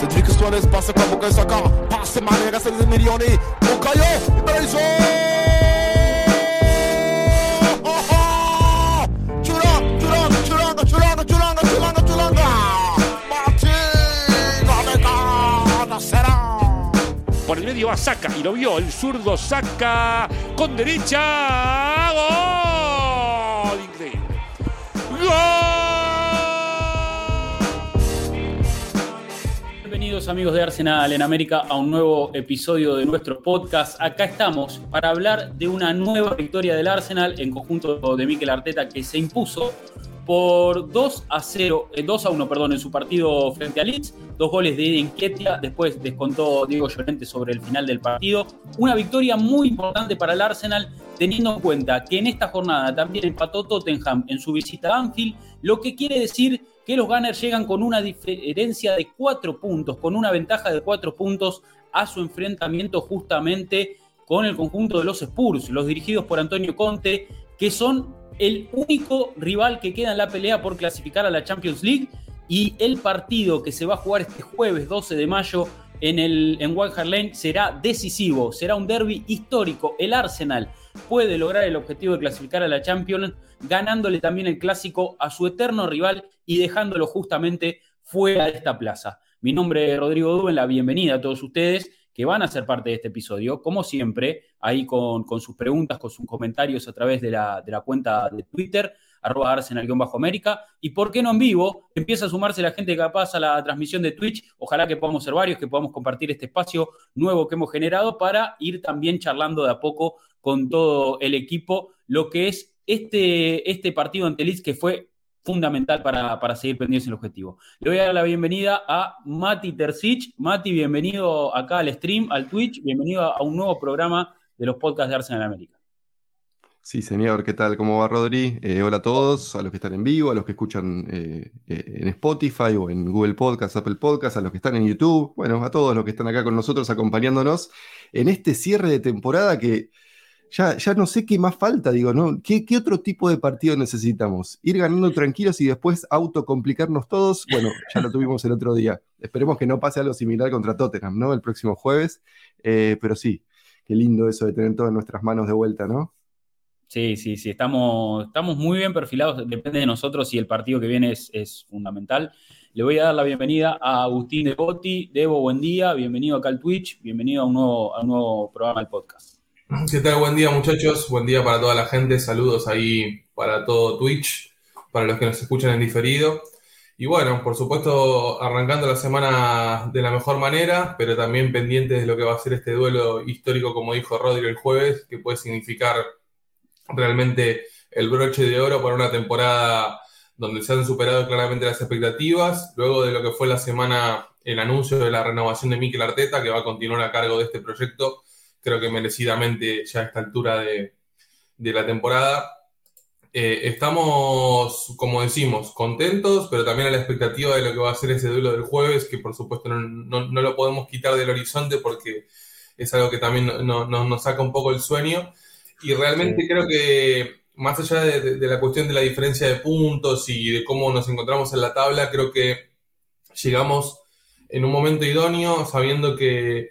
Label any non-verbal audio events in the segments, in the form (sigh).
C'est lui que soit l'espace comme aucun soccer. Passe manière à 16 millions. Au caillot, Belzo! Chulanga, chulanga, chulanga, chulanga, chulanga, chulanga. Martín, será. Por el medio va Saca y lo vio el zurdo Saca con derecha. Bienvenidos amigos de Arsenal en América a un nuevo episodio de nuestro podcast. Acá estamos para hablar de una nueva victoria del Arsenal en conjunto de Mikel Arteta que se impuso por 2 a 0, eh, 2 a 1, perdón, en su partido frente a Leeds, dos goles de Inquietia, después descontó Diego Llorente sobre el final del partido. Una victoria muy importante para el Arsenal, teniendo en cuenta que en esta jornada también empató Tottenham en su visita a Anfield, lo que quiere decir que los Gunners llegan con una diferencia de 4 puntos, con una ventaja de 4 puntos a su enfrentamiento justamente con el conjunto de los Spurs, los dirigidos por Antonio Conte, que son el único rival que queda en la pelea por clasificar a la Champions League y el partido que se va a jugar este jueves 12 de mayo en, el, en White Lane será decisivo, será un derby histórico. El Arsenal puede lograr el objetivo de clasificar a la Champions ganándole también el clásico a su eterno rival y dejándolo justamente fuera de esta plaza. Mi nombre es Rodrigo Duben, la bienvenida a todos ustedes que van a ser parte de este episodio, como siempre, ahí con, con sus preguntas, con sus comentarios a través de la, de la cuenta de Twitter, arroba arsenal-américa, y por qué no en vivo, empieza a sumarse la gente capaz a la transmisión de Twitch, ojalá que podamos ser varios, que podamos compartir este espacio nuevo que hemos generado para ir también charlando de a poco con todo el equipo, lo que es este, este partido ante Leeds que fue fundamental para, para, seguir pendientes el objetivo. Le voy a dar la bienvenida a Mati Tercich. Mati, bienvenido acá al stream, al Twitch, bienvenido a un nuevo programa de los podcasts de Arsenal América. Sí, señor, ¿qué tal? ¿Cómo va Rodri? Eh, hola a todos, a los que están en vivo, a los que escuchan eh, eh, en Spotify o en Google Podcast, Apple Podcast, a los que están en YouTube, bueno, a todos los que están acá con nosotros acompañándonos en este cierre de temporada que ya, ya no sé qué más falta, digo, ¿no? ¿Qué, ¿Qué, otro tipo de partido necesitamos? ¿Ir ganando tranquilos y después autocomplicarnos todos? Bueno, ya lo tuvimos el otro día. Esperemos que no pase algo similar contra Tottenham, ¿no? El próximo jueves. Eh, pero sí, qué lindo eso de tener todo en nuestras manos de vuelta, ¿no? Sí, sí, sí, estamos, estamos muy bien perfilados, depende de nosotros y el partido que viene es, es fundamental. Le voy a dar la bienvenida a Agustín de Botti. Debo, buen día, bienvenido acá al Twitch, bienvenido a un nuevo, a un nuevo programa del podcast. ¿Qué tal? Buen día muchachos, buen día para toda la gente, saludos ahí para todo Twitch, para los que nos escuchan en diferido. Y bueno, por supuesto, arrancando la semana de la mejor manera, pero también pendientes de lo que va a ser este duelo histórico, como dijo Rodrigo el jueves, que puede significar realmente el broche de oro para una temporada donde se han superado claramente las expectativas, luego de lo que fue la semana, el anuncio de la renovación de Mikel Arteta, que va a continuar a cargo de este proyecto creo que merecidamente ya a esta altura de, de la temporada. Eh, estamos, como decimos, contentos, pero también a la expectativa de lo que va a ser ese duelo del jueves, que por supuesto no, no, no lo podemos quitar del horizonte porque es algo que también no, nos saca un poco el sueño. Y realmente sí. creo que, más allá de, de, de, la cuestión de la diferencia de puntos y de cómo nos encontramos en la tabla, creo que llegamos en un momento idóneo, sabiendo que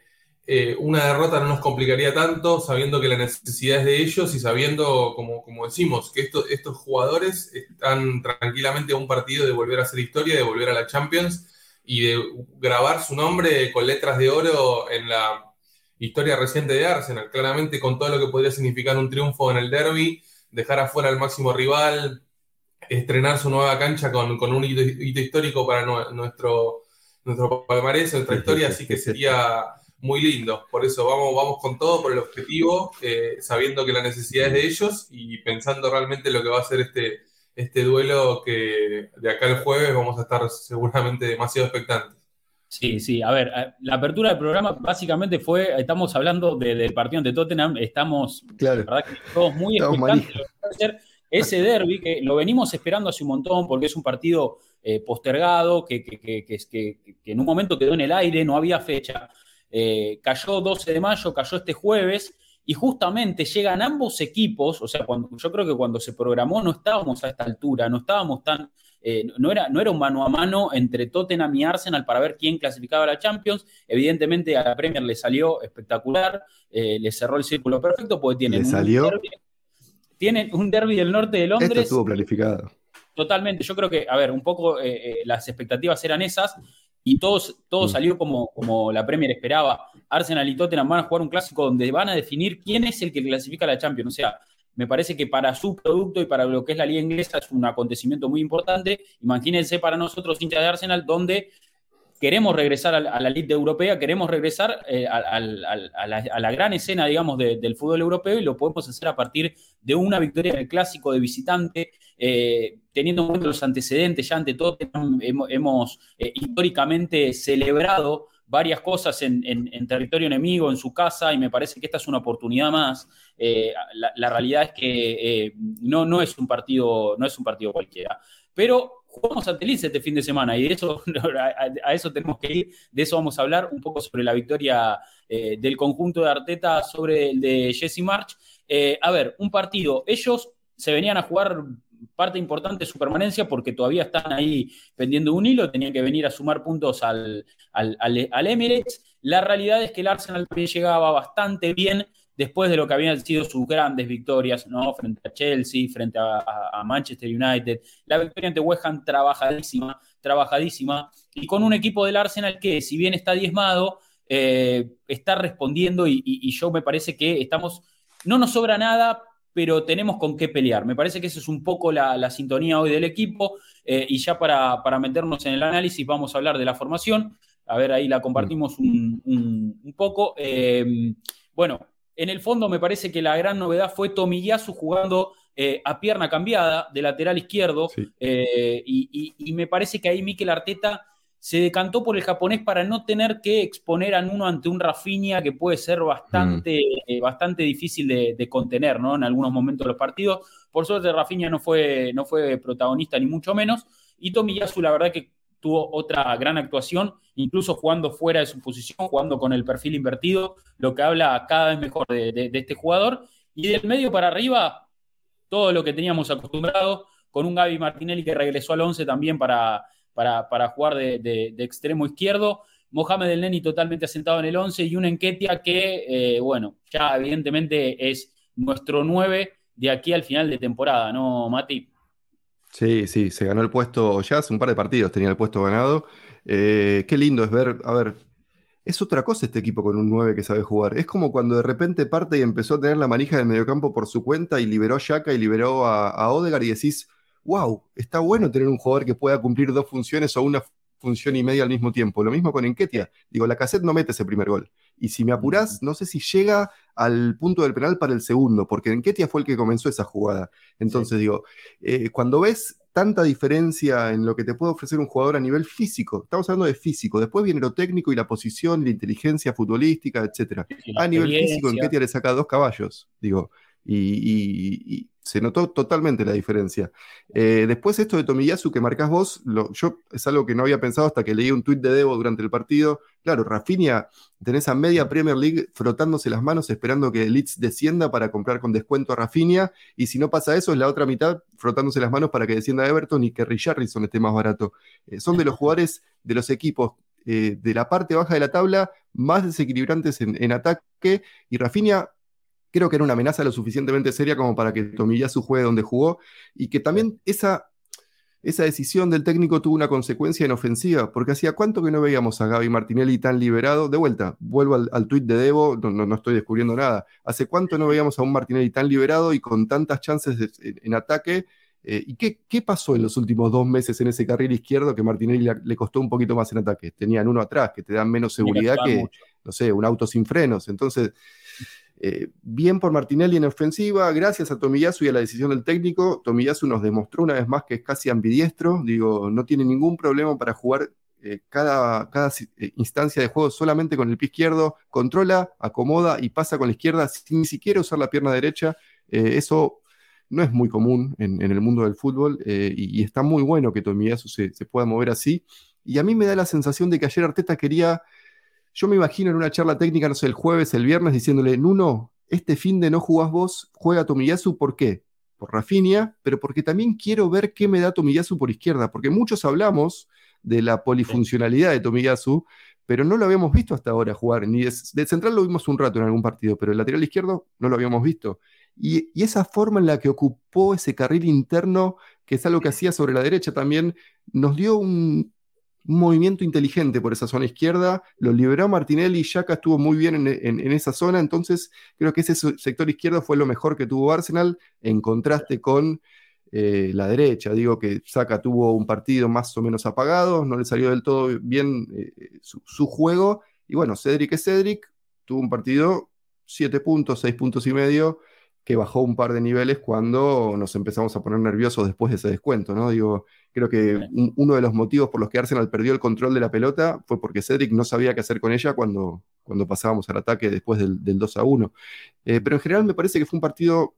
eh, una derrota no nos complicaría tanto, sabiendo que la necesidad es de ellos y sabiendo, como, como decimos, que esto, estos jugadores están tranquilamente a un partido de volver a hacer historia, de volver a la Champions y de grabar su nombre con letras de oro en la historia reciente de Arsenal. Claramente con todo lo que podría significar un triunfo en el derby, dejar afuera al máximo rival, estrenar su nueva cancha con, con un hito, hito, histórico para nuestro, nuestro palmarés, nuestra historia, así que sería muy lindo. Por eso vamos, vamos con todo por el objetivo, eh, sabiendo que la necesidad es de ellos y pensando realmente lo que va a ser este, este duelo que de acá el jueves vamos a estar seguramente demasiado expectantes. Sí, sí, a ver, eh, la apertura del programa básicamente fue, estamos hablando de, del partido ante Tottenham, estamos, claro. la verdad que todos muy expectantes ese derby que lo venimos esperando hace un montón porque es un partido eh, postergado, que, que, que, que, en un momento quedó en el aire, no había fecha. Eh, cayó 12 de mayo, cayó este jueves, y justamente llegan ambos equipos, o sea, cuando, yo creo que cuando se programó no estábamos a esta altura, no estábamos tan eh, no, era, no era un mano a mano entre Tottenham y Arsenal para ver quién clasificaba a la Champions. Evidentemente a la Premier le salió espectacular, eh, le cerró el círculo perfecto porque tienen, ¿Le salió? Un derbi, tienen un derby del norte de Londres. Esto estuvo planificado. Totalmente, yo creo que, a ver, un poco eh, las expectativas eran esas y todos, todo mm. salió como, como la Premier esperaba. Arsenal y Tottenham van a jugar un clásico donde van a definir quién es el que clasifica a la Champions. O sea, me parece que para su producto y para lo que es la liga inglesa es un acontecimiento muy importante. Imagínense para nosotros, hinchas de Arsenal, donde queremos regresar a, la Liga Europea, queremos regresar eh, a, a, la, a, la, gran escena, digamos, de, del fútbol europeo y lo podemos hacer a partir de una victoria en el clásico de visitante, eh, teniendo en cuenta los antecedentes, ya ante todo hemos, eh, históricamente celebrado varias cosas en, territorio enemigo, en su casa, y me parece que esta es una oportunidad más. Eh, la, realidad es que eh, no, no, es un partido, no es un partido cualquiera. Pero jugamos ante Leeds este fin de semana y eso, (laughs) a, eso tenemos que ir. De eso vamos a hablar un poco sobre la victoria del conjunto de Arteta sobre el de Jesse March. A ver, un partido. Ellos se venían a jugar parte importante de su permanencia porque todavía están ahí pendiendo un hilo, tenían que venir a sumar puntos al, al, al, Emirates. La realidad es que el Arsenal llegaba bastante bien después de lo que habían sido sus grandes victorias, ¿no? Frente a Chelsea, frente a, Manchester United. La victoria ante West Ham trabajadísima, trabajadísima, y con un equipo del Arsenal que, si bien está diezmado, eh, está respondiendo y, y, yo me parece que estamos, no nos sobra nada, pero tenemos con qué pelear. Me parece que esa es un poco la, la sintonía hoy del equipo, eh, y ya para, para, meternos en el análisis vamos a hablar de la formación. A ver, ahí la compartimos un, un, un poco. Eh, bueno, en el fondo me parece que la gran novedad fue Tomiyasu jugando eh, a pierna cambiada de lateral izquierdo sí. eh, y, y, y, me parece que ahí Mikel Arteta se decantó por el japonés para no tener que exponer a uno ante un Rafinha que puede ser bastante, mm. eh, bastante difícil de, de, contener ¿no? en algunos momentos de los partidos. Por suerte Rafinha no fue, no fue protagonista ni mucho menos y Tomiyasu la verdad que tuvo otra gran actuación, incluso jugando fuera de su posición, jugando con el perfil invertido, lo que habla cada vez mejor de, de, de este jugador. Y del medio para arriba, todo lo que teníamos acostumbrado, con un Gaby Martinelli que regresó al 11 también para, para, para jugar de, extremo izquierdo. Mohamed El Neni totalmente asentado en el 11 y un Enquetia que, eh, bueno, ya evidentemente es nuestro 9 de aquí al final de temporada, ¿no, Mati? Sí, sí, se ganó el puesto ya hace un par de partidos, tenía el puesto ganado. Eh, qué lindo es ver, a ver, es otra cosa este equipo con un 9 que sabe jugar. Es como cuando de repente parte y empezó a tener la manija del mediocampo por su cuenta y liberó a Yaka y liberó a, a Odegar y decís, wow, está bueno tener un jugador que pueda cumplir dos funciones o una función y media al mismo tiempo. Lo mismo con Enquetia. Digo, la cassette no mete ese primer gol. Y si me apurás, no sé si llega al punto del penal para el segundo, porque Enquetia fue el que comenzó esa jugada. Entonces, sí. digo, eh, cuando ves tanta diferencia en lo que te puede ofrecer un jugador a nivel físico, estamos hablando de físico, después viene lo técnico y la posición, la inteligencia futbolística, etc. A nivel físico, Enquetia le saca dos caballos, digo, y, y, y se notó totalmente la diferencia. Eh, después esto de Tomiyasu que marcás vos, lo, yo es algo que no había pensado hasta que leí un tuit de Debo durante el partido. Claro, Rafinha, tenés a media Premier League frotándose las manos esperando que Leeds descienda para comprar con descuento a Rafinha, y si no pasa eso, es la otra mitad frotándose las manos para que descienda Everton y que Richarlison esté más barato. Eh, son de los jugadores de los equipos eh, de la parte baja de la tabla más desequilibrantes en, en ataque, y Rafinha creo que era una amenaza lo suficientemente seria como para que Tomiyasu juegue donde jugó y que también esa, esa decisión del técnico tuvo una consecuencia en ofensiva, porque hacía cuánto que no veíamos a Gaby Martinelli tan liberado. De vuelta, vuelvo al, al tuit de Debo, no, no, no, estoy descubriendo nada. ¿Hace cuánto no veíamos a un Martinelli tan liberado y con tantas chances de, en, en, ataque? Eh, ¿Y qué, qué, pasó en los últimos dos meses en ese carril izquierdo que Martinelli le, le costó un poquito más en ataque? Tenían uno atrás que te dan menos seguridad que, mucho. no sé, un auto sin frenos. Entonces, eh, bien por Martinelli en ofensiva, gracias a Tomiyasu y a la decisión del técnico. Tomiyasu nos demostró una vez más que es casi ambidiestro, digo, no tiene ningún problema para jugar eh, cada, cada eh, instancia de juego solamente con el pie izquierdo, controla, acomoda y pasa con la izquierda sin ni siquiera usar la pierna derecha. Eso no es muy común en, el mundo del fútbol y, está muy bueno que Tomiyasu se pueda mover así. Y a mí me da la sensación de que ayer Arteta quería yo me imagino en una charla técnica, no sé, el jueves, el viernes, diciéndole, Nuno, este fin de no jugás vos, juega Tomiyasu, ¿por qué? por Rafinha, pero porque también quiero ver qué me da Tomiyasu por izquierda, porque muchos hablamos de la polifuncionalidad de Tomiyasu, pero no lo habíamos visto hasta ahora jugar, ni de, central lo vimos un rato en algún partido, pero el lateral izquierdo no lo habíamos visto. Y, y, esa forma en la que ocupó ese carril interno, que es algo que hacía sobre la derecha también, nos dio un, un movimiento inteligente por esa zona izquierda, lo liberó Martinelli, Yaka estuvo muy bien en, esa zona, entonces creo que ese sector izquierdo fue lo mejor que tuvo Arsenal en contraste con eh, la derecha. Digo que Saka tuvo un partido más o menos apagado, no le salió del todo bien eh, su, su, juego, y bueno, Cedric es Cedric, tuvo un partido 7 puntos, 6 puntos y medio, que bajó un par de niveles cuando nos empezamos a poner nerviosos después de ese descuento, ¿no? Digo, creo que uno de los motivos por los que Arsenal perdió el control de la pelota fue porque Cedric no sabía qué hacer con ella cuando, cuando pasábamos al ataque después del, 2 a 1. Eh, pero en general me parece que fue un partido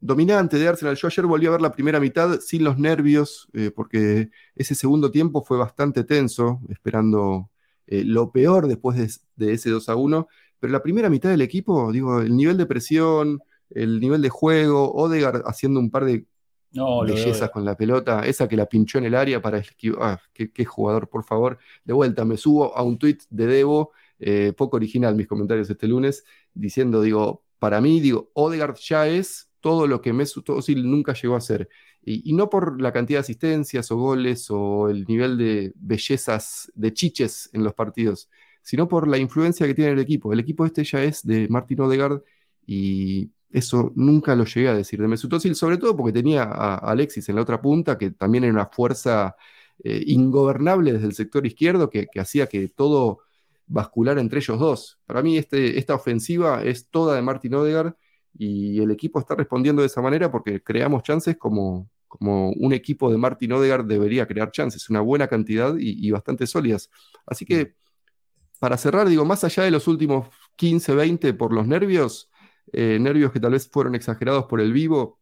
dominante de Arsenal. Yo ayer volví a ver la primera mitad sin los nervios, eh, porque ese segundo tiempo fue bastante tenso, esperando eh, lo peor después de, de, ese 2 a 1. Pero la primera mitad del equipo, digo, el nivel de presión, el nivel de juego, Odegaard haciendo un par de bellezas con la pelota, esa que la pinchó en el área para esquivar. Ah, qué, jugador, por favor. De vuelta, me subo a un tweet de Debo, eh, poco original mis comentarios este lunes, diciendo, digo, para mí, digo, Odegaard ya es todo lo que Mesut Özil nunca llegó a ser. Y, y, no por la cantidad de asistencias o goles o el nivel de bellezas, de chiches en los partidos, sino por la influencia que tiene el equipo. El equipo este ya es de Martin Odegaard y eso nunca lo llegué a decir de Mesut Özil, sobre todo porque tenía a Alexis en la otra punta, que también era una fuerza eh, ingobernable desde el sector izquierdo, que, hacía que todo basculara entre ellos dos. Para mí este, esta ofensiva es toda de Martin Odegaard y el equipo está respondiendo de esa manera porque creamos chances como, como un equipo de Martin Odegaard debería crear chances, una buena cantidad y, y bastante sólidas. Así que, para cerrar, digo, más allá de los últimos 15, 20 por los nervios, eh, nervios que tal vez fueron exagerados por el vivo.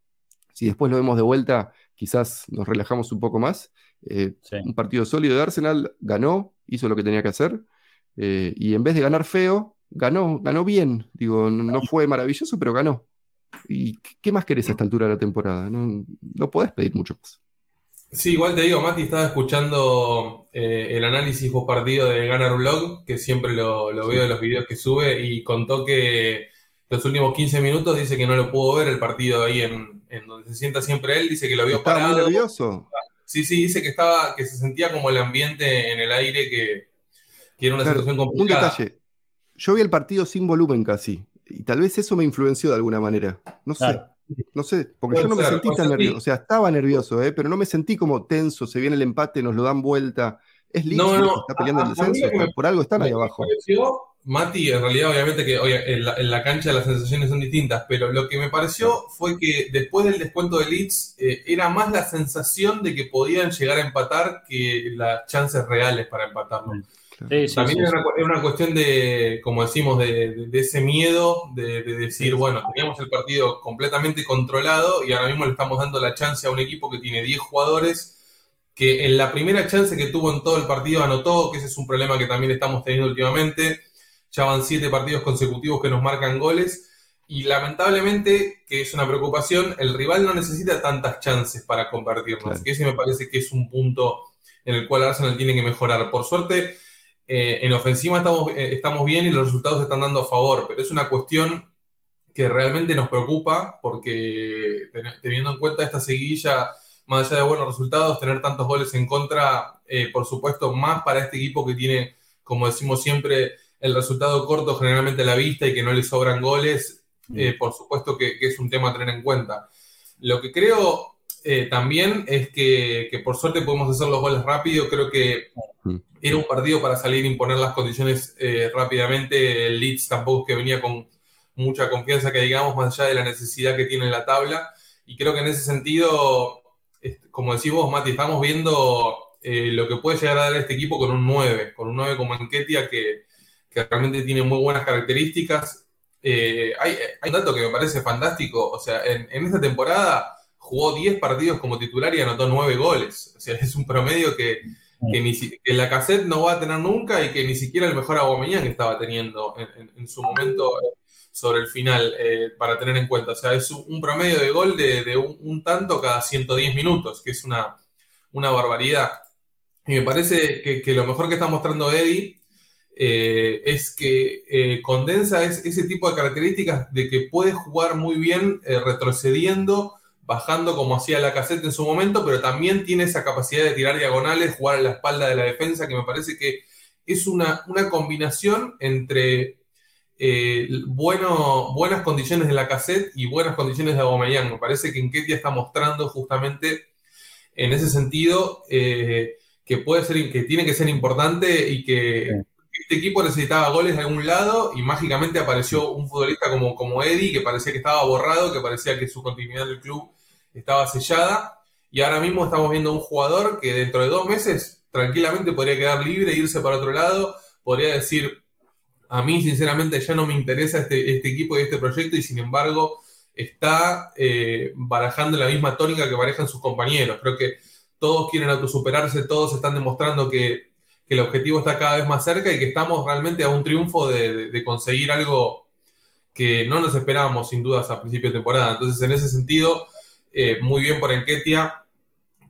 Si después lo vemos de vuelta, quizás nos relajamos un poco más. Eh, un partido sólido de Arsenal, ganó, hizo lo que tenía que hacer, eh, y en vez de ganar feo, ganó, ganó bien. Digo, no fue maravilloso, pero ganó. ¿Y qué más querés a esta altura de la temporada? No, no podés pedir mucho más. Sí, igual te digo, Mati, estaba escuchando el análisis post partido de Ganar Blog, que siempre lo, lo, veo de los videos que sube, y contó que los últimos 15 minutos dice que no lo pudo ver el partido ahí en, donde se sienta siempre él, dice que lo vio estaba parado. Muy nervioso. Sí, sí, dice que estaba, que se sentía como el ambiente en el aire, que, era una situación complicada. Un detalle. Yo vi el partido sin volumen casi, y tal vez eso me influenció de alguna manera. No sé. No sé, porque yo no me sentí tan nervioso. O sea, estaba nervioso, ¿eh? pero no me sentí como tenso. Se viene el empate, nos lo dan vuelta. Es lindo, no, está peleando el descenso. por algo están ahí abajo. Mati, en realidad, obviamente que en, la, cancha las sensaciones son distintas, pero lo que me pareció fue que después del descuento de Leeds eh, era más la sensación de que podían llegar a empatar que las chances reales para empatarlo. También era, una, cuestión de, como decimos, de, ese miedo de, decir, bueno, teníamos el partido completamente controlado y ahora mismo le estamos dando la chance a un equipo que tiene 10 jugadores que en la primera chance que tuvo en todo el partido anotó, que ese es un problema que también estamos teniendo últimamente ya van siete partidos consecutivos que nos marcan goles. Y lamentablemente, que es una preocupación, el rival no necesita tantas chances para convertirnos. Que ese me parece que es un punto en el cual Arsenal tiene que mejorar. Por suerte, eh, en ofensiva estamos, eh, estamos bien y los resultados están dando a favor, pero es una cuestión que realmente nos preocupa porque teniendo en cuenta esta seguilla, más allá de buenos resultados, tener tantos goles en contra, eh, por supuesto, más para este equipo que tiene, como decimos siempre, el resultado corto generalmente a la vista y que no le sobran goles, eh, por supuesto que, es un tema a tener en cuenta. Lo que creo eh, también es que, por suerte podemos hacer los goles rápido. Creo que era un partido para salir e imponer las condiciones eh, rápidamente. El Leeds tampoco es que venía con mucha confianza, que digamos, más allá de la necesidad que tiene en la tabla. Y creo que en ese sentido, como decís vos, Mati, estamos viendo lo que puede llegar a dar este equipo con un 9, con un 9 como Enquetia que, que realmente tiene muy buenas características. Eh, hay, un dato que me parece fantástico, o sea, en, esta temporada jugó 10 partidos como titular y anotó 9 goles. O sea, (laughs) es un promedio que, que, ni, que la cassette no va a tener nunca y que ni siquiera el mejor Aguamellán estaba teniendo en, su momento. sobre el final eh, para tener en cuenta. O sea, es un promedio de gol de, un, tanto cada 110 minutos, que es una, una barbaridad. Y me parece que, lo mejor que está mostrando Eddie eh, es que eh, condensa ese tipo de características de que puede jugar muy bien retrocediendo, bajando como hacía la caseta en su momento, pero también tiene esa capacidad de tirar diagonales, jugar a la espalda de la defensa, que me parece que es una, una combinación entre eh, bueno, buenas condiciones de la cassette y buenas condiciones de Aubameyang. Me parece que Enketia está mostrando justamente en ese sentido eh, que puede ser, que tiene que ser importante y que este equipo necesitaba goles de algún lado y mágicamente apareció un futbolista como, como Eddie que parecía que estaba borrado, que parecía que su continuidad del club estaba sellada. Y ahora mismo estamos viendo un jugador que dentro de dos meses tranquilamente podría quedar libre e irse para otro lado, podría decir a mí, sinceramente, ya no me interesa este, este equipo y este proyecto y, sin embargo, está eh, barajando la misma tónica que manejan sus compañeros. Creo que todos quieren autosuperarse, todos están demostrando que, el objetivo está cada vez más cerca y que estamos realmente a un triunfo de, conseguir algo que no nos esperábamos, sin dudas, a principio de temporada. Entonces, en ese sentido, eh, muy bien por Enquetia,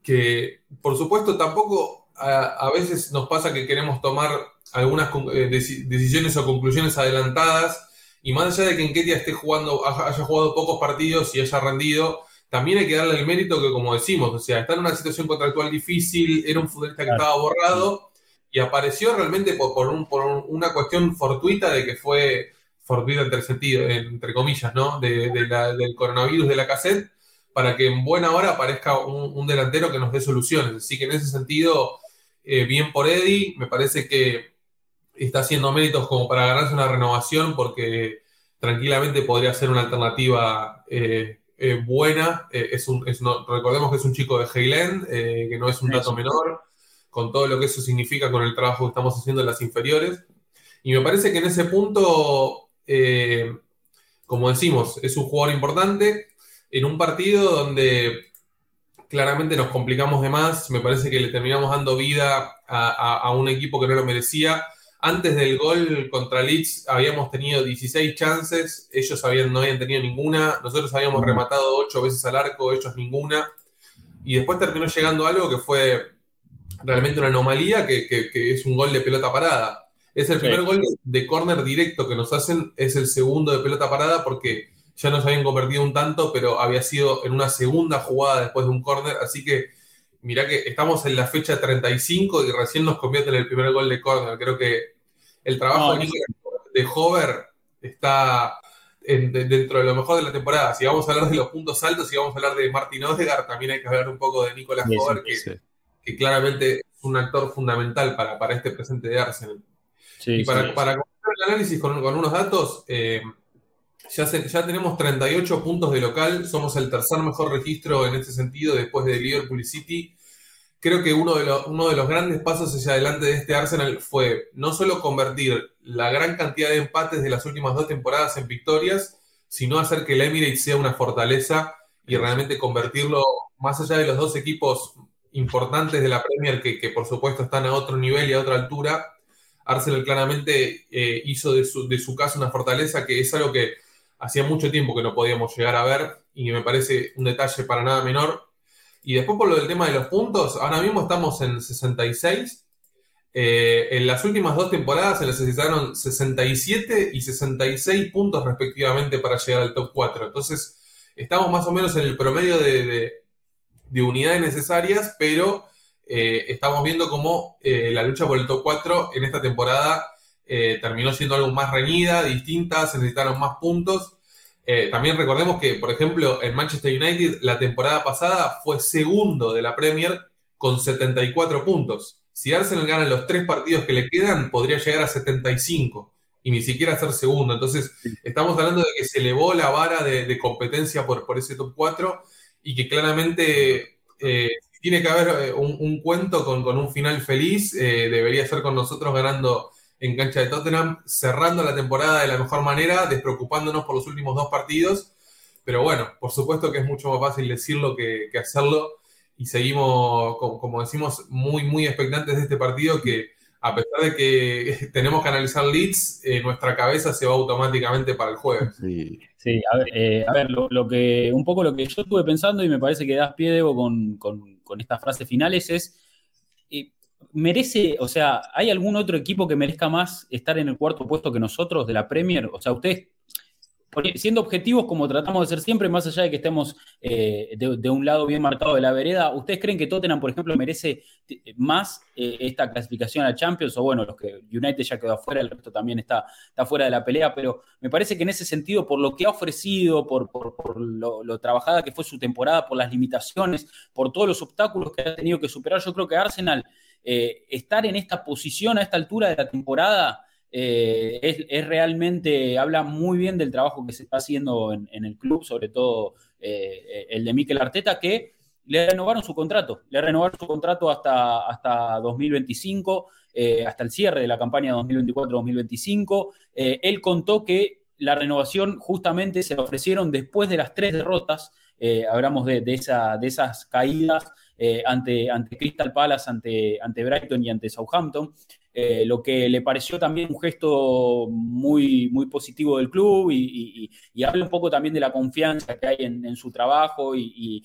que por supuesto tampoco a veces nos pasa que queremos tomar algunas eh, decisiones o conclusiones adelantadas. Y más allá de que Enquetia esté jugando, haya jugado pocos partidos y haya rendido, también hay que darle el mérito que, como decimos, o sea, está en una situación contractual difícil, era un futbolista que estaba borrado y apareció realmente por, una cuestión fortuita de que fue fortuita entre sentido, entre comillas, ¿no? De, del coronavirus de la cassette, para que en buena hora aparezca un, delantero que nos dé soluciones. Así que en ese sentido, eh, bien por Eddie, me parece que está haciendo méritos como para ganarse una renovación porque tranquilamente podría ser una alternativa eh, eh, buena. Eh, es un, recordemos que es un chico de Highland, que no es un dato menor, con todo lo que eso significa con el trabajo que estamos haciendo en las inferiores. Y me parece que en ese punto, como decimos, es un jugador importante en un partido donde claramente nos complicamos de más. Me parece que le terminamos dando vida a un equipo que no lo merecía. Antes del gol contra Leeds habíamos tenido 16 chances, ellos habían, no habían tenido ninguna, nosotros habíamos rematado 8 veces al arco, ellos ninguna, y después terminó llegando algo que fue realmente una anomalía, que, es un gol de pelota parada. Es el primer gol de córner directo que nos hacen, es el segundo de pelota parada porque ya nos habían convertido un tanto, pero había sido en una segunda jugada después de un córner, así que mirá que estamos en la fecha 35 y recién nos convierte en el primer gol de córner. Creo que el trabajo de, Hover está dentro de lo mejor de la temporada. Si vamos a hablar de los puntos altos, si vamos a hablar de Martin Odegaard, también hay que hablar un poco de Nicolás Hover, que, claramente es un actor fundamental para, para este presente de Arsenal. y para, para el análisis con, unos datos, eh, ya, ya tenemos 38 puntos de local, somos el tercer mejor registro en este sentido después de Liverpool City. Creo que uno de, los, uno de los grandes pasos hacia adelante de este Arsenal fue no solo convertir la gran cantidad de empates de las últimas dos temporadas en victorias, sino hacer que el Emirates sea una fortaleza y realmente convertirlo, más allá de los dos equipos importantes de la Premier, que, por supuesto están a otro nivel y a otra altura, Arsenal claramente eh, hizo de su, de su casa una fortaleza que es algo que hacía mucho tiempo que no podíamos llegar a ver y me parece un detalle para nada menor. Y después por lo del tema de los puntos, ahora mismo estamos en 66. Eh, en las últimas dos temporadas se necesitaron 67 y 66 puntos respectivamente para llegar al top 4. Entonces, estamos más o menos en el promedio de, unidades necesarias, pero eh, estamos viendo cómo eh, la lucha por el top 4 en esta temporada eh, terminó siendo algo más reñida, distinta, se necesitaron más puntos. También recordemos que, por ejemplo, en Manchester United la temporada pasada fue segundo de la Premier con 74 puntos. Si Arsenal gana los tres partidos que le quedan, podría llegar a 75 y ni siquiera ser segundo. Entonces, estamos hablando de que se elevó la vara de, competencia por, por, ese top 4 y que claramente eh, tiene que haber un, cuento con, con, un final feliz. debería ser con nosotros ganando en cancha de Tottenham, cerrando la temporada de la mejor manera, despreocupándonos por los últimos dos partidos. Pero bueno, por supuesto que es mucho más fácil decirlo que, hacerlo. Y seguimos, como, decimos, muy, muy expectantes de este partido que a pesar de que (laughs) tenemos que analizar leads, eh, nuestra cabeza se va automáticamente para el jueves. Sí, sí a ver, eh, a ver lo, que, un poco lo que yo estuve pensando y me parece que das pie, Debo, con, con, con estas frases finales es, eh, merece, o sea, ¿hay algún otro equipo que merezca más estar en el cuarto puesto que nosotros de la Premier? O sea, ustedes siendo objetivos como tratamos de ser siempre, más allá de que estemos eh, de, un lado bien marcado de la vereda, ¿ustedes creen que Tottenham, por ejemplo, merece más eh, esta clasificación a Champions? O bueno, los que United ya quedó afuera, el resto también está, está fuera de la pelea, pero me parece que en ese sentido, por lo que ha ofrecido, por, lo, trabajada que fue su temporada, por las limitaciones, por todos los obstáculos que ha tenido que superar, yo creo que Arsenal, eh, estar en esta posición a esta altura de la temporada, eh, es, realmente, habla muy bien del trabajo que se está haciendo en, el club, sobre todo eh, el de Mikel Arteta, que le renovaron su contrato, le renovaron su contrato hasta, hasta 2025, eh, hasta el cierre de la campaña 2024-2025. él contó que la renovación justamente se ofrecieron después de las tres derrotas, hablamos de, esa, de esas caídas ante, ante Crystal Palace, ante, ante Brighton y ante Southampton. Eh, lo que le pareció también un gesto muy, muy positivo del club y, habla un poco también de la confianza que hay en, su trabajo y,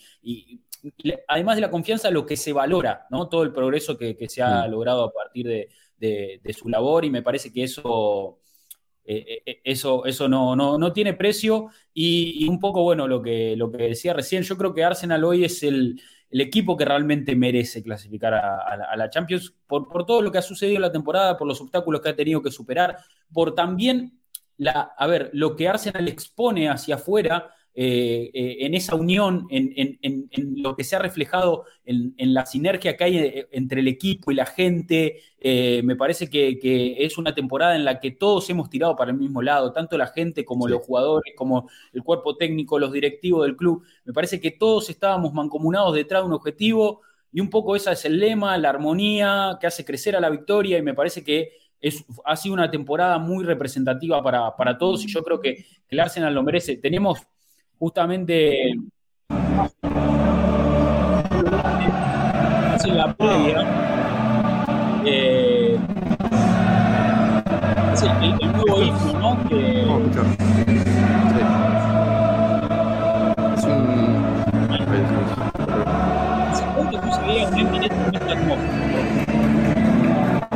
además de la confianza, lo que se valora, ¿no? todo el progreso que, se ha logrado a partir de, su labor y me parece que eso... Eh, eh, eso, eso no, no, tiene precio y, un poco, bueno, lo que, lo que decía recién, yo creo que Arsenal hoy es el, el equipo que realmente merece clasificar a, la, Champions por, todo lo que ha sucedido en la temporada, por los obstáculos que ha tenido que superar, por también la, a ver, lo que Arsenal expone hacia afuera eh, eh, en esa unión, en, lo que se ha reflejado en, la sinergia que hay eh, entre el equipo y la gente. me parece que, es una temporada en la que todos hemos tirado para el mismo lado, tanto la gente como los jugadores, como el cuerpo técnico, los directivos del club. Me parece que todos estábamos mancomunados detrás de un objetivo y un poco esa es el lema, la armonía que hace crecer a la victoria y me parece que es, ha sido una temporada muy representativa para, todos y yo creo que, que el Arsenal lo merece. Tenemos justamente en la previa eh, el, nuevo himno, ¿no? Que, un...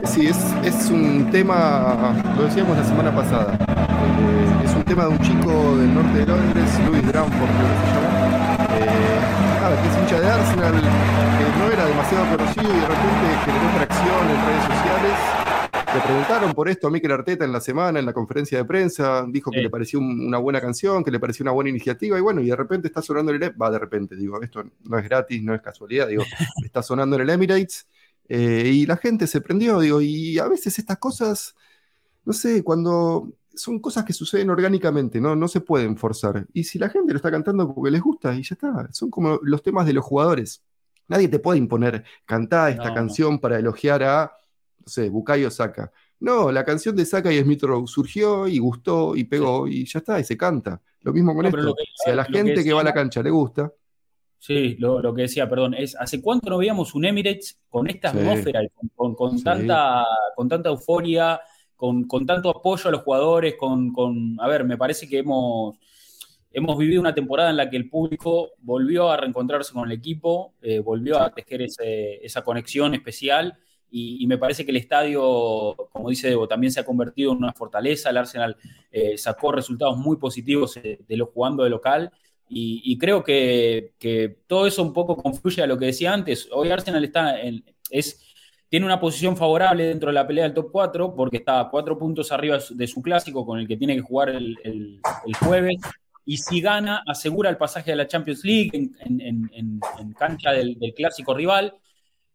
Sí, es, es un tema, lo decíamos la semana pasada, eh, tema de un chico del norte de Londres, Louis Dramford, creo que se llama. Eh, que es hincha de Arsenal, que no era demasiado conocido y de repente generó tracción en redes sociales. Le preguntaron por esto a Mikel Arteta en la semana, en la conferencia de prensa, dijo que le pareció una buena canción, que le pareció una buena iniciativa, y bueno, y de repente está sonando en el va de repente, digo, esto no es gratis, no es casualidad, digo, (laughs) está sonando en el Emirates, eh, y la gente se prendió, digo, y a veces estas cosas, no sé, cuando son cosas que suceden orgánicamente, ¿no? no se pueden forzar. Y si la gente lo está cantando porque les gusta, y ya está, son como los temas de los jugadores. Nadie te puede imponer, cantar esta canción para elogiar a, no sé, Bukayo Saka. No, la canción de Saka y Smith Rowe surgió y gustó y pegó y ya está, y se canta. Lo mismo con esto. si a la gente que, va a la cancha le gusta. Sí, lo, que decía, perdón, es ¿hace cuánto no veíamos un Emirates con esta atmósfera, con, tanta, con tanta euforia? Con, tanto apoyo a los jugadores, con, a ver, me parece que hemos, hemos vivido una temporada en la que el público volvió a reencontrarse con el equipo, eh, volvió a tejer esa conexión especial y, me parece que el estadio, como dice Debo, también se ha convertido en una fortaleza. El Arsenal eh, sacó resultados muy positivos eh, de lo jugando de local. Y, creo que, que, todo eso un poco confluye a lo que decía antes. Hoy Arsenal está en, es tiene una posición favorable dentro de la pelea del top 4 porque está a cuatro puntos arriba de su clásico con el que tiene que jugar el, jueves. Y si gana, asegura el pasaje a la Champions League en, cancha del, clásico rival.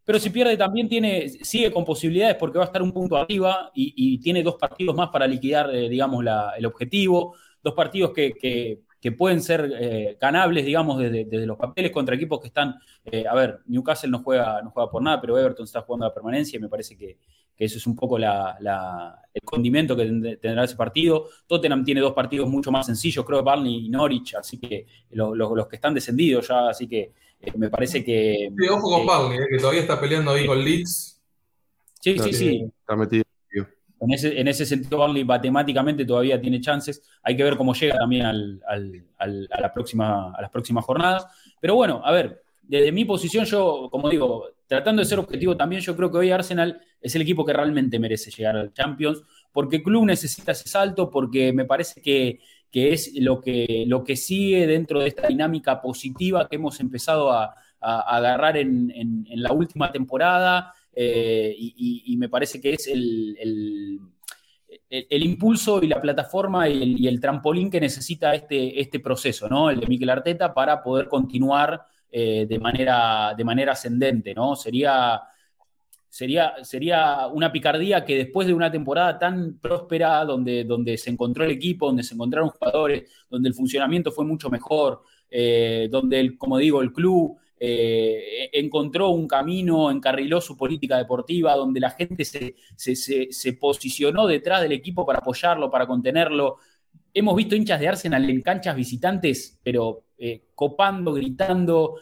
Pero si pierde también tiene, sigue con posibilidades porque va a estar un punto arriba y, tiene dos partidos más para liquidar, eh, digamos, el objetivo. Dos partidos que pueden ser eh, ganables, digamos, desde, los papeles contra equipos que están, eh, a ver, Newcastle no juega, no juega por nada, pero Everton está jugando a la permanencia y me parece que, eso es un poco el condimento que tendrá ese partido. Tottenham tiene dos partidos mucho más sencillos, creo que Barney y Norwich, así que los que están descendidos ya, así que eh, me parece que... Sí, ojo con Barney, que todavía está peleando ahí con Leeds. Sí, sí, sí. Está metido. En ese, en ese sentido, Burnley matemáticamente todavía tiene chances. Hay que ver cómo llega también a, las próximas jornadas. Pero bueno, a ver, desde mi posición, yo, como digo, tratando de ser objetivo también, yo creo que hoy Arsenal es el equipo que realmente merece llegar al Champions, porque el club necesita ese salto, porque me parece que, es lo que, sigue dentro de esta dinámica positiva que hemos empezado a, agarrar en, en, la última temporada. Eh, y, me parece que es el, el, impulso y la plataforma y el, trampolín que necesita este, este proceso, ¿no? El de Mikel Arteta para poder continuar eh, de, manera, de manera ascendente, ¿no? Sería, sería, sería una picardía que después de una temporada tan próspera, donde, donde se encontró el equipo, donde se encontraron jugadores, donde el funcionamiento fue mucho mejor, eh, donde, el, como digo, el club eh, encontró un camino, encarriló su política deportiva, donde la gente se, se, posicionó detrás del equipo para apoyarlo, para contenerlo. Hemos visto hinchas de Arsenal en canchas visitantes, pero eh, copando, gritando.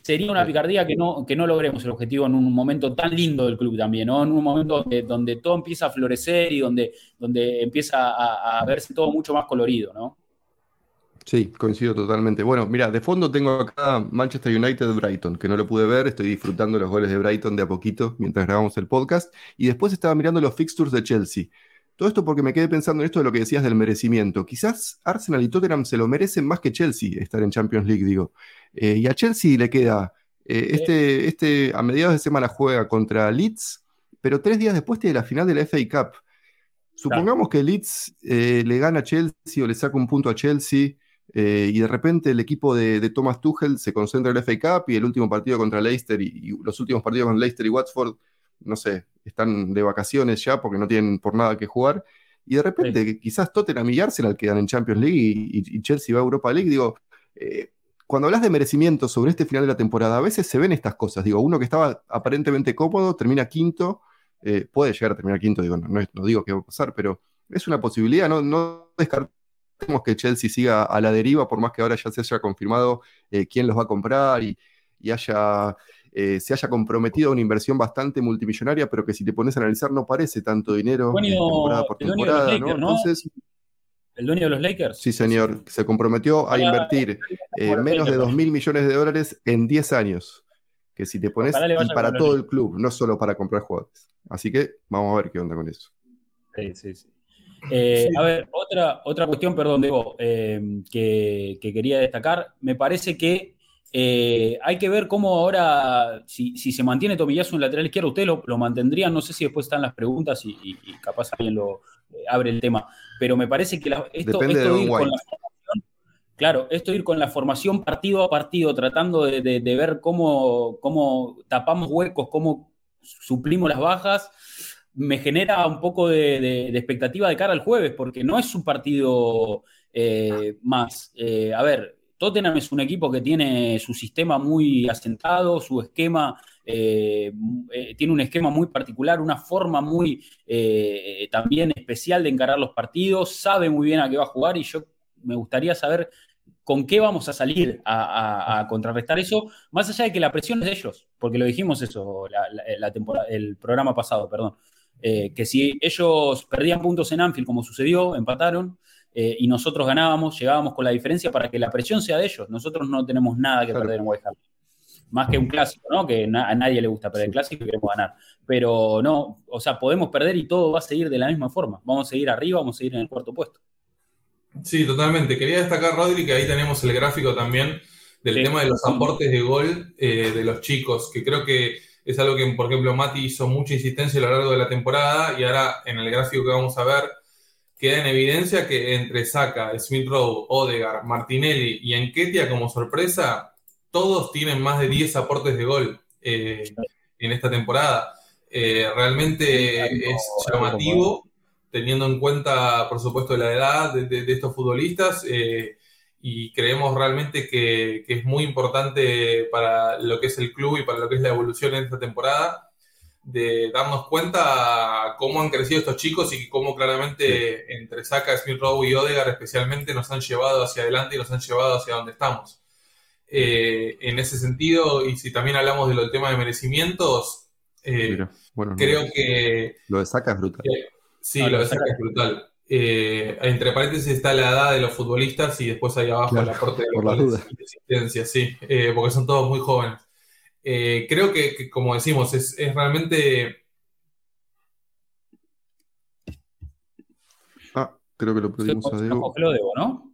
Sería una picardía que no, que no logremos el objetivo en un momento tan lindo del club también, ¿no? En un momento donde, donde todo empieza a florecer y donde, donde empieza a, a verse todo mucho más colorido, ¿no? Sí, coincido totalmente. Bueno, mira, de fondo tengo acá Manchester United Brighton, que no lo pude ver, estoy disfrutando los goles de Brighton de a poquito mientras grabamos el podcast, y después estaba mirando los fixtures de Chelsea. Todo esto porque me quedé pensando en esto de lo que decías del merecimiento. Quizás Arsenal y Tottenham se lo merecen más que Chelsea estar en Champions League, digo. Eh, y a Chelsea le queda, eh, este, este, a mediados de semana juega contra Leeds, pero tres días después tiene la final de la FA Cup. Supongamos claro. que Leeds eh, le gana a Chelsea o le saca un punto a Chelsea. Eh, y de repente el equipo de, de, Thomas Tuchel se concentra en el FA Cup y el último partido contra Leicester y, y, los últimos partidos con Leicester y Watford, no sé, están de vacaciones ya porque no tienen por nada que jugar. Y de repente sí. quizás Tottenham y Arsenal quedan en Champions League y, y Chelsea va a Europa League. Digo, eh, cuando hablas de merecimiento sobre este final de la temporada, a veces se ven estas cosas. Digo, uno que estaba aparentemente cómodo termina quinto, eh, puede llegar a terminar quinto, digo, no, no, no digo que va a pasar, pero es una posibilidad, no, no descartar que Chelsea siga a la deriva, por más que ahora ya se haya confirmado eh, quién los va a comprar y, y haya, eh, se haya comprometido a una inversión bastante multimillonaria, pero que si te pones a analizar no parece tanto dinero bueno, temporada por temporada. Lakers, ¿no? ¿El dueño de los Lakers? Sí, señor. Se comprometió a invertir eh, menos de 2 mil millones de dólares en 10 años. Que si te pones y para todo el club, no solo para comprar jugadores. Así que vamos a ver qué onda con eso. Sí, sí, sí. Eh, sí. A ver, otra, otra cuestión, perdón, Debo, eh, que, que, quería destacar. Me parece que eh, hay que ver cómo ahora, si, si se mantiene Tomillazo en lateral izquierdo, usted lo, lo mantendría. No sé si después están las preguntas y, y, y capaz alguien lo eh, abre el tema. Pero me parece que la, esto, Depende esto de ir White. con la formación, claro, esto ir con la formación partido a partido, tratando de, de, de ver cómo, cómo tapamos huecos, cómo suplimos las bajas me genera un poco de, expectativa de cara al jueves, porque no es un partido eh, más. Eh, a ver, Tottenham es un equipo que tiene su sistema muy asentado, su esquema, eh, tiene un esquema muy particular, una forma muy también especial de encarar los partidos, sabe muy bien a qué va a jugar y yo me gustaría saber con qué vamos a salir a, contrarrestar eso, más allá de que la presión es de ellos, porque lo dijimos eso la temporada, el programa pasado, perdón. Eh, que si ellos perdían puntos en Anfield, como sucedió, empataron, eh, y nosotros ganábamos, llegábamos con la diferencia para que la presión sea de ellos. Nosotros no tenemos nada que claro. perder en White Hart. Más que un clásico, ¿no? Que na a nadie le gusta perder el clásico y queremos ganar. Pero no, o sea, podemos perder y todo va a seguir de la misma forma. Vamos a seguir arriba, vamos a seguir en el cuarto puesto. Sí, totalmente. Quería destacar, Rodri, que ahí tenemos el gráfico también del sí. tema de los aportes de gol eh, de los chicos, que creo que es algo que, por ejemplo, Mati hizo mucha insistencia a lo largo de la temporada y ahora en el gráfico que vamos a ver queda en evidencia que entre Saka, Smith Rowe, Odegar, Martinelli y Enketia como sorpresa, todos tienen más de 10 aportes de gol eh, en esta temporada. Eh, realmente es llamativo, teniendo en cuenta, por supuesto, la edad de, de, de estos futbolistas. Eh, y creemos realmente que, que, es muy importante para lo que es el club y para lo que es la evolución en esta temporada, de darnos cuenta cómo han crecido estos chicos y cómo claramente entre Saka, Smith Rowe y Odegar especialmente nos han llevado hacia adelante y nos han llevado hacia donde estamos. Eh, en ese sentido, y si también hablamos de lo del tema de merecimientos, Eh, creo que... Lo de Saca es brutal. sí, lo de Saca es brutal. Eh, entre paréntesis está la edad de los futbolistas y después ahí abajo la parte de los de existencia, sí, eh, porque son todos muy jóvenes. creo que, como decimos, es, realmente... Ah, creo que lo perdimos a Debo. ¿no?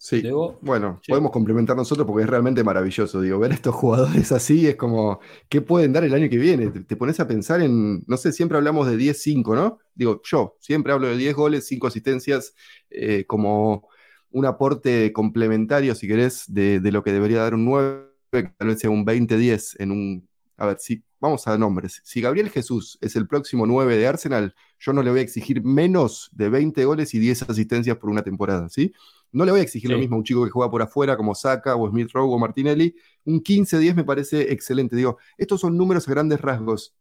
Sí, bueno, podemos complementar nosotros porque es realmente maravilloso. Digo, ver a estos jugadores así es como, ¿qué pueden dar el año que viene? Te, pones a pensar en, no sé, siempre hablamos de 10-5, ¿no? Digo, yo siempre hablo de 10 goles, 5 asistencias, eh, como un aporte complementario, si querés, de, de, lo que debería dar un 9, que tal vez sea un 20-10 en un... A ver, si vamos a nombres. Si Gabriel Jesús es el próximo 9 de Arsenal, yo no le voy a exigir menos de 20 goles y 10 asistencias por una temporada, ¿sí? No le voy a exigir lo mismo a un chico que juega por afuera como Saka o Smith Rowe o Martinelli. Un 15-10 me parece excelente. Digo, estos son números a grandes rasgos.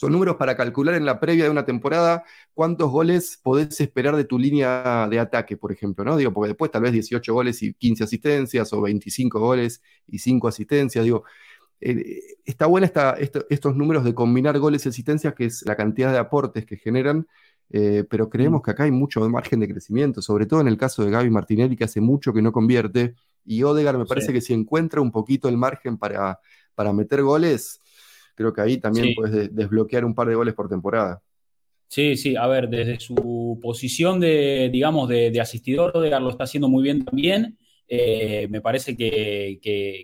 Son números para calcular en la previa de una temporada cuántos goles podés esperar de tu línea de ataque, por ejemplo, ¿no? Digo, porque después tal vez 18 goles y 15 asistencias o 25 goles y 5 asistencias. Digo, eh, está buena estos números de combinar goles y asistencias, que es la cantidad de aportes que generan eh, pero creemos mm. que acá hay mucho margen de crecimiento, sobre todo en el caso de Gaby Martinelli, que hace mucho que no convierte, y Odegar me parece que si encuentra un poquito el margen para, para meter goles, creo que ahí también puedes desbloquear un par de goles por temporada. Sí, sí, a ver, desde su posición de, digamos, de, asistidor, Odegar lo está haciendo muy bien también. Eh, me parece que,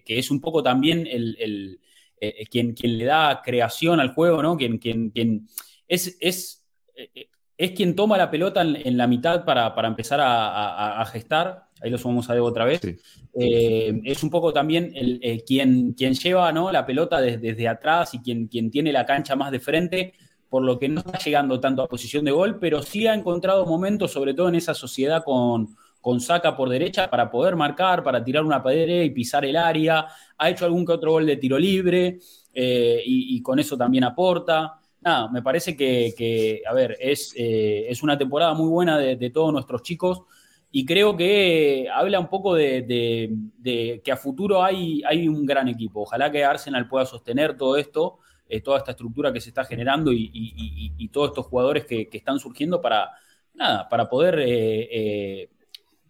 es un poco también el, eh, quien, quien le da creación al juego, ¿no? Quien, quien, quien es, es es quien toma la pelota en, la mitad para, empezar a, gestar. Ahí lo sumamos a Debo otra vez. Eh, es un poco también el, eh, quien, quien, lleva ¿no? la pelota desde, atrás y quien, quien tiene la cancha más de frente, por lo que no está llegando tanto a posición de gol, pero sí ha encontrado momentos, sobre todo en esa sociedad con, con Saca por derecha, para poder marcar, para tirar una pared y pisar el área. Ha hecho algún que otro gol de tiro libre eh, y con eso también aporta nada, me parece que, a ver, es, eh, es, una temporada muy buena de, todos nuestros chicos y creo que habla un poco de, que a futuro hay, hay, un gran equipo. Ojalá que Arsenal pueda sostener todo esto, eh, toda esta estructura que se está generando y, todos estos jugadores que, están surgiendo para, nada, para poder,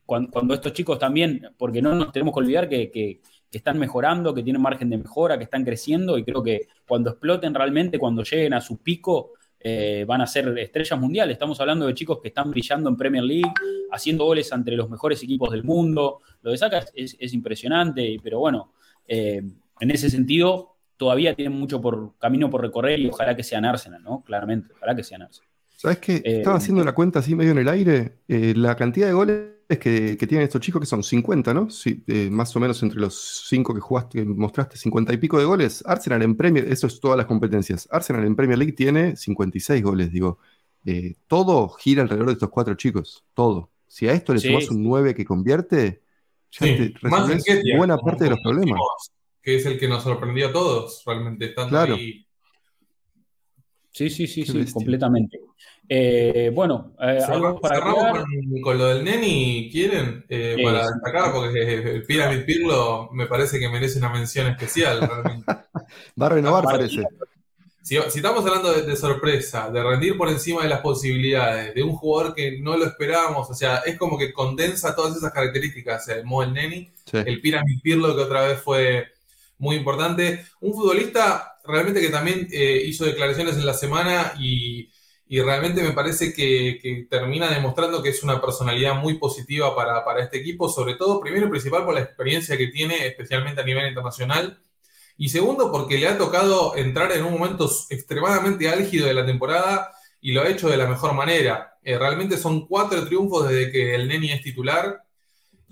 cuando, estos chicos también, porque no nos tenemos que olvidar que que están mejorando, que tienen margen de mejora, que están creciendo y creo que cuando exploten realmente, cuando lleguen a su pico, eh, van a ser estrellas mundiales. Estamos hablando de chicos que están brillando en Premier League, haciendo goles entre los mejores equipos del mundo. Lo de Saka es, impresionante, pero bueno, eh, en ese sentido todavía tienen mucho por, camino por recorrer y ojalá que sean Arsenal, ¿no? Claramente, ojalá que sean Arsenal. ¿Sabes qué? Eh, Estaba haciendo la cuenta así medio en el aire. la cantidad de goles que, tienen estos chicos, que son 50, ¿no? Sí, eh, más o menos entre los 5 que jugaste, mostraste 50 y pico de goles. Arsenal en Premier, eso es todas las competencias. Arsenal en Premier League tiene 56 goles, digo. Eh, todo gira alrededor de estos cuatro chicos, todo. Si a esto le sumas un 9 que convierte, ya te resuelves buena parte de los problemas. Que es el que nos sorprendió a todos, realmente, estando claro. ahí. Sí, sí, sí, sí, completamente. Eh, bueno, eh, cerramos con, lo del Neni, ¿quieren? Eh, para destacar, porque el Pyramid Pirlo me parece que merece una mención especial. Realmente. (laughs) Va a renovar, parece. Si, estamos hablando de, sorpresa, de rendir por encima de las posibilidades, de un jugador que no lo esperábamos, o sea, es como que condensa todas esas características, el Mo el Neni, el Pyramid Pirlo que otra vez fue muy importante, un futbolista realmente que también hizo declaraciones en la semana y y realmente me parece que, termina demostrando que es una personalidad muy positiva para, este equipo, sobre todo, primero y principal, por la experiencia que tiene, especialmente a nivel internacional, y segundo, porque le ha tocado entrar en un momento extremadamente álgido de la temporada y lo ha hecho de la mejor manera. Eh, realmente son cuatro triunfos desde que el Neni es titular.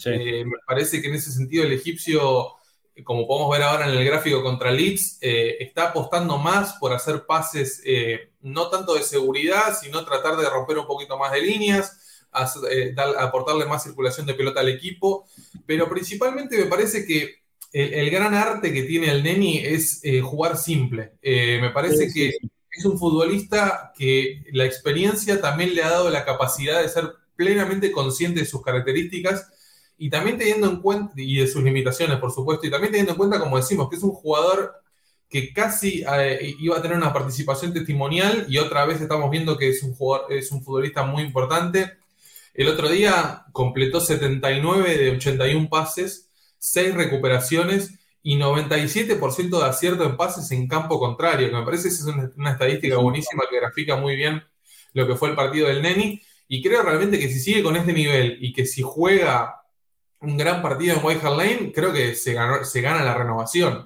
Eh, me parece que en ese sentido el egipcio como podemos ver ahora en el gráfico contra Leeds, eh, está apostando más por hacer pases eh, no tanto de seguridad, sino tratar de romper un poquito más de líneas, eh, aportarle más circulación de pelota al equipo, pero principalmente me parece que el, gran arte que tiene el Neni es jugar simple. me parece que es un futbolista que la experiencia también le ha dado la capacidad de ser plenamente consciente de sus características y también teniendo en cuenta, y de sus limitaciones, por supuesto, y también teniendo en cuenta, como decimos, que es un jugador que casi eh, iba a tener una participación testimonial y otra vez estamos viendo que es un, jugador, es un futbolista muy importante. El otro día completó 79 de 81 pases, 6 recuperaciones y 97% de acierto en pases en campo contrario, que me parece que es una, estadística buenísima que grafica muy bien lo que fue el partido del Neni. Y creo realmente que si sigue con este nivel y que si juega un gran partido en White Hart Lane, creo que se, se gana la renovación.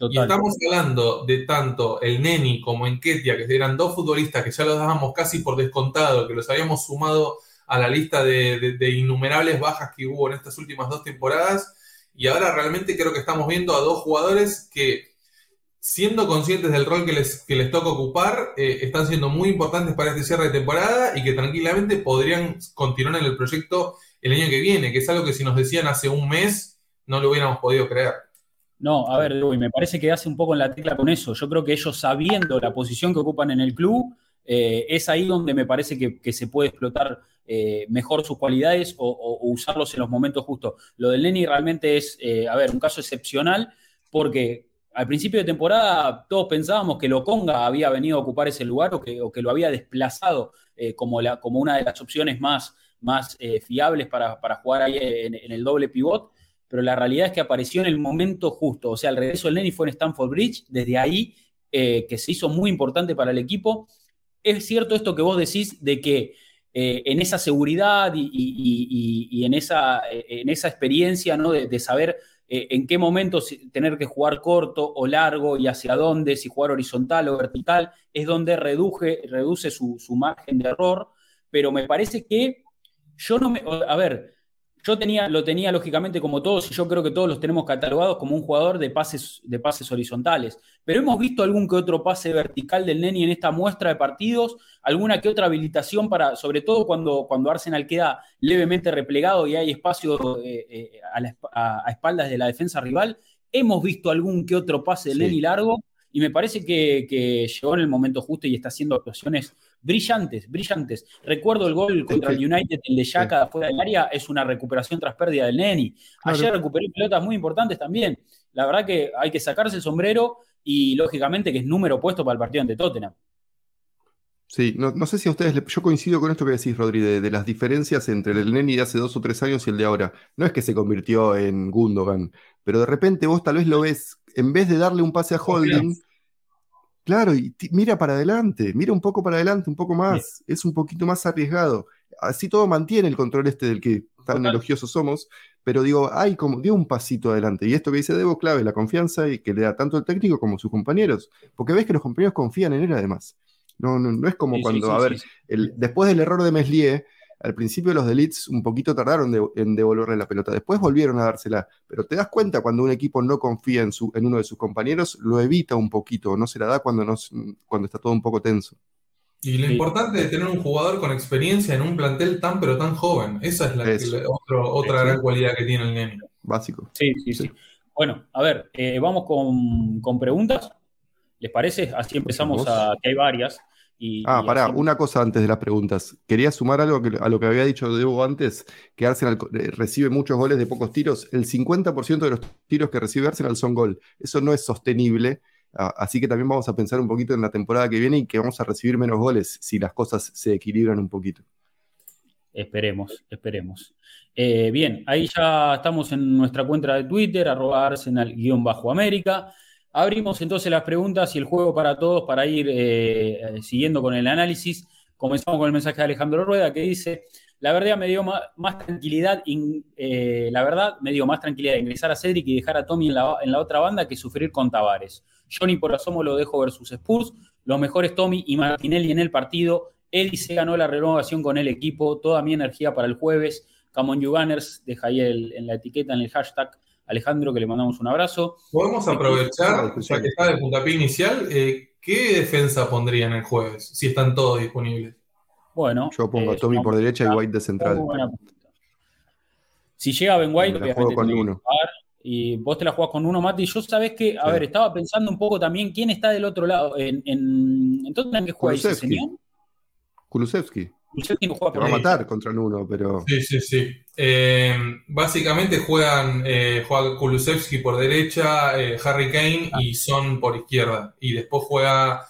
Y estamos hablando de tanto el Neni como Enketia, que eran dos futbolistas que ya los dábamos casi por descontado, que los habíamos sumado a la lista de, innumerables bajas que hubo en estas últimas dos temporadas. Y ahora realmente creo que estamos viendo a dos jugadores que, siendo conscientes del rol que les, que les toca ocupar, eh, están siendo muy importantes para este cierre de temporada y que tranquilamente podrían continuar en el proyecto el año que viene, que es algo que si nos decían hace un mes no lo hubiéramos podido creer. No, a ver, y me parece que hace un poco en la tecla con eso. Yo creo que ellos sabiendo la posición que ocupan en el club, eh, es ahí donde me parece que, se puede explotar eh, mejor sus cualidades o, usarlos en los momentos justos. Lo del Lenny realmente es, eh, a ver, un caso excepcional porque al principio de temporada todos pensábamos que Loconga había venido a ocupar ese lugar o que, que lo había desplazado como, la, como una de las opciones más, más fiables para, jugar ahí en, en el doble pivot pero la realidad es que apareció en el momento justo. O sea, el regreso del Lenny fue en Stanford Bridge, desde ahí, eh, que se hizo muy importante para el equipo. Es cierto esto que vos decís de que eh, en esa seguridad y, en, esa, en, esa, experiencia ¿no? de, saber eh, en qué momento tener que jugar corto o largo y hacia dónde, si jugar horizontal o vertical, es donde reduce, reduce su, su margen de error. Pero me parece que yo no me. A ver, yo tenía, lo tenía lógicamente como todos, y yo creo que todos los tenemos catalogados como un jugador de pases, de pases horizontales. Pero hemos visto algún que otro pase vertical del Neni en esta muestra de partidos, alguna que otra habilitación para, sobre todo cuando, cuando Arsenal queda levemente replegado y hay espacio eh, eh, a, espaldas de la defensa rival. Hemos visto algún que otro pase del Neni largo y me parece que, que, llegó en el momento justo y está haciendo actuaciones brillantes, brillantes. Recuerdo el gol contra el United, el de Yaka fuera del área, es una recuperación tras pérdida del Neni. Ayer recuperó pelotas muy importantes también. La verdad que hay que sacarse el sombrero y lógicamente que es número puesto para el partido ante Tottenham. Sí, no, sé si a ustedes, yo coincido con esto que decís, Rodri, de, las diferencias entre el Neni de hace dos o tres años y el de ahora. No es que se convirtió en Gundogan, pero de repente vos tal vez lo ves, en vez de darle un pase a Holding, Claro, y mira para adelante, mira un poco para adelante, un poco más, es un poquito más arriesgado. Así todo mantiene el control este del que tan elogiosos somos, pero digo, hay como, dio un pasito adelante. Y esto que dice Debo, clave, la confianza y que le da tanto el técnico como sus compañeros, porque ves que los compañeros confían en él además. No, no, es como cuando, a ver, el, después del error de Meslier, al principio los Delites un poquito tardaron en devolverle la pelota, después volvieron a dársela, pero te das cuenta cuando un equipo no confía en, su, en uno de sus compañeros, lo evita un poquito, no se la da cuando, no, cuando está todo un poco tenso. Y lo importante de tener un jugador con experiencia en un plantel tan pero tan joven, esa es la, otra gran cualidad que tiene el Nene. Básico. Sí, sí, sí. Bueno, a ver, eh, vamos con, con, preguntas. ¿Les parece? Así empezamos a, que hay varias ah, pará, una cosa antes de las preguntas. Quería sumar algo a lo que había dicho Debo antes, que Arsenal eh, recibe muchos goles de pocos tiros. El 50% de los tiros que recibe Arsenal son gol. Eso no es sostenible. así que también vamos a pensar un poquito en la temporada que viene y que vamos a recibir menos goles si las cosas se equilibran un poquito. Esperemos, esperemos. Eh, bien, ahí ya estamos en nuestra cuenta de Twitter, arroba Arsenal-América. Abrimos entonces las preguntas y el juego para todos para ir eh, eh, siguiendo con el análisis. Comenzamos con el mensaje de Alejandro Rueda que dice, la verdad me dio más, tranquilidad, eh, la verdad me dio más tranquilidad ingresar a Cedric y dejar a Tommy en la, otra banda que sufrir con Tavares. Johnny por asomo lo dejo ver sus Spurs, los mejores Tommy y Martinelli en el partido. Eddie se ganó la renovación con el equipo, toda mi energía para el jueves. Camon Gunners, deja ahí en la etiqueta, en el hashtag Alejandro, que le mandamos un abrazo. Podemos aprovechar, ya que está de puntapié inicial, eh, ¿qué defensa pondrían el jueves, si están todos disponibles? Bueno. Yo pongo a eh, Tommy por derecha y White de central. Si llega Ben White, obviamente con uno. y vos te la jugás con uno, Mati. Yo sabés que, a ver, estaba pensando un poco también quién está del otro lado. En, en, ¿Entonces en qué juega ese señor? Kulusevski. Kulusevski no juega Te por va a matar contra el uno, pero. Sí, sí, sí. Eh, básicamente juegan eh, juega Kulusevski por derecha, eh, Harry Kane y Son por izquierda. Y después juega,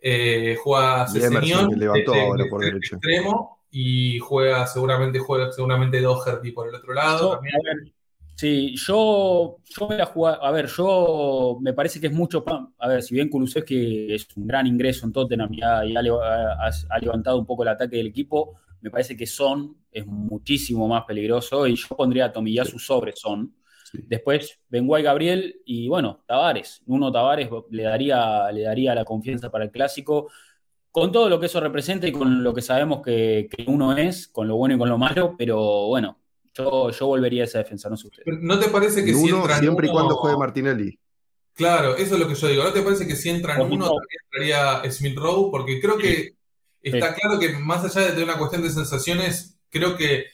eh, juega Y Emerson, Sessegnon que levantó de- ahora de- por de derecha. extremo y juega seguramente juega seguramente Doherty por el otro lado. Yo, también. a ver, sí, yo, yo voy a jugar. A ver, yo me parece que es mucho. A ver, si bien Kulusevski es un gran ingreso en Tottenham y ha, y ha lev- ha- ha levantado un poco el ataque del equipo, me parece que Son es muchísimo más peligroso y yo pondría a Tomiyasu sobre Son. Sí. Después, Benguay Gabriel y bueno, Tavares. Uno Tavares le daría, le daría la confianza para el clásico. Con todo lo que eso representa y con lo que sabemos que, que uno es, con lo bueno y con lo malo, pero bueno, yo, yo volvería a esa defensa, no sé usted. ¿No te parece que si Nuno, entra siempre y Nuno- cuando juegue Martinelli. Claro, eso es lo que yo digo. ¿No te parece que si entra en O uno también entraría Smith Rowe? Porque creo que está claro que más allá de tener una cuestión de sensaciones, creo que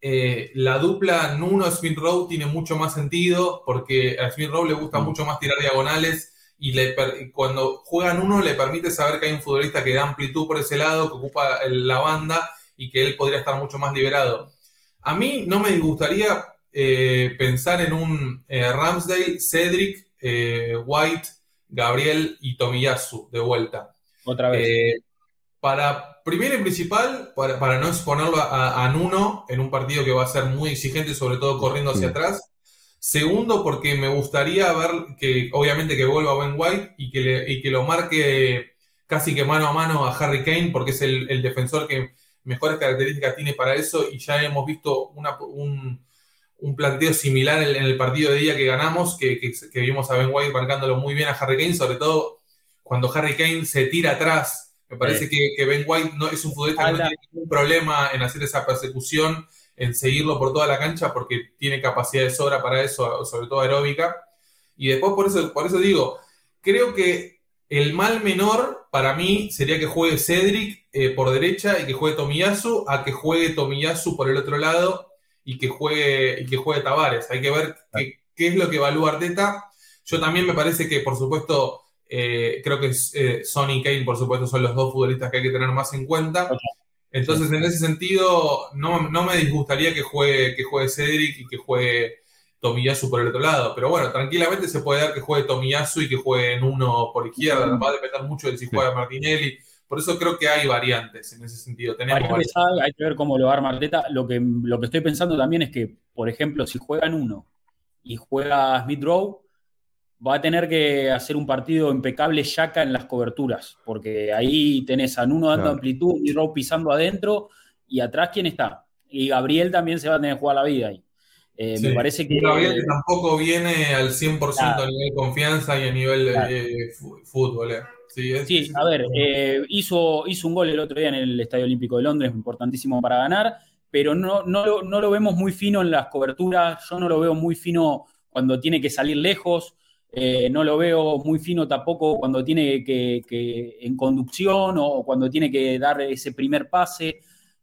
eh, la dupla Nuno Smith Rowe tiene mucho más sentido porque a Smith Rowe le gusta Mm. mucho más tirar diagonales y le per- y cuando juegan uno le permite saber que hay un futbolista que da amplitud por ese lado, que ocupa la banda y que él podría estar mucho más liberado. A mí no me disgustaría eh, pensar en un eh, Ramsdale, Cedric, eh, White, Gabriel y Tomiyasu de vuelta. Otra vez. Eh, para, primero y principal, para, para no exponerlo a, a Nuno en un partido que va a ser muy exigente, sobre todo corriendo hacia Sí. atrás. Segundo, porque me gustaría ver que, obviamente, que vuelva Ben White y que, le- y que lo marque casi que mano a mano a Harry Kane, porque es el, el defensor que mejores características tiene para eso. Y ya hemos visto una- un, un planteo similar en, en el partido de día que ganamos, que, que- que vimos a Ben White marcándolo muy bien a Harry Kane, sobre todo cuando Harry Kane se tira atrás. Me parece que, que Ben White no, es un futbolista que no tiene ningún problema en hacer esa persecución, en seguirlo por toda la cancha, porque tiene capacidad de sobra para eso, sobre todo aeróbica. Y después, por eso, por eso digo, creo que el mal menor para mí sería que juegue Cedric eh, por derecha y que juegue Tomiyasu, a que juegue Tomiyasu por el otro lado y que juegue, y que juegue Tavares. Hay que ver qué, qué es lo que evalúa Arteta. Yo también me parece que, por supuesto, eh, creo que eh, Son y Kane, por supuesto, son los dos futbolistas que hay que tener más en cuenta. Entonces, en ese sentido, no, no me disgustaría que juegue, que juegue Cedric y que juegue Tomiyasu por el otro lado. Pero bueno, tranquilamente se puede dar que juegue Tomiyasu y que juegue en uno por izquierda. Va a depender mucho de si juega Martinelli. Por eso creo que hay variantes en ese sentido. Tenemos Variantes hay, hay que ver cómo lo arma Arteta. Lo que, lo que estoy pensando también es que, por ejemplo, si juegan uno y juega Smith Rowe, va a tener que hacer un partido impecable Yaka en las coberturas, porque ahí tenés a Nuno dando Claro. amplitud, y Rowe pisando adentro, y atrás quién está. Y Gabriel también se va a tener que jugar la vida ahí. Eh, Sí. Me parece que. Tampoco viene al 100% Claro. a nivel confianza y a nivel Claro. eh, fútbol. eh. Sí, es- Sí, es- a ver, eh, hizo, hizo un gol el otro día en el Estadio Olímpico de Londres, importantísimo para ganar, pero no, no, lo, no lo vemos muy fino en las coberturas, yo no lo veo muy fino cuando tiene que salir lejos, eh, no lo veo muy fino tampoco cuando tiene que, que en conducción o cuando tiene que dar ese primer pase.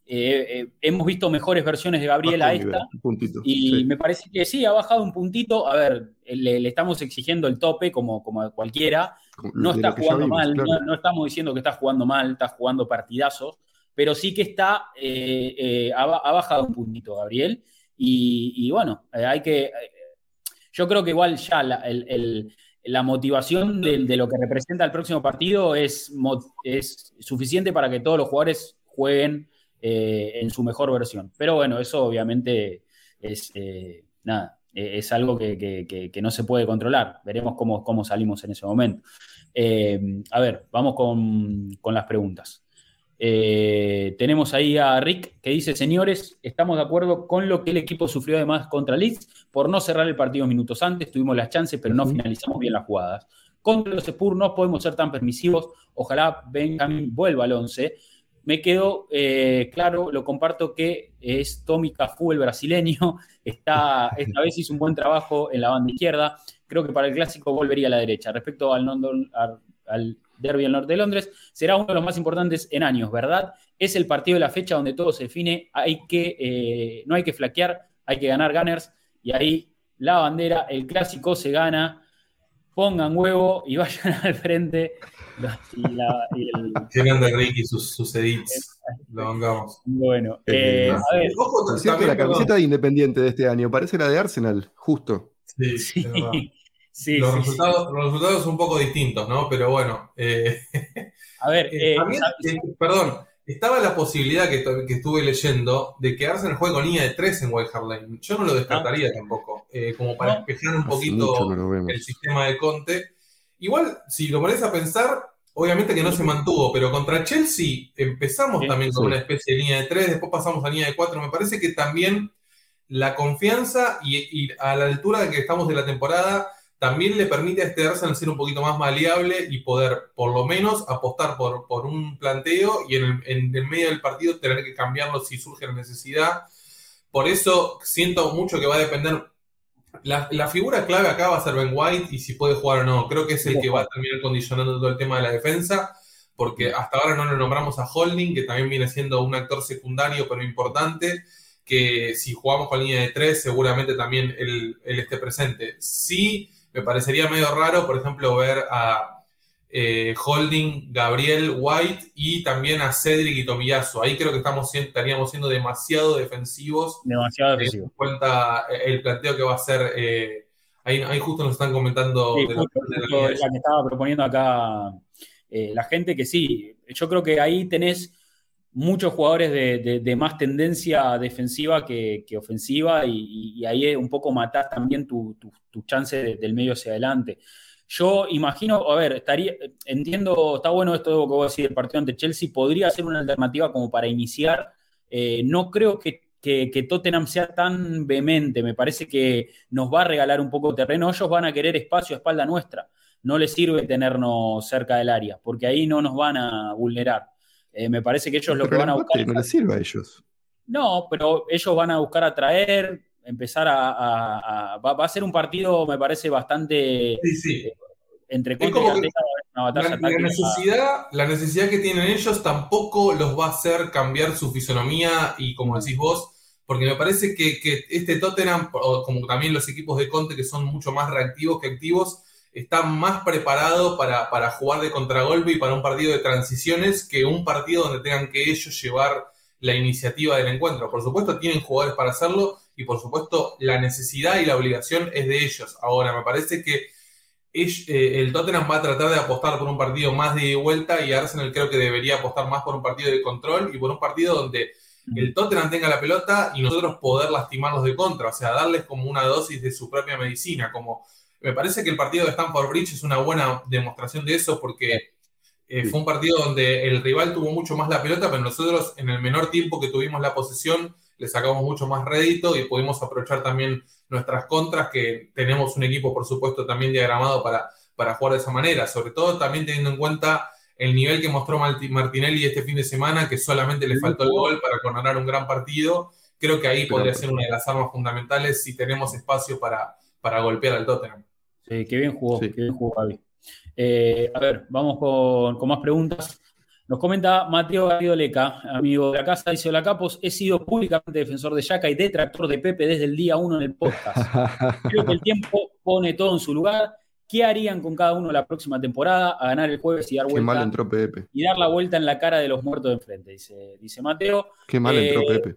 Eh, eh, hemos visto mejores versiones de Gabriel a esta. puntito. Y Sí. me parece que sí, ha bajado un puntito. A ver, le, le estamos exigiendo el tope como, como a cualquiera. No está jugando vimos, mal, claro. no, no estamos diciendo que está jugando mal, está jugando partidazos, pero sí que está, eh, eh, ha, ha bajado un puntito Gabriel. Y, y bueno, hay que. yo creo que igual ya la, el- el- la motivación de, de lo que representa el próximo partido es, es suficiente para que todos los jugadores jueguen eh, en su mejor versión. Pero bueno, eso obviamente es eh, nada, eh, es algo que, que- que- que no se puede controlar. Veremos cómo, cómo salimos en ese momento. Eh, a ver, vamos con, con las preguntas. Eh, tenemos ahí a Rick que dice, señores, estamos de acuerdo con lo que el equipo sufrió además contra Leeds por no cerrar el partido minutos antes, tuvimos las chances, pero no finalizamos bien las jugadas. Contra los Spurs no podemos ser tan permisivos, ojalá Benjamin vuelva al 11. Me quedó eh, claro, lo comparto que es Tommy Cafú, el brasileño, (laughs) está, esta vez hizo un buen trabajo en la banda izquierda, creo que para el clásico volvería a la derecha. Respecto al, Derby del Norte de Londres, será uno de los más importantes en años, ¿verdad? Es el partido de la fecha donde todo se define, hay que, eh, no hay que flaquear, hay que ganar Gunners, y ahí la bandera, el clásico se gana, pongan huevo y (laughs) vayan al frente. Y la- y el- Ricky sus, sus edits. lo bancamos. Bueno, Eh, a ver, Ojo, Por cierto, también, la camiseta de Independiente de este año parece la de Arsenal, justo. Sí, sí, es verdad. (laughs) sí, los, sí, sí. resultados, los resultados son un poco distintos, ¿no? Pero bueno, eh, A ver, (laughs) eh, eh, también, eh, perdón, estaba la posibilidad que, que estuve leyendo de que Arsenal juegue con línea de 3 en White Hart Lane. Yo no lo descartaría tampoco, eh, como para No. despejar un Hace poquito el sistema de Conte. Igual, si lo pones a pensar, obviamente que no se mantuvo, pero contra Chelsea empezamos Sí, también con sí. una especie de línea de 3, después pasamos a línea de 4. Me parece que también la confianza y, y a la altura de que estamos de la temporada también le permite a este Arsenal ser un poquito más maleable y poder, por lo menos, apostar por, por un planteo y en el, en el medio del partido tener que cambiarlo si surge la necesidad. Por eso siento mucho que va a depender. La, la figura clave acá va a ser Ben White y si puede jugar o no. Creo que es el que va a terminar condicionando todo el tema de la defensa, porque hasta ahora no lo nombramos a Holding, que también viene siendo un actor secundario pero importante, que si jugamos con línea de tres, seguramente también él, él esté presente. Sí, me parecería medio raro, por ejemplo, ver a eh, Holding, Gabriel, White y también a Cedric y Tomiyasu. Ahí creo que estamos, estaríamos siendo demasiado defensivos demasiado teniendo defensivo. en cuenta eh, el planteo que va a hacer. eh, ahí, ahí justo nos están comentando Sí, de la, de que estaba proponiendo acá eh, la gente, que sí, yo creo que ahí tenés muchos jugadores de, más tendencia defensiva que, ofensiva y, ahí un poco matás también tu, tu, chance de- del medio hacia adelante. Yo imagino, a ver, estaría, entiendo, está bueno esto que voy a decir, el partido ante Chelsea podría ser una alternativa como para iniciar. Eh, no creo que, que- que Tottenham sea tan vehemente, me parece que nos va a regalar un poco de terreno. Ellos van a querer espacio a espalda nuestra. No les sirve tenernos cerca del área, porque ahí no nos van a vulnerar. Eh, me parece que ellos lo que van a buscar. no les sirve a ellos. No, pero ellos van a buscar atraer, empezar a. a- a- va, va a ser un partido, me parece, bastante Sí, sí. entre Es contra y una batalla La, la necesidad, la necesidad que tienen ellos tampoco los va a hacer cambiar su fisonomía y como decís vos, porque me parece que, que este Tottenham, o como también los equipos de Conte que son mucho más reactivos que activos, están más preparados para, para jugar de contragolpe y para un partido de transiciones que un partido donde tengan que ellos llevar la iniciativa del encuentro. Por supuesto, tienen jugadores para hacerlo y por supuesto la necesidad y la obligación es de ellos. Ahora, me parece que eh, el Tottenham va a tratar de apostar por un partido más de vuelta y Arsenal creo que debería apostar más por un partido de control y por un partido donde el Tottenham tenga la pelota y nosotros poder lastimarlos de contra, o sea, darles como una dosis de su propia medicina, como me parece que el partido de Stamford Bridge es una buena demostración de eso porque eh, fue un partido donde el rival tuvo mucho más la pelota, pero nosotros en el menor tiempo que tuvimos la posesión le sacamos mucho más rédito y pudimos aprovechar también nuestras contras, que tenemos un equipo, por supuesto, también diagramado para, para jugar de esa manera, sobre todo también teniendo en cuenta el nivel que mostró Marti- Martinelli este fin de semana, que solamente le faltó el gol para coronar un gran partido. Creo que ahí podría ser una de las armas fundamentales si tenemos espacio para, para golpear al Tottenham. Sí, qué bien jugó, Sí. qué bien jugó Gaby. Eh, a ver, vamos con, con más preguntas. Nos comenta Mateo Garrido Leca, amigo de la casa, dice: Hola Capos, he sido públicamente defensor de Yaka y detractor de Pepe desde el día uno en el podcast. (laughs) Creo que el tiempo pone todo en su lugar. ¿Qué harían con cada uno la próxima temporada? A ganar el jueves y dar Qué mal vuelta entró Pepe. y dar la vuelta en la cara de los muertos de enfrente, dice, dice Mateo. Qué mal Eh, entró Pepe.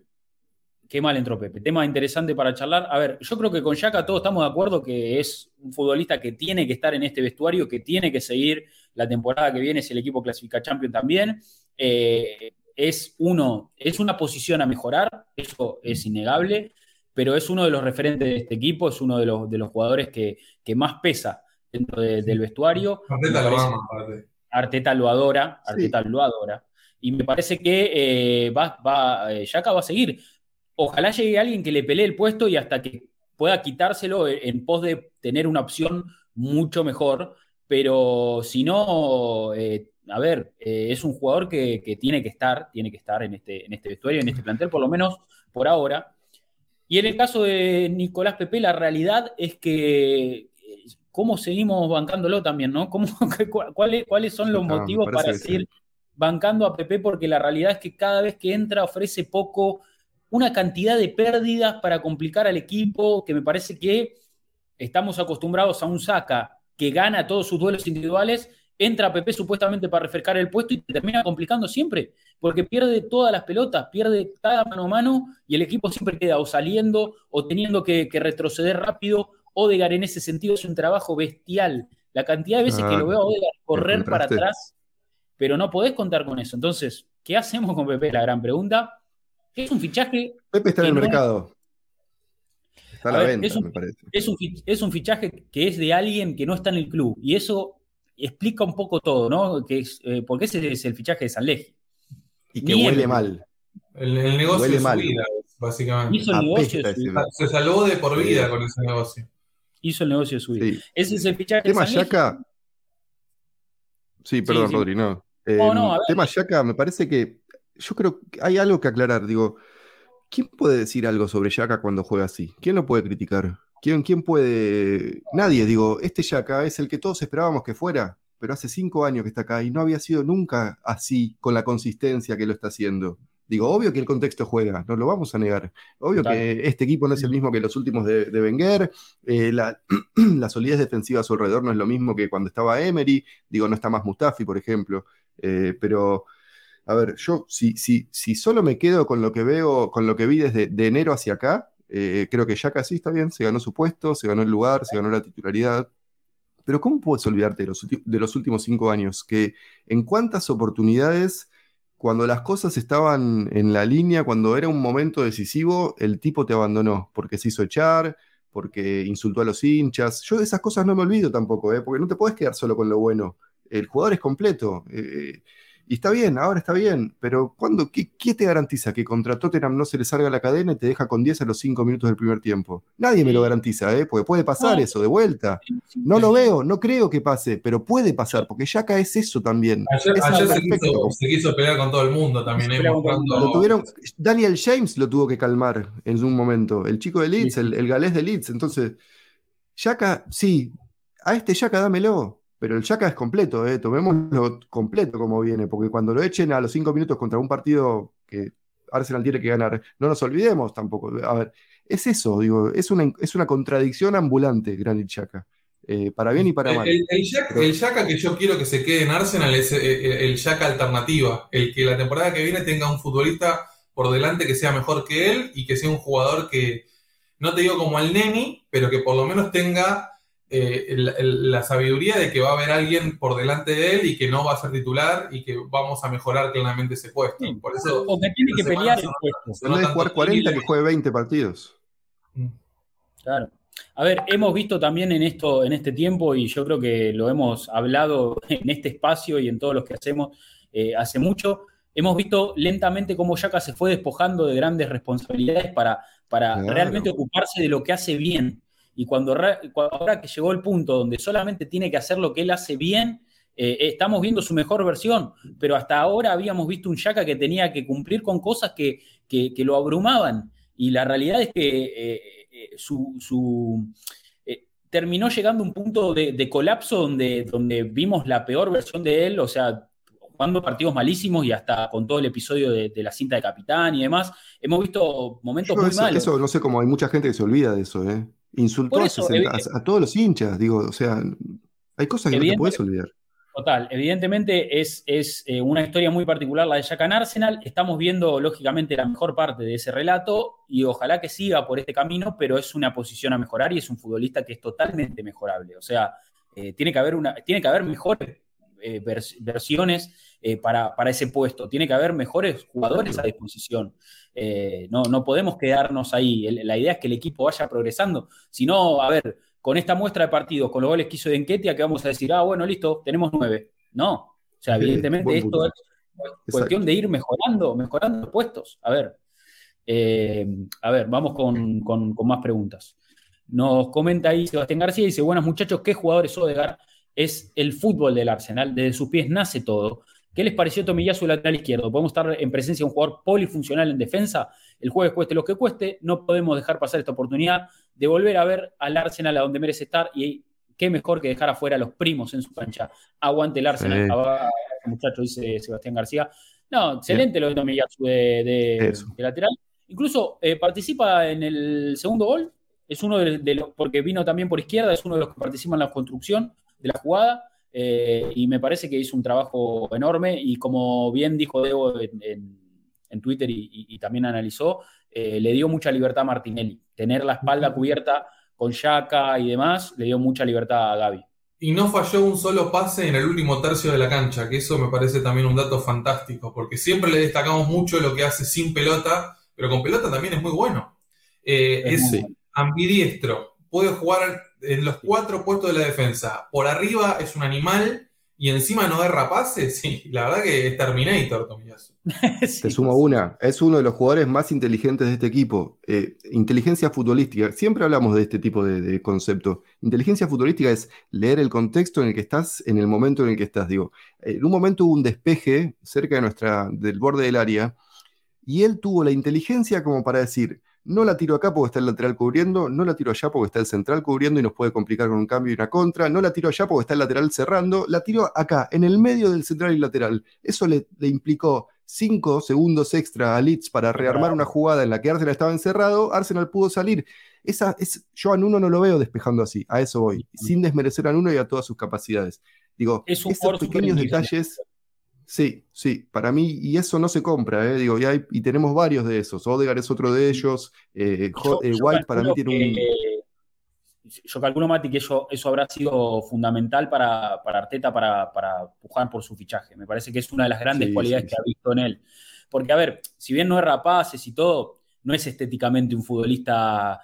Qué mal entró Pepe. Tema interesante para charlar. A ver, yo creo que con Yaka todos estamos de acuerdo que es un futbolista que tiene que estar en este vestuario, que tiene que seguir la temporada que viene si el equipo clasifica Champions también. Eh, es uno, es una posición a mejorar, eso es innegable, pero es uno de los referentes de este equipo, es uno de los, de los jugadores que, que más pesa dentro de- del vestuario. Arteta lo ama. Arteta lo adora, Sí. Arteta lo adora. Y me parece que eh, va, va, eh, Yaka va a seguir. Ojalá llegue alguien que le pelee el puesto y hasta que pueda quitárselo en, pos de tener una opción mucho mejor. Pero si no, eh, a ver, eh, es un jugador que, que tiene que estar, tiene que estar en este, en este vestuario, en este plantel, por lo menos por ahora. Y en el caso de Nicolás Pepe, la realidad es que eh, cómo seguimos bancándolo también, ¿no? ¿Cómo, (laughs) cu- cuáles, ¿Cuáles son los motivos para sí. seguir bancando a Pepe? Porque la realidad es que cada vez que entra ofrece poco, una cantidad de pérdidas para complicar al equipo, que me parece que estamos acostumbrados a un saca que gana todos sus duelos individuales entra Pepe supuestamente para refrescar el puesto y termina complicando siempre, porque pierde todas las pelotas, pierde cada mano a mano y el equipo siempre queda o saliendo o teniendo que, retroceder rápido. Odegar en ese sentido es un trabajo bestial. La cantidad de veces que lo veo a Odegar correr para atrás, pero no podés contar con eso. Entonces, ¿qué hacemos con Pepe? La gran pregunta. Es un fichaje. Pepe está en el mercado. Está a la venta, me parece. Es un, es un fichaje que es de alguien que no está en el club. Y eso explica un poco todo, ¿no? Que es, eh, porque ese es el fichaje de San Legi. Y que huele mal. El, negocio de su vida, básicamente. Hizo el negocio de su vida. Se salvó de por vida con ese negocio. Hizo el negocio de su vida. Ese es el fichaje tema de Yaca... Sí, perdón, Rodri, no. no, no tema Yaca, me parece que. Yo creo que hay algo que aclarar. Digo, ¿quién puede decir algo sobre Yaca cuando juega así? ¿Quién lo puede criticar? ¿Quién, ¿Quién puede.? Nadie, digo, este Yaka es el que todos esperábamos que fuera, pero hace cinco años que está acá y no había sido nunca así, con la consistencia que lo está haciendo. Digo, obvio que el contexto juega, no lo vamos a negar. Obvio que este equipo no es el mismo que los últimos de, de Wenger, eh, (clears throat) la, solidez defensiva a su alrededor no es lo mismo que cuando estaba Emery, digo, no está más Mustafi, por ejemplo, eh, pero a ver, yo si, si, si solo me quedo con lo que veo, con lo que vi desde de enero hacia acá, eh, creo que ya casi está bien, se ganó su puesto, se ganó el lugar, se ganó la titularidad. Pero ¿cómo puedes olvidarte de los, de los últimos cinco años? Que en cuántas oportunidades, cuando las cosas estaban en la línea, cuando era un momento decisivo, el tipo te abandonó porque se hizo echar, porque insultó a los hinchas. Yo de esas cosas no me olvido tampoco, ¿eh? porque no te puedes quedar solo con lo bueno. El jugador es completo. Eh, y está bien, ahora está bien, pero ¿cuándo, qué, te garantiza que contra Tottenham no se le salga la cadena y te deja con 10 a los 5 minutos del primer tiempo? Nadie me lo garantiza, ¿eh? porque puede pasar eso de vuelta. No lo veo, no creo que pase, pero puede pasar, porque Yaka es eso también. Ayer, se, quiso, pelear con todo el mundo también. ¿eh? Lo tuvieron, Daniel James lo tuvo que calmar en un momento, el chico de Leeds, el, el galés de Leeds. Entonces, Yaka, sí, a este Yaka dámelo pero el Yaka es completo, ¿eh? tomémoslo completo como viene, porque cuando lo echen a los cinco minutos contra un partido que Arsenal tiene que ganar, no nos olvidemos tampoco. A ver, es eso, digo, es una, es una contradicción ambulante, Granit Xhaka. Eh, para bien y para mal. El, el, que yo quiero que se quede en Arsenal es eh, el Xhaka alternativa, el que la temporada que viene tenga un futbolista por delante que sea mejor que él y que sea un jugador que, no te digo como el Neni, pero que por lo menos tenga eh, la sabiduría de que va a haber alguien por delante de él y que no va a ser titular y que vamos a mejorar claramente ese puesto. Por eso, o que tiene que pelear el puesto. En vez de jugar 40, que juegue 20 partidos. Mm. Claro. A ver, hemos visto también en esto, en este tiempo, y yo creo que lo hemos hablado (laughs) en este espacio y en todos los que hacemos eh, hace mucho, hemos visto lentamente cómo Yaka se fue despojando de grandes responsabilidades para, para realmente ocuparse de lo que hace bien. Y cuando, ahora que llegó el punto donde solamente tiene que hacer lo que él hace bien, eh, estamos viendo su mejor versión, pero hasta ahora habíamos visto un Yaka que tenía que cumplir con cosas que, lo abrumaban. Y la realidad es que eh, eh, su, terminó llegando a un punto de, colapso donde, donde vimos la peor versión de él, o sea, jugando partidos malísimos y hasta con todo el episodio de, la cinta de capitán y demás, hemos visto momentos muy malos. Eso no sé cómo hay mucha gente que se olvida de eso, ¿eh? Insultó a, todos los hinchas, digo, o sea, hay cosas que no te puedes olvidar. Total, evidentemente es, es eh, una historia muy particular la de Jack Arsenal. Estamos viendo, lógicamente, la mejor parte de ese relato y ojalá que siga por este camino, pero es una posición a mejorar y es un futbolista que es totalmente mejorable. O sea, eh, tiene, que haber una, tiene que haber mejores eh, versiones para, para, ese puesto, tiene que haber mejores jugadores a disposición. Eh, no, no podemos quedarnos ahí. la idea es que el equipo vaya progresando. Si no, a ver, con esta muestra de partidos, con los goles que hizo de Enquetia, que vamos a decir, ah, bueno, listo, tenemos nueve. No. O sea, evidentemente esto es cuestión de ir mejorando, mejorando puestos. A ver, eh, a ver, vamos con, con, más preguntas. Nos comenta ahí Sebastián García, dice, buenas muchachos, ¿qué jugadores Odegar? Es el fútbol del Arsenal, desde sus pies nace todo. ¿Qué les pareció Tomillazo lateral izquierdo? ¿Podemos estar en presencia de un jugador polifuncional en defensa? El jueves cueste lo que cueste, no podemos dejar pasar esta oportunidad de volver a ver al Arsenal a donde merece estar y qué mejor que dejar afuera a los primos en su cancha. Aguante el Arsenal, muchacho, dice Sebastián García. No, excelente lo de Tomillazo de, lateral. Incluso eh, participa en el segundo gol, es uno de, los, porque vino también por izquierda, es uno de los que participa en la construcción de la jugada eh, y me parece que hizo un trabajo enorme y como bien dijo Debo en, Twitter y, también analizó, eh, le dio mucha libertad a Martinelli. Tener la espalda cubierta con Yaka y demás, le dio mucha libertad a Gaby. Y no falló un solo pase en el último tercio de la cancha, que eso me parece también un dato fantástico, porque siempre le destacamos mucho lo que hace sin pelota, pero con pelota también es muy bueno. Eh, es ambidiestro, puede jugar en los cuatro puestos de la defensa. Por arriba es un animal y encima no derra pases. (laughs) Sí, la verdad que es Terminator, Tomiyasu. (laughs) Te sumo una. Es uno de los jugadores más inteligentes de este equipo. Eh, inteligencia futbolística. Siempre hablamos de este tipo de, concepto. Inteligencia futbolística es leer el contexto en el que estás, en el momento en el que estás. Digo, en un momento hubo un despeje cerca de nuestra, del borde del área y él tuvo la inteligencia como para decir, no la tiro acá porque está el lateral cubriendo, no la tiro allá porque está el central cubriendo y nos puede complicar con un cambio y una contra, no la tiro allá porque está el lateral cerrando, la tiro acá, en el medio del central y lateral. Eso le, implicó cinco segundos extra a Leeds para rearmar una jugada en la que Arsenal estaba encerrado, Arsenal pudo salir. Esa, es, yo a Nuno no lo veo despejando así, a eso voy, sin desmerecer a Nuno y a todas sus capacidades. Digo, esos pequeños detalles Sí, sí, para mí, y eso no se compra, ¿eh? digo, y, hay, y tenemos varios de esos. Odegar es otro de ellos, eh, eh, White para mí tiene un. Yo calculo, Mati, que eso, eso habrá sido fundamental para, para Arteta para, para, pujar por su fichaje. Me parece que es una de las grandes cualidades que ha visto en él. Porque, a ver, si bien no es rapaces y todo, no es estéticamente un futbolista.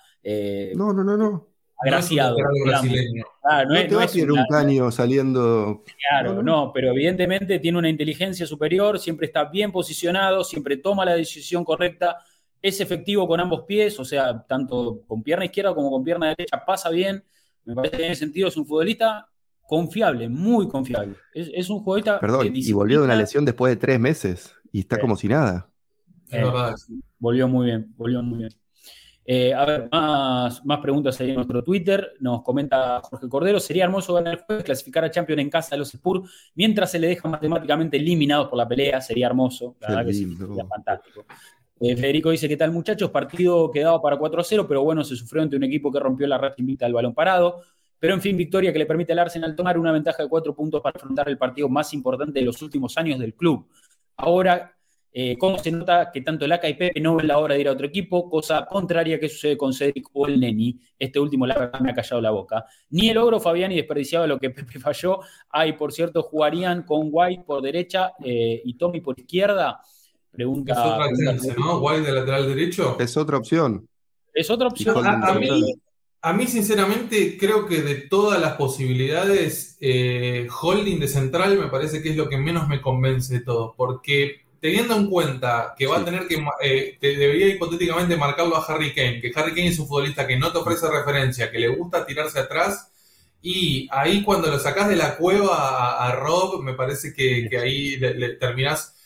no, no, no, no agraciado. no, te va a un caño saliendo. Claro, no, pero evidentemente tiene una inteligencia superior, siempre está bien posicionado, siempre toma la decisión correcta, es efectivo con ambos pies, o sea, tanto con pierna izquierda como con pierna derecha, pasa bien. Me parece que en ese sentido es un futbolista confiable, muy confiable. Es, un futbolista. Perdón, y volvió de una lesión después de tres meses y está como si nada. volvió muy bien, volvió muy bien. Eh, a ver, más, más preguntas ahí en nuestro Twitter. Nos comenta Jorge Cordero. Sería hermoso ganar el jueves, clasificar a Champions en casa de los Spurs, mientras se le deja matemáticamente eliminados por la pelea. Sería hermoso. La verdad que sería fantástico. Eh, Federico dice, ¿qué tal muchachos? Partido quedado para 4-0, pero bueno, se sufrió ante un equipo que rompió la red invita al balón parado. Pero en fin, victoria que le permite al Arsenal tomar una ventaja de cuatro puntos para afrontar el partido más importante de los últimos años del club. Ahora eh, cómo se nota que tanto el AK y Pepe no ven la hora de ir a otro equipo, cosa contraria que sucede con Cedric o el Neni. Este último, la verdad, me ha callado la boca. Ni el ogro Fabiani desperdiciaba lo que (laughs) Pepe falló. Ahí, por cierto, jugarían con White por derecha eh, y Tommy por izquierda. Pregunta. Es otra chance, ¿no? White de lateral derecho. Es otra opción. Es otra opción. A, mí, sinceramente, creo que de todas las posibilidades, eh, Holding de central me parece que es lo que menos me convence de todo. Porque teniendo en cuenta que va a tener que, eh, debería hipotéticamente marcarlo a Harry Kane, que Harry Kane es un futbolista que no te ofrece referencia, que le gusta tirarse atrás, y ahí cuando lo sacás de la cueva a, Rob, me parece que, ahí le, terminás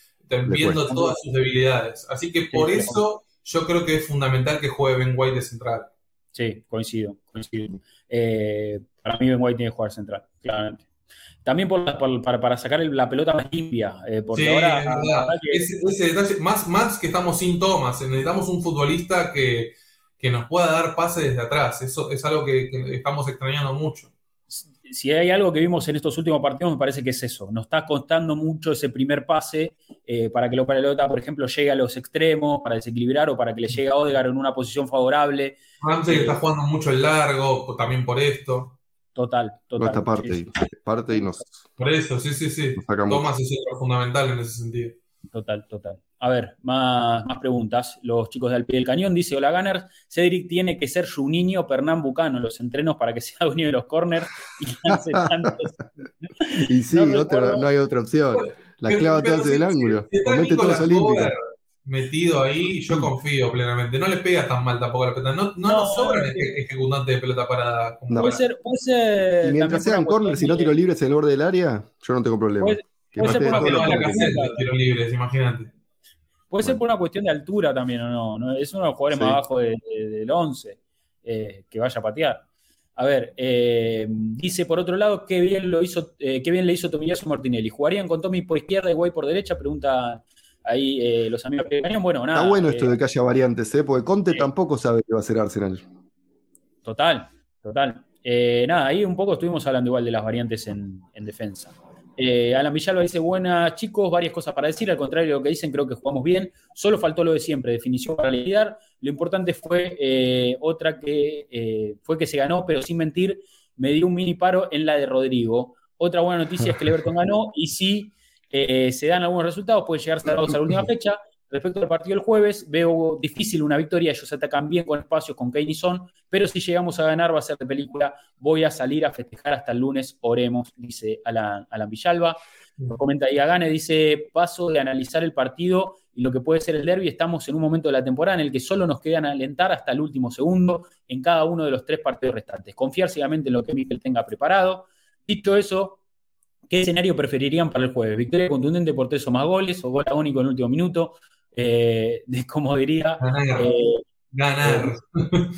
viendo todas sus debilidades. Así que por eso yo creo que es fundamental que juegue Ben White de central. Sí, coincido, coincido. Eh, para mí Ben White tiene que jugar central, claramente. También para, sacar la pelota más limpia. Eh, porque ahora. ese, detalle, más, más que estamos sin tomas, necesitamos un futbolista que, nos pueda dar pase desde atrás. Eso es algo que, estamos extrañando mucho. Si hay algo que vimos en estos últimos partidos, me parece que es eso. Nos está costando mucho ese primer pase eh, para que la pelota, por ejemplo, llegue a los extremos, para desequilibrar o para que le llegue a Odegar en una posición favorable. Ramsey está jugando mucho el largo, también por esto. Total, total. Nuestra parte, parte y nos. Por eso, sí, sí, sí. Tomás es fundamental en ese sentido. Total, total. A ver, más, más preguntas. Los chicos de Al Pie del Cañón dice: Hola, Gunners. Cedric tiene que ser su niño Pernambucano en los entrenos para que sea (laughs) dueño de los corners y lance tantos. y sí, no, no, hay otra opción. La clava te hace del ángulo. Comete todos olímpicos metido ahí, yo confío plenamente. No le pega tan mal tampoco a la pelota. No, no, nos sobran ejecutantes de pelota parada. Puede ser, puede ser. Y mientras sean corners si no tiro libres en el borde del área, yo no tengo problema. Puede, ser por una cuestión de tiro libres, imagínate. Puede ser por una cuestión de altura también, ¿o no? Es uno de los jugadores más bajos del 11 eh, que vaya a patear. A ver, eh, dice por otro lado, qué bien, lo hizo, eh, qué bien le hizo Tomillazo Martinelli. ¿Jugarían con Tommy por izquierda y Guay por derecha? Pregunta ahí eh, los amigos que bueno, nada. Está bueno esto eh, de que haya variantes, ¿eh? porque Conte tampoco sabe qué va a hacer Arsenal. Total, total. Eh, nada, ahí un poco estuvimos hablando igual de las variantes en, defensa. Eh, Alan Villalba dice, buenas chicos, varias cosas para decir, al contrario de lo que dicen, creo que jugamos bien, solo faltó lo de siempre, definición para lidiar, lo importante fue eh, otra que fue que se ganó, pero sin mentir, me dio un mini paro en la de Rodrigo. Otra buena noticia es que el Everton (laughs) ganó y si se dan algunos resultados, puede llegar cerrados a la última fecha, Respecto al partido del jueves, veo difícil una victoria. Ellos atacan bien con espacios con Kane y Son, pero si llegamos a ganar va a ser de película. Voy a salir a festejar hasta el lunes. Oremos, dice Alan, Villalba. Lo comenta Gane, dice, paso de analizar el partido y lo que puede ser el derby. Estamos en un momento de la temporada en el que solo nos quedan alentar hasta el último segundo en cada uno de los tres partidos restantes. Confiar ciegamente en lo que Mikel tenga preparado. Dicho eso, ¿qué escenario preferirían para el jueves? ¿Victoria contundente por tres o más goles o gol agónico en el último minuto? eh, de (laughs) como diría. Ganar. Eh, ganar. (laughs)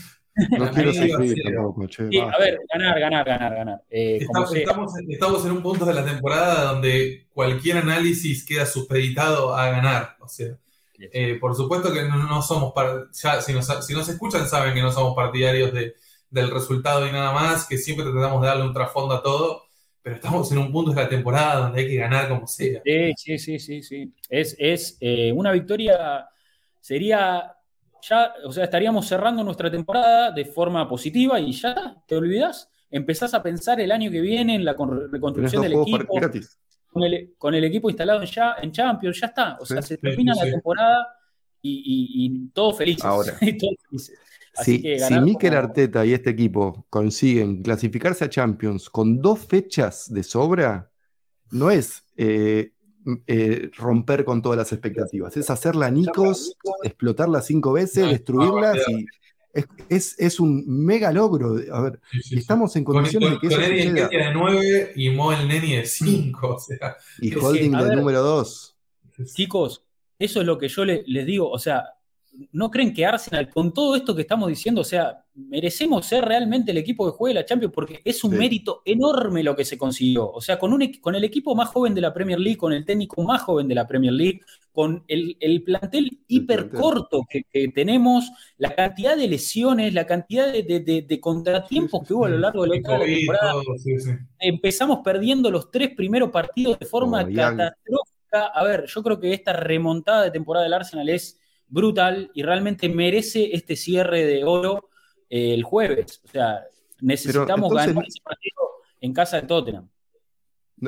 No quiero sufrir tampoco, che. Sí, a ver, ganar, ganar, ganar, ganar. Eh, estamos, estamos, estamos, en un punto de la temporada donde cualquier análisis queda supeditado a ganar. O sea, eh, por supuesto que no, no somos, ya, si, nos, si nos escuchan saben que no somos partidarios de, del resultado y nada más, que siempre tratamos de darle un trasfondo a todo pero estamos en un punto de la temporada donde hay que ganar como sea. Sí, sí, sí, sí. Es, es eh, una victoria, sería ya, o sea, estaríamos cerrando nuestra temporada de forma positiva y ya, ¿te olvidas? Empezás a pensar el año que viene en la reconstrucción del equipo. Con el, con el, equipo instalado en, ya, en Champions, ya está. O sea, se termina la temporada y, y, todos felices. Ahora. (laughs) todos felices si, Mikel Arteta y este equipo consiguen clasificarse a Champions con dos fechas de sobra, no es eh, eh, romper con todas las expectativas, es hacerla Nicos, explotarla cinco veces, destruirlas y es, un mega logro. A ver, estamos en condiciones de que eso suceda. de 9 y Mo el Neni de 5. y Holding de número 2. Chicos, eso es lo que yo les digo. O sea, ¿no creen que Arsenal, con todo esto que estamos diciendo, o sea, merecemos ser realmente el equipo que juegue la Champions? Porque es un mérito enorme lo que se consiguió. O sea, con, un, con el equipo más joven de la Premier League, con el técnico más joven de la Premier League, con el, plantel hiper corto que, tenemos, la cantidad de lesiones, la cantidad de, contratiempos que hubo a lo largo de la, temporada. Empezamos perdiendo los tres primeros partidos de forma catastrófica. A ver, yo creo que esta remontada de temporada del Arsenal es brutal y realmente merece este cierre de oro eh, el jueves. O sea, necesitamos ganar ese partido en casa de Tottenham.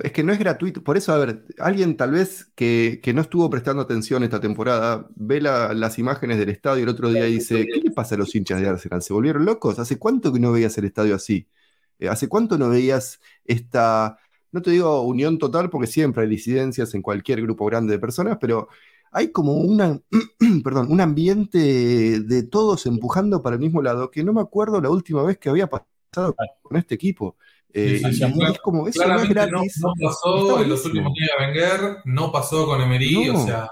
Es que no es gratuito. Por eso, a ver, alguien tal vez que, no estuvo prestando atención esta temporada ve las imágenes del estadio el otro día y dice, ¿qué le pasa a los hinchas de Arsenal? ¿Se volvieron locos? ¿Hace cuánto que no veías el estadio así? Eh, ¿Hace cuánto no veías esta, no te digo unión total porque siempre hay disidencias en cualquier grupo grande de personas, pero hay como una, (clears throat) perdón, un ambiente de todos empujando para el mismo lado que no me acuerdo la última vez que había pasado con este equipo. Eh, es como, eso no es gratis. No, pasó en los últimos días de Wenger, no pasó con Emery, o sea.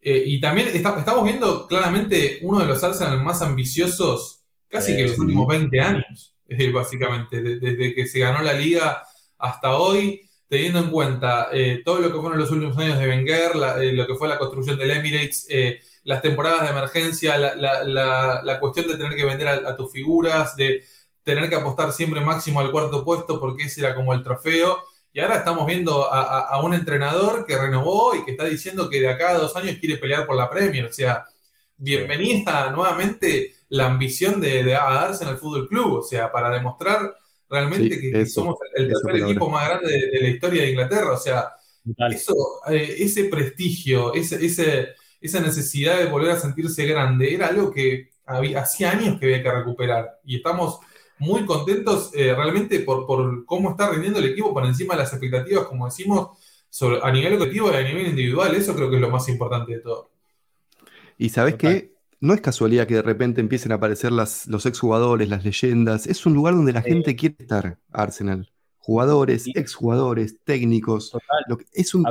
Eh, y también estamos viendo claramente uno de los Arsenal más ambiciosos casi que en los últimos 20 años, (laughs) básicamente, desde que se ganó la liga hasta hoy teniendo en cuenta eh, todo lo que fueron los últimos años de Wenger, eh, lo que fue la construcción del Emirates, eh, las temporadas de emergencia, la, cuestión de tener que vender a, tus figuras, de tener que apostar siempre máximo al cuarto puesto porque ese era como el trofeo. Y ahora estamos viendo a, un entrenador que renovó y que está diciendo que de acá a dos años quiere pelear por la Premier. O sea, bienvenida nuevamente la ambición de, de darse en el Fútbol Club. O sea, para demostrar realmente que, somos el tercer equipo más grande de, la historia de Inglaterra. O sea, eso, eh, ese prestigio, ese, esa necesidad de volver a sentirse grande, era algo que había, hacía años que había que recuperar. Y estamos muy contentos eh, realmente por, cómo está rindiendo el equipo por encima de las expectativas, como decimos, sobre, a nivel colectivo y a nivel individual. Eso creo que es lo más importante de todo. Y sabes qué, no es casualidad que de repente empiecen a aparecer las, los exjugadores, las leyendas. Es un lugar donde la gente quiere estar, Arsenal. Jugadores, exjugadores, técnicos. Lo es un,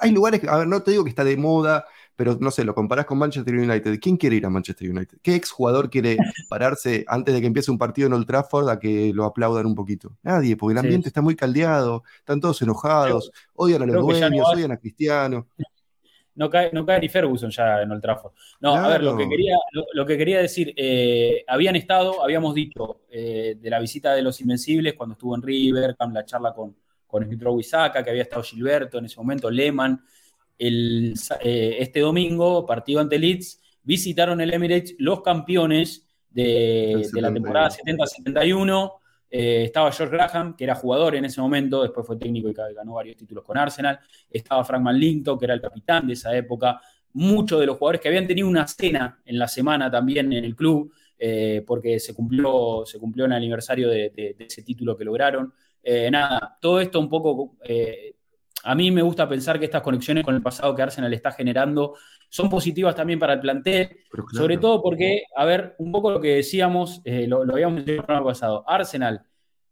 hay lugares, a ver, no te digo que está de moda, pero no sé, lo comparás con Manchester United. ¿Quién quiere ir a Manchester United? ¿Qué exjugador quiere (laughs) pararse antes de que empiece un partido en Old Trafford a que lo aplaudan un poquito? Nadie, porque el ambiente está muy caldeado, están todos enojados, odian a los dueños, odian a Cristiano. No cae, no cae ni Ferguson ya en el Trafford. No, a ver, lo que quería, lo, que quería decir, eh, habían estado, habíamos dicho, eh, de la visita de los Invencibles cuando estuvo en River, con la charla con, con Smith que había estado Gilberto en ese momento, Lehman. El, eh, este domingo, partido ante Leeds, visitaron el Emirates los campeones de, de la temporada 70-71 eh, estaba George Graham, que era jugador en ese momento, después fue técnico y ganó varios títulos con Arsenal. Estaba Frank Linton, que era el capitán de esa época. Muchos de los jugadores que habían tenido una cena en la semana también en el club, eh, porque se cumplió, se cumplió el aniversario de, ese título que lograron. Eh, nada, todo esto un poco a mí me gusta pensar que estas conexiones con el pasado que Arsenal está generando son positivas también para el plantel, sobre todo porque, a ver, un poco lo que decíamos, eh, lo, habíamos mencionado el año pasado, Arsenal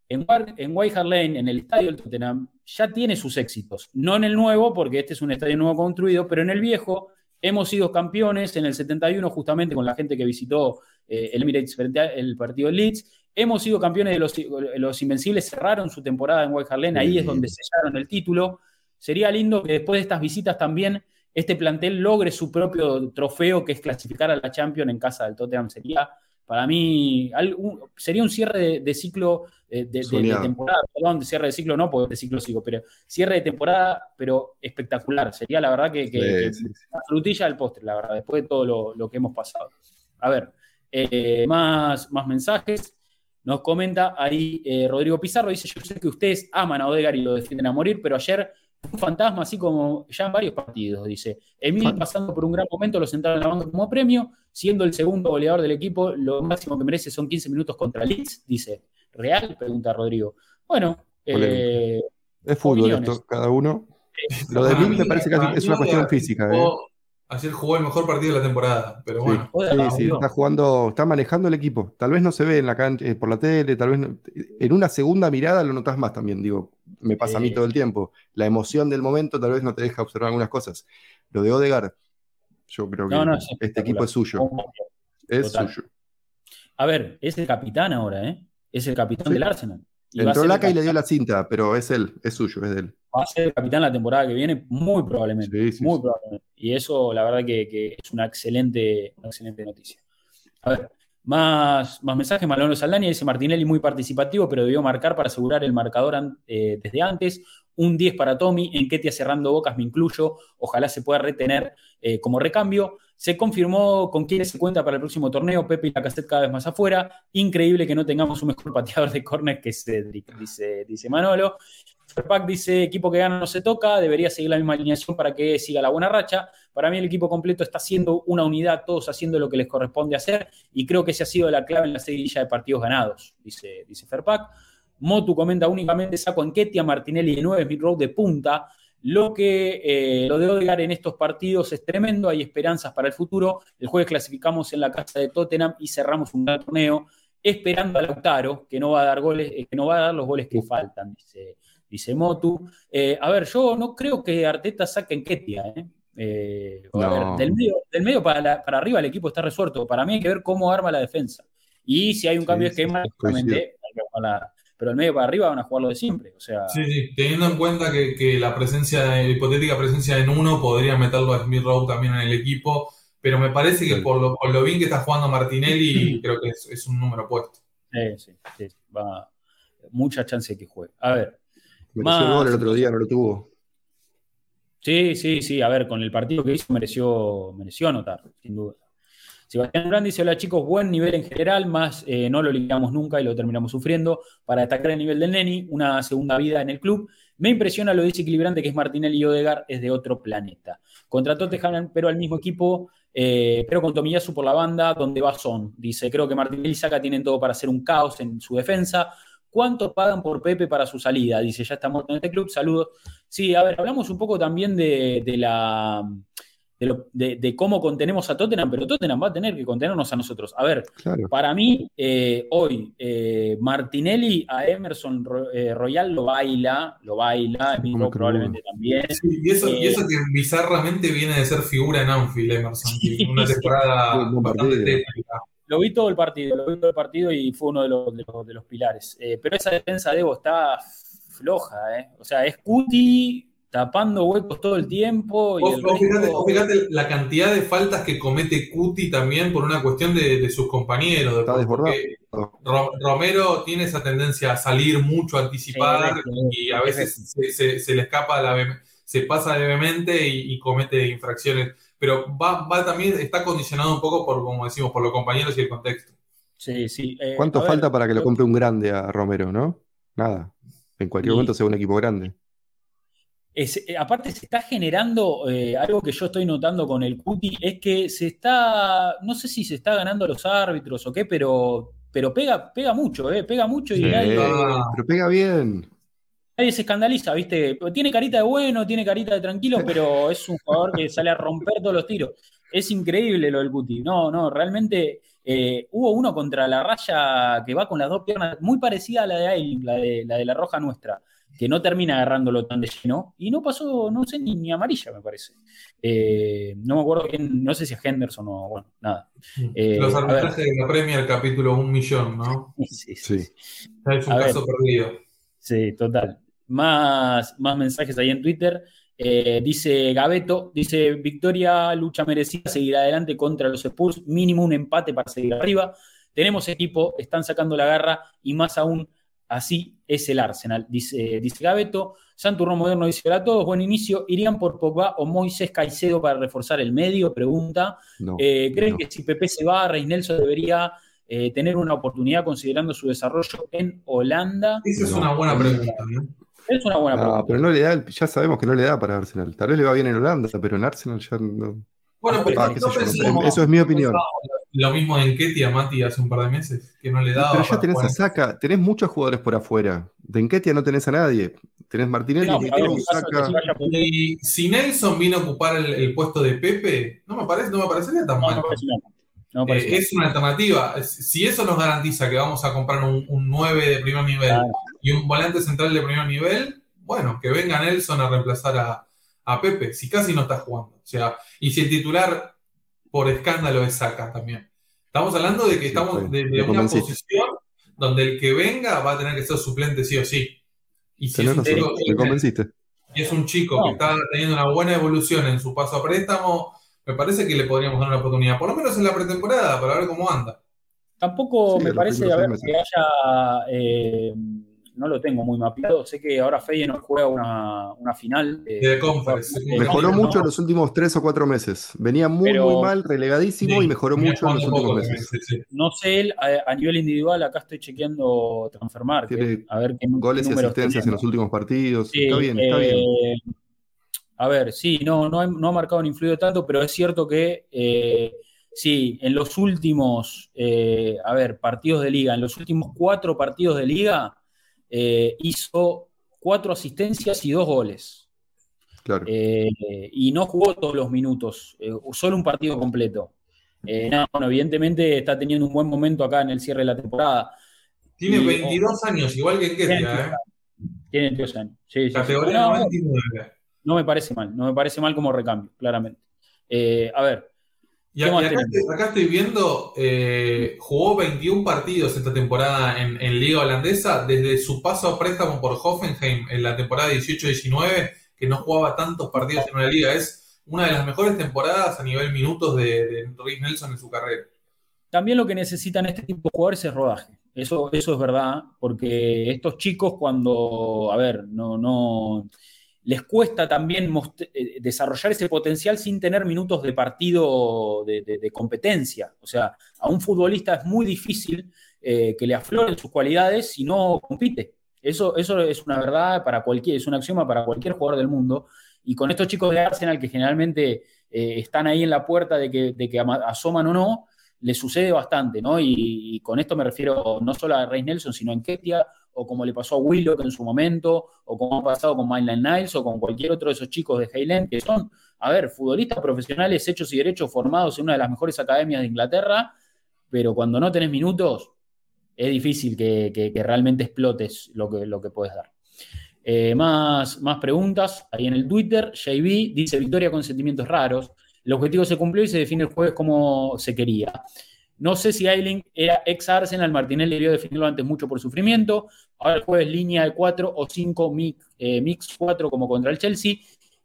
en, en White Hart Lane, en el estadio del Tottenham, ya tiene sus éxitos. No en el nuevo, porque este es un estadio nuevo construido, pero en el viejo hemos sido campeones en el 71, justamente con la gente que visitó eh, el Emirates frente al partido Leeds. Hemos sido campeones de los, los Invencibles, cerraron su temporada en White Hart Lane, ahí es donde sellaron el título. Sería lindo que después de estas visitas también este plantel logre su propio trofeo, que es clasificar a la Champions en casa del Tottenham. Sería, para mí, sería un cierre de, ciclo, eh, de, temporada, perdón, de cierre de ciclo no, porque de ciclo sigo, pero cierre de temporada, pero espectacular. Sería la verdad que, la frutilla del postre, la verdad, después de todo lo, que hemos pasado. A ver, eh, más, más mensajes. Nos comenta ahí eh, Rodrigo Pizarro, dice, yo sé que ustedes aman a Odegar y lo defienden a morir, pero ayer un fantasma, así como ya en varios partidos, dice. Emil pasando por un gran momento, lo sentaron en la banca como premio, siendo el segundo goleador del equipo, lo máximo que merece son 15 minutos contra Leeds, dice. ¿Real? Pregunta Rodrigo. Bueno, eh, es fútbol esto, cada uno. Lo de Emil me parece que es una cuestión física. ¿eh? Ayer jugó el mejor partido de la temporada, pero bueno. Sí, sí, está jugando, está manejando el equipo. Tal vez no se ve en la cancha, eh, por la tele, tal vez en una segunda mirada lo notas más también, digo, me pasa a mí todo el tiempo. La emoción del momento tal vez no te deja observar algunas cosas. Lo de Odegar, yo creo que este equipo es suyo. Es suyo. A ver, es el capitán ahora, ¿eh? Es el capitán del Arsenal. Entró Laca y le dio la cinta, pero es él, es suyo, es de él. Va a ser capitán la temporada que viene, muy probablemente. muy probablemente. Y eso, la verdad, que, es una excelente, excelente noticia. A ver, más, más mensajes. Malone Saldani dice Martinelli muy participativo, pero debió marcar para asegurar el marcador eh, desde antes. Un 10 para Tommy. En Ketia cerrando bocas me incluyo. Ojalá se pueda retener eh, como recambio. Se confirmó con quiénes se cuenta para el próximo torneo. Pepe y la cassette cada vez más afuera. Increíble que no tengamos un mejor (laughs) pateador de córner que Cedric, dice, dice Manolo. Ferpac dice, equipo que gana no se toca, debería seguir la misma alineación para que siga la buena racha. Para mí el equipo completo está haciendo una unidad, todos haciendo lo que les corresponde hacer, y creo que ese ha sido la clave en la seguidilla de partidos ganados, dice, dice Ferpac. Motu comenta únicamente saco en Ketia, Martinelli de 9, Smith Road de punta. Lo que eh, lo de Odegaard en estos partidos es tremendo, hay esperanzas para el futuro. El jueves clasificamos en la casa de Tottenham y cerramos un gran torneo, esperando a Lautaro, que no va a dar goles, eh, que no va a dar los goles que faltan, dice, dice Motu. Eh, a ver, yo no creo que Arteta saque en Ketia. ¿eh? Eh, del medio, para, arriba el equipo está resuelto. Para mí hay que ver cómo arma la defensa. Y si hay un cambio de esquema, pero el medio para arriba van a jugar lo de siempre. O sea, sí, sí, teniendo en cuenta que, la presencia, la hipotética presencia en uno, podría meterlo a Smith Rowe también en el equipo. Pero me parece que por lo, bien que está jugando Martinelli, (clears throat) creo que es, un número puesto. Sí, sí, sí. Va, mucha chance de que juegue. A ver, Mereció el otro día, no lo tuvo. Sí, sí, sí. A ver, con el partido que hizo mereció, mereció anotar, sin duda. Sebastián Brand dice: Hola chicos, buen nivel en general, más eh, no lo ligamos nunca y lo terminamos sufriendo. Para destacar el nivel del Neni, una segunda vida en el club. Me impresiona lo desequilibrante que es Martinelli y Odegar, es de otro planeta. Contrató Tejan, pero al mismo equipo, eh, pero con Tomiyasu por la banda, donde va Son. Dice: Creo que Martinelli y Saca tienen todo para hacer un caos en su defensa. ¿Cuánto pagan por Pepe para su salida? Dice, ya está muerto en este club, saludos. Sí, a ver, hablamos un poco también de, la... De, cómo contenemos a Tottenham, pero Tottenham va a tener que contenernos a nosotros. A ver, para mí, eh, hoy, eh, Martinelli a Emerson eh, Royal lo baila, lo baila, mismo probablemente también. y, eso, que bizarramente viene de ser figura en Anfield, Emerson, (laughs) una temporada bastante técnica. Lo vi todo el partido, lo vi todo el partido y fue uno de los, de los, pilares. Eh, pero esa defensa de Evo está floja, ¿eh? O sea, es Cuti tapando huecos todo el tiempo. Y Vos, el vos fíjate, resto- vos fíjate la cantidad de faltas que comete Cuti también por una cuestión de, de sus compañeros. de- Está desbordado. porque Ro- Romero tiene esa tendencia a salir mucho, a anticipar Sí, sí, y a veces se, se- se le escapa la se pasa levemente y, y comete infracciones. Pero va, va también, está condicionado un poco por, como decimos, por los compañeros y el contexto. Sí, sí. eh, ¿Cuánto ver, falta para que lo compre un grande a Romero, no? Nada. En cualquier Y- momento sea un equipo grande. Es- eh, aparte se está generando eh, algo que yo estoy notando con el Cuti, es que se está, no sé si se está ganando a los árbitros o qué, pero, pero pega, pega mucho, eh, pega mucho y Sí, nadie, Ah. pero pega bien. Nadie se escandaliza, ¿viste? Tiene carita de bueno, tiene carita de tranquilo, pero (laughs) es un jugador que sale a romper todos los tiros. Es increíble lo del Cuti. No, no, realmente eh, hubo uno contra la raya que va con las dos piernas, muy parecida a la de Ailing, la de la, de la roja nuestra, que no termina agarrándolo tan de lleno, y no pasó, no sé, ni, ni amarilla, me parece. Eh, no me acuerdo quién, no sé si es Henderson o, bueno, nada. Eh, Los arbitrajes de la Premier, capítulo un millón, ¿no? (laughs) Sí, sí, Sí. sí. Es un A ver. caso perdido. Sí, total. Más, más mensajes ahí en Twitter. Eh, dice Gabeto, dice Victoria, lucha merecida, seguir adelante contra los Spurs, mínimo un empate para seguir arriba. Tenemos equipo, están sacando la garra y más aún así es el Arsenal, dice, dice Gabeto. Santurrón Moderno dice, hola a todos, buen inicio. ¿Irían por Pogba o Moisés Caicedo para reforzar el medio? Pregunta. No. Eh, ¿Creen no. que si Pepe se va, Reis Nelson debería eh, tener una oportunidad considerando su desarrollo en Holanda? Esa es No. una buena pregunta, ¿no? Es una buena No, pregunta. pero no le da, ya sabemos que no le da para Arsenal. Tal vez le va bien en Holanda, pero en Arsenal ya no. Bueno, pero Ah, no qué sé yo, pensemos- eso es mi opinión. Lo mismo en Ketty a Mati hace un par de meses, que no le daba. Pero ya tenés a. Saka, tenés muchos jugadores por afuera. De Enquetia no tenés a nadie. Tenés Martinelli, No, a ver, Militao, ¿qué pasa? Saka. Que se vaya por- Y si Nelson vino a ocupar el, el puesto de Pepe, no me parece, no me parecería tan No, mal. no parece mal. No Eh, es una alternativa. Si eso nos garantiza que vamos a comprar un, un 9 de primer nivel Claro. Y un volante central de primer nivel, bueno, que venga Nelson a reemplazar a, a Pepe, si casi no está jugando. O sea, y si el titular por escándalo es Saca también. Estamos hablando de que Sí, estamos de, una posición donde el que venga va a tener que ser suplente sí o sí. Y si es un razón, chico, me convenciste. y es un chico No. que está teniendo una buena evolución en su paso a préstamo, me parece que le podríamos dar una oportunidad, por lo menos en la pretemporada, para ver cómo anda. Tampoco Sí, me parece a ver, que haya. eh, no lo tengo muy mapeado. Sé que ahora Feyenoord juega una, una final. eh, De conference. Mejoró mucho no, en los últimos tres o cuatro meses. Venía muy, Pero- muy mal, relegadísimo Sí, y mejoró mucho en los últimos meses. sí, sí. no sé él, a, a nivel individual, acá estoy chequeando Transfermarkt. Tiene eh, a ver qué, Goles qué y asistencias en los últimos partidos. Sí, está bien, está eh, bien. A ver, sí, no, no, ha- no ha marcado ni influido tanto, pero es cierto que eh, sí, en los últimos, eh, a ver, partidos de liga, en los últimos cuatro partidos de liga, eh, hizo cuatro asistencias y dos goles. Claro. Eh, y no jugó todos los minutos, eh, solo un partido completo. Eh, no, bueno, evidentemente está teniendo un buen momento acá en el cierre de la temporada. Tiene Y- 22 años, igual que Ketia, ¿eh? Tiene 10 años. Sí, sí, sí. Categoría No, 99. no me parece mal, no me parece mal como recambio, claramente. Eh, a ver, Y, ¿Qué y más acá, estoy, acá estoy viendo, eh, jugó 21 partidos esta temporada en, en Liga Holandesa, desde su paso a préstamo por Hoffenheim en la temporada 18-19, que no jugaba tantos partidos en una liga. Es una de las mejores temporadas a nivel minutos de, de Rick Nelson en su carrera. También lo que necesitan este tipo de jugadores es rodaje. Eso, eso es verdad, porque estos chicos cuando, a ver, no, no, les cuesta también eh, desarrollar ese potencial sin tener minutos de partido de, de- competencia. O sea, a un futbolista es muy difícil eh, que le afloren sus cualidades si no compite. Eso, eso es una verdad para cualquier, es un axioma para cualquier jugador del mundo. Y con estos chicos de Arsenal que generalmente eh, están ahí en la puerta de que, de que asoman o no, le sucede bastante, ¿no? Y, y con esto me refiero no solo a Reis Nelson, sino a Enketia, o como le pasó a Willock en su momento, o como ha pasado con Mylan Niles, o con cualquier otro de esos chicos de Highland, que son, a ver, futbolistas profesionales hechos y derechos formados en una de las mejores academias de Inglaterra, pero cuando no tenés minutos, es difícil que, que- que realmente explotes lo que, lo que puedes dar. Eh, más, más preguntas ahí en el Twitter. JB dice: Victoria con sentimientos raros. El objetivo se cumplió y se define el jueves como se quería. No sé si Ailing era ex Arsenal, Martinelli debió definirlo antes mucho por sufrimiento. Ahora el jueves línea de 4 o 5 mix, eh, mix 4 como contra el Chelsea.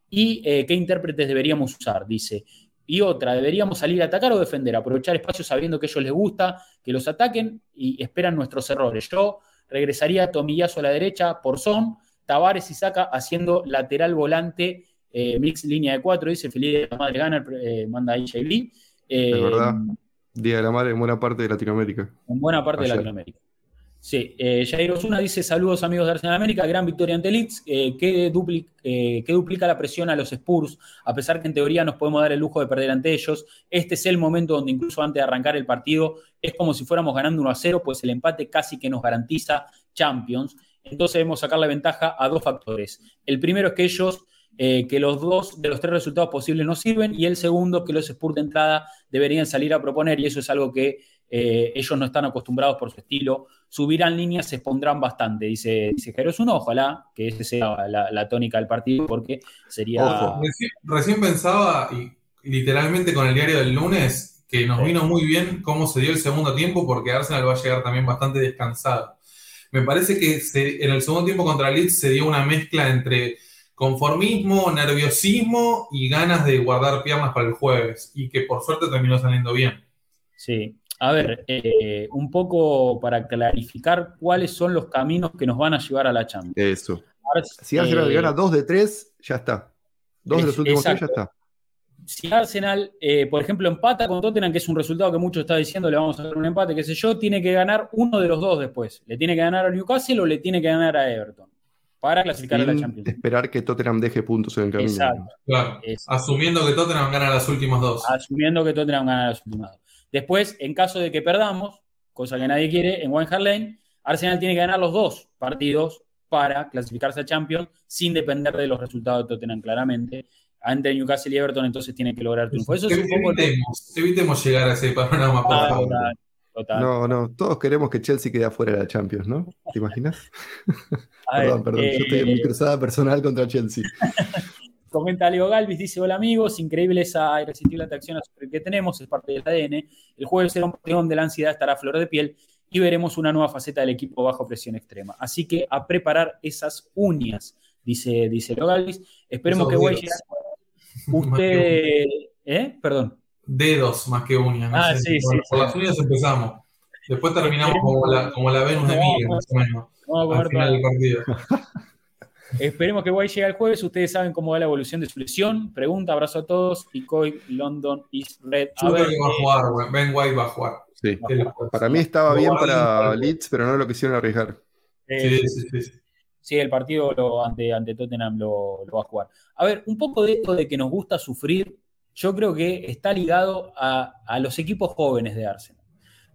¿Y eh, qué intérpretes deberíamos usar? Dice. Y otra, deberíamos salir a atacar o defender, aprovechar espacios sabiendo que a ellos les gusta que los ataquen y esperan nuestros errores. Yo regresaría a Tomillazo a la derecha por Son, Tavares y Saca haciendo lateral volante, eh, mix línea de 4, dice Felipe de la Madre Gana, manda ahí JB. es verdad. Día de la Madre en buena parte de Latinoamérica. En buena parte de Latinoamérica. Sí, eh, Jair Osuna dice: Saludos amigos de Arsenal América, gran victoria ante Leeds, eh, que, eh, duplica la presión a los Spurs, a pesar que en teoría nos podemos dar el lujo de perder ante ellos. Este es el momento donde, incluso antes de arrancar el partido, es como si fuéramos ganando 1 a 0, pues el empate casi que nos garantiza Champions. Entonces debemos sacarle ventaja a dos factores. El primero es que ellos eh, que los dos de los tres resultados posibles no sirven y el segundo que los Spurs de entrada deberían salir a proponer y eso es algo que eh, ellos no están acostumbrados por su estilo. Subirán líneas, se expondrán bastante, dice, dice. Es uno, ojalá que esa sea la, tónica del partido porque sería... Ojo. Recién, pensaba, y literalmente con el diario del lunes, que nos vino muy bien cómo se dio el segundo tiempo porque Arsenal va a llegar también bastante descansado. Me parece que en el segundo tiempo contra Leeds se dio una mezcla entre conformismo, nerviosismo y ganas de guardar piernas para el jueves. Y que por suerte terminó saliendo bien. Sí. A ver, eh, un poco para clarificar cuáles son los caminos que nos van a llevar a la Champions. Eso. si Arsenal eh, gana dos de tres, ya está. Dos de los últimos tres, ya está. Si Arsenal, eh, por ejemplo, empata con Tottenham, que es un resultado que muchos está diciendo, le vamos a dar un empate, qué sé yo, tiene que ganar uno de los dos después. Le tiene que ganar a Newcastle o le tiene que ganar a Everton para clasificar a la Champions. Esperar que Tottenham deje puntos en el camino. Exacto. Claro. Asumiendo que Tottenham gana las últimas dos. Asumiendo que Tottenham gana las últimas dos. Después, en caso de que perdamos, cosa que nadie quiere, en Hart Lane, Arsenal tiene que ganar los dos partidos para clasificarse a Champions sin depender de los resultados de Tottenham claramente. Ante Newcastle y Everton, entonces tiene que lograr triunfo. Eso es un poco evitemos, llegar a ese panorama, por favor. No, no, todos queremos que Chelsea quede afuera de la Champions, ¿no? ¿Te imaginas? (laughs) (laughs) perdón, perdón, yo estoy en mi eh, cruzada personal contra Chelsea. (laughs) Comenta Leo Galvis, dice, hola amigos, increíble esa irresistible atracción que tenemos, es parte del ADN. El jueves será un partido donde la ansiedad estará a flor de piel y veremos una nueva faceta del equipo bajo presión extrema. Así que a preparar esas uñas, dice, dice Leo Galvis. Esperemos que Guay (laughs) Usted... ¿Eh? Perdón dedos más que uñas. ah, sí, sí, por las uñas empezamos. Después terminamos como la, como la Venus de Miguel, más o menos. al final del partido. (laughs) Esperemos que Guay llegue el jueves. Ustedes saben cómo va la evolución de su lesión. Pregunta, abrazo a todos. Y Coy, London is red. Yo creo que va a jugar, Ben White va a jugar. Sí. Para mí estaba bien para Leeds, pero no lo quisieron arriesgar. sí, sí, sí, sí. el partido ante, ante Tottenham lo, lo, va a jugar. A ver, un poco de esto de que nos gusta sufrir yo creo que está ligado a, los equipos jóvenes de Arsenal.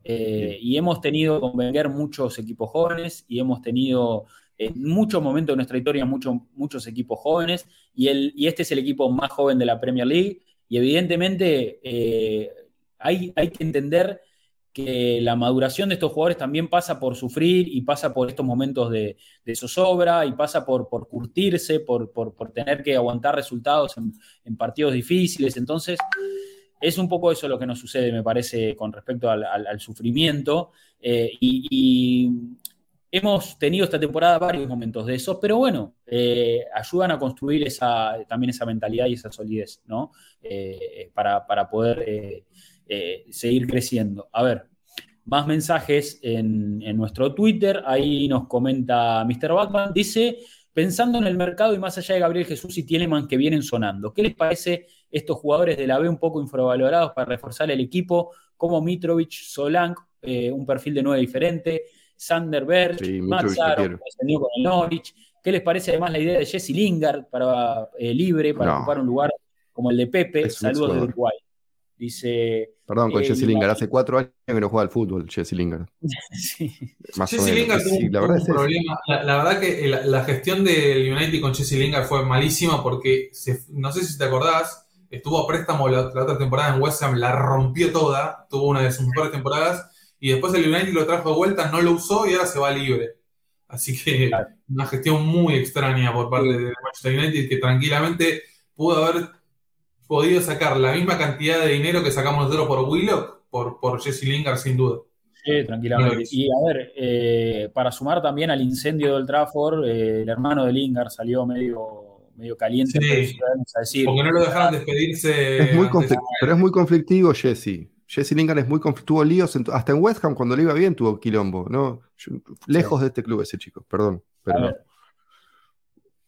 Eh, y hemos tenido con Wenger muchos equipos jóvenes y hemos tenido en muchos momentos de nuestra historia muchos, equipos jóvenes y, y este es el equipo más joven de la Premier League y evidentemente eh, hay, hay que entender que la maduración de estos jugadores también pasa por sufrir y pasa por estos momentos de, zozobra y pasa por, por curtirse, por, tener que aguantar resultados en, partidos difíciles. Entonces, es un poco eso lo que nos sucede, me parece, con respecto al, sufrimiento. Eh, y, hemos tenido esta temporada varios momentos de esos, pero bueno, eh, ayudan a construir también esa mentalidad y esa solidez, ¿no? Eh, para, poder eh, seguir creciendo. A ver, más mensajes en, nuestro Twitter. Ahí nos comenta Mr. Batman. Dice, pensando en el mercado y más allá de Gabriel Jesús y Tieleman que vienen sonando, ¿qué les parece estos jugadores de la B un poco infravalorados para reforzar el equipo, como Mitrovic, Solank, un perfil de nueve diferente, Sander Berg, sí, Mazzaro, con el Norwich? ¿Qué les parece además la idea de Jesse Lingard para eh, libre, para ocupar un lugar como el de Pepe? Saludos de Uruguay. Dice. Perdón, con eh, Jesse Lingard. Hace cuatro años que no juega al fútbol, Jesse Lingard. (laughs) sí. Jesse Lingard tuvo, la verdad un problema. La, verdad que la, gestión del United con Jesse Lingard fue malísima porque, no sé si te acordás, estuvo a préstamo la, otra temporada en West Ham, la rompió toda, tuvo una de sus mejores temporadas y después el United lo trajo de vuelta, no lo usó y ahora se va libre. Así que una gestión muy extraña por parte de Manchester United que tranquilamente pudo haber podido sacar la misma cantidad de dinero que sacamos nosotros por Willock por, por Jesse Lingard, sin duda. Sí, tranquilamente. Y a ver, eh, para sumar también al incendio del Trafford, eh, el hermano de Lingard salió medio, medio caliente. Sí, a decir, porque no lo dejaron despedirse. Es muy pero es muy conflictivo Jesse. Jesse Lingard es muy tuvo líos, hasta en West Ham cuando le iba bien tuvo quilombo, ¿no? lejos de este club ese chico, perdón. Pero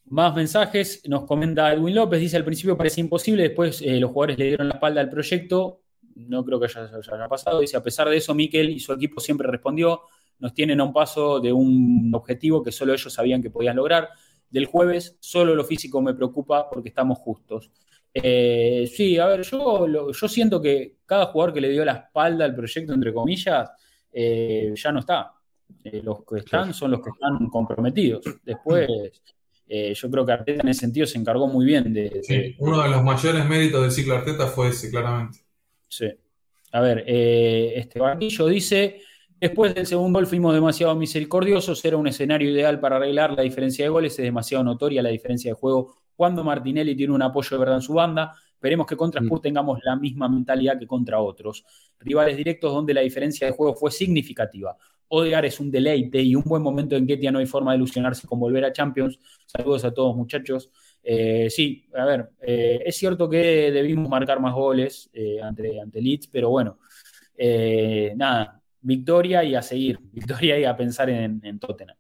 Más mensajes, nos comenta Edwin López, dice al principio parece imposible, después eh, los jugadores le dieron la espalda al proyecto, no creo que haya, haya, pasado, dice a pesar de eso Miquel y su equipo siempre respondió, nos tienen a un paso de un objetivo que solo ellos sabían que podían lograr. Del jueves, solo lo físico me preocupa porque estamos justos. Eh, sí, a ver, yo, yo siento que cada jugador que le dio la espalda al proyecto, entre comillas, eh, ya no está. Eh, los que están son los que están comprometidos. Después, yo creo que Arteta en ese sentido se encargó muy bien de, sí, uno de los mayores méritos del ciclo Arteta fue ese, claramente. Sí. A ver, este Barquillo dice. Después del segundo gol fuimos demasiado misericordiosos, era un escenario ideal para arreglar la diferencia de goles, es demasiado notoria la diferencia de juego cuando Martinelli tiene un apoyo de verdad en su banda. Esperemos que contra Spurs mm. tengamos la misma mentalidad que contra otros. Rivales directos donde la diferencia de juego fue significativa. Odegar es un deleite y un buen momento en Ketia no hay forma de ilusionarse con volver a Champions. Saludos a todos muchachos. Eh, sí, a ver, eh, es cierto que debimos marcar más goles eh, ante, ante Leeds, pero bueno, nada, victoria y a seguir, (laughs) victoria y a pensar en, en Tottenham.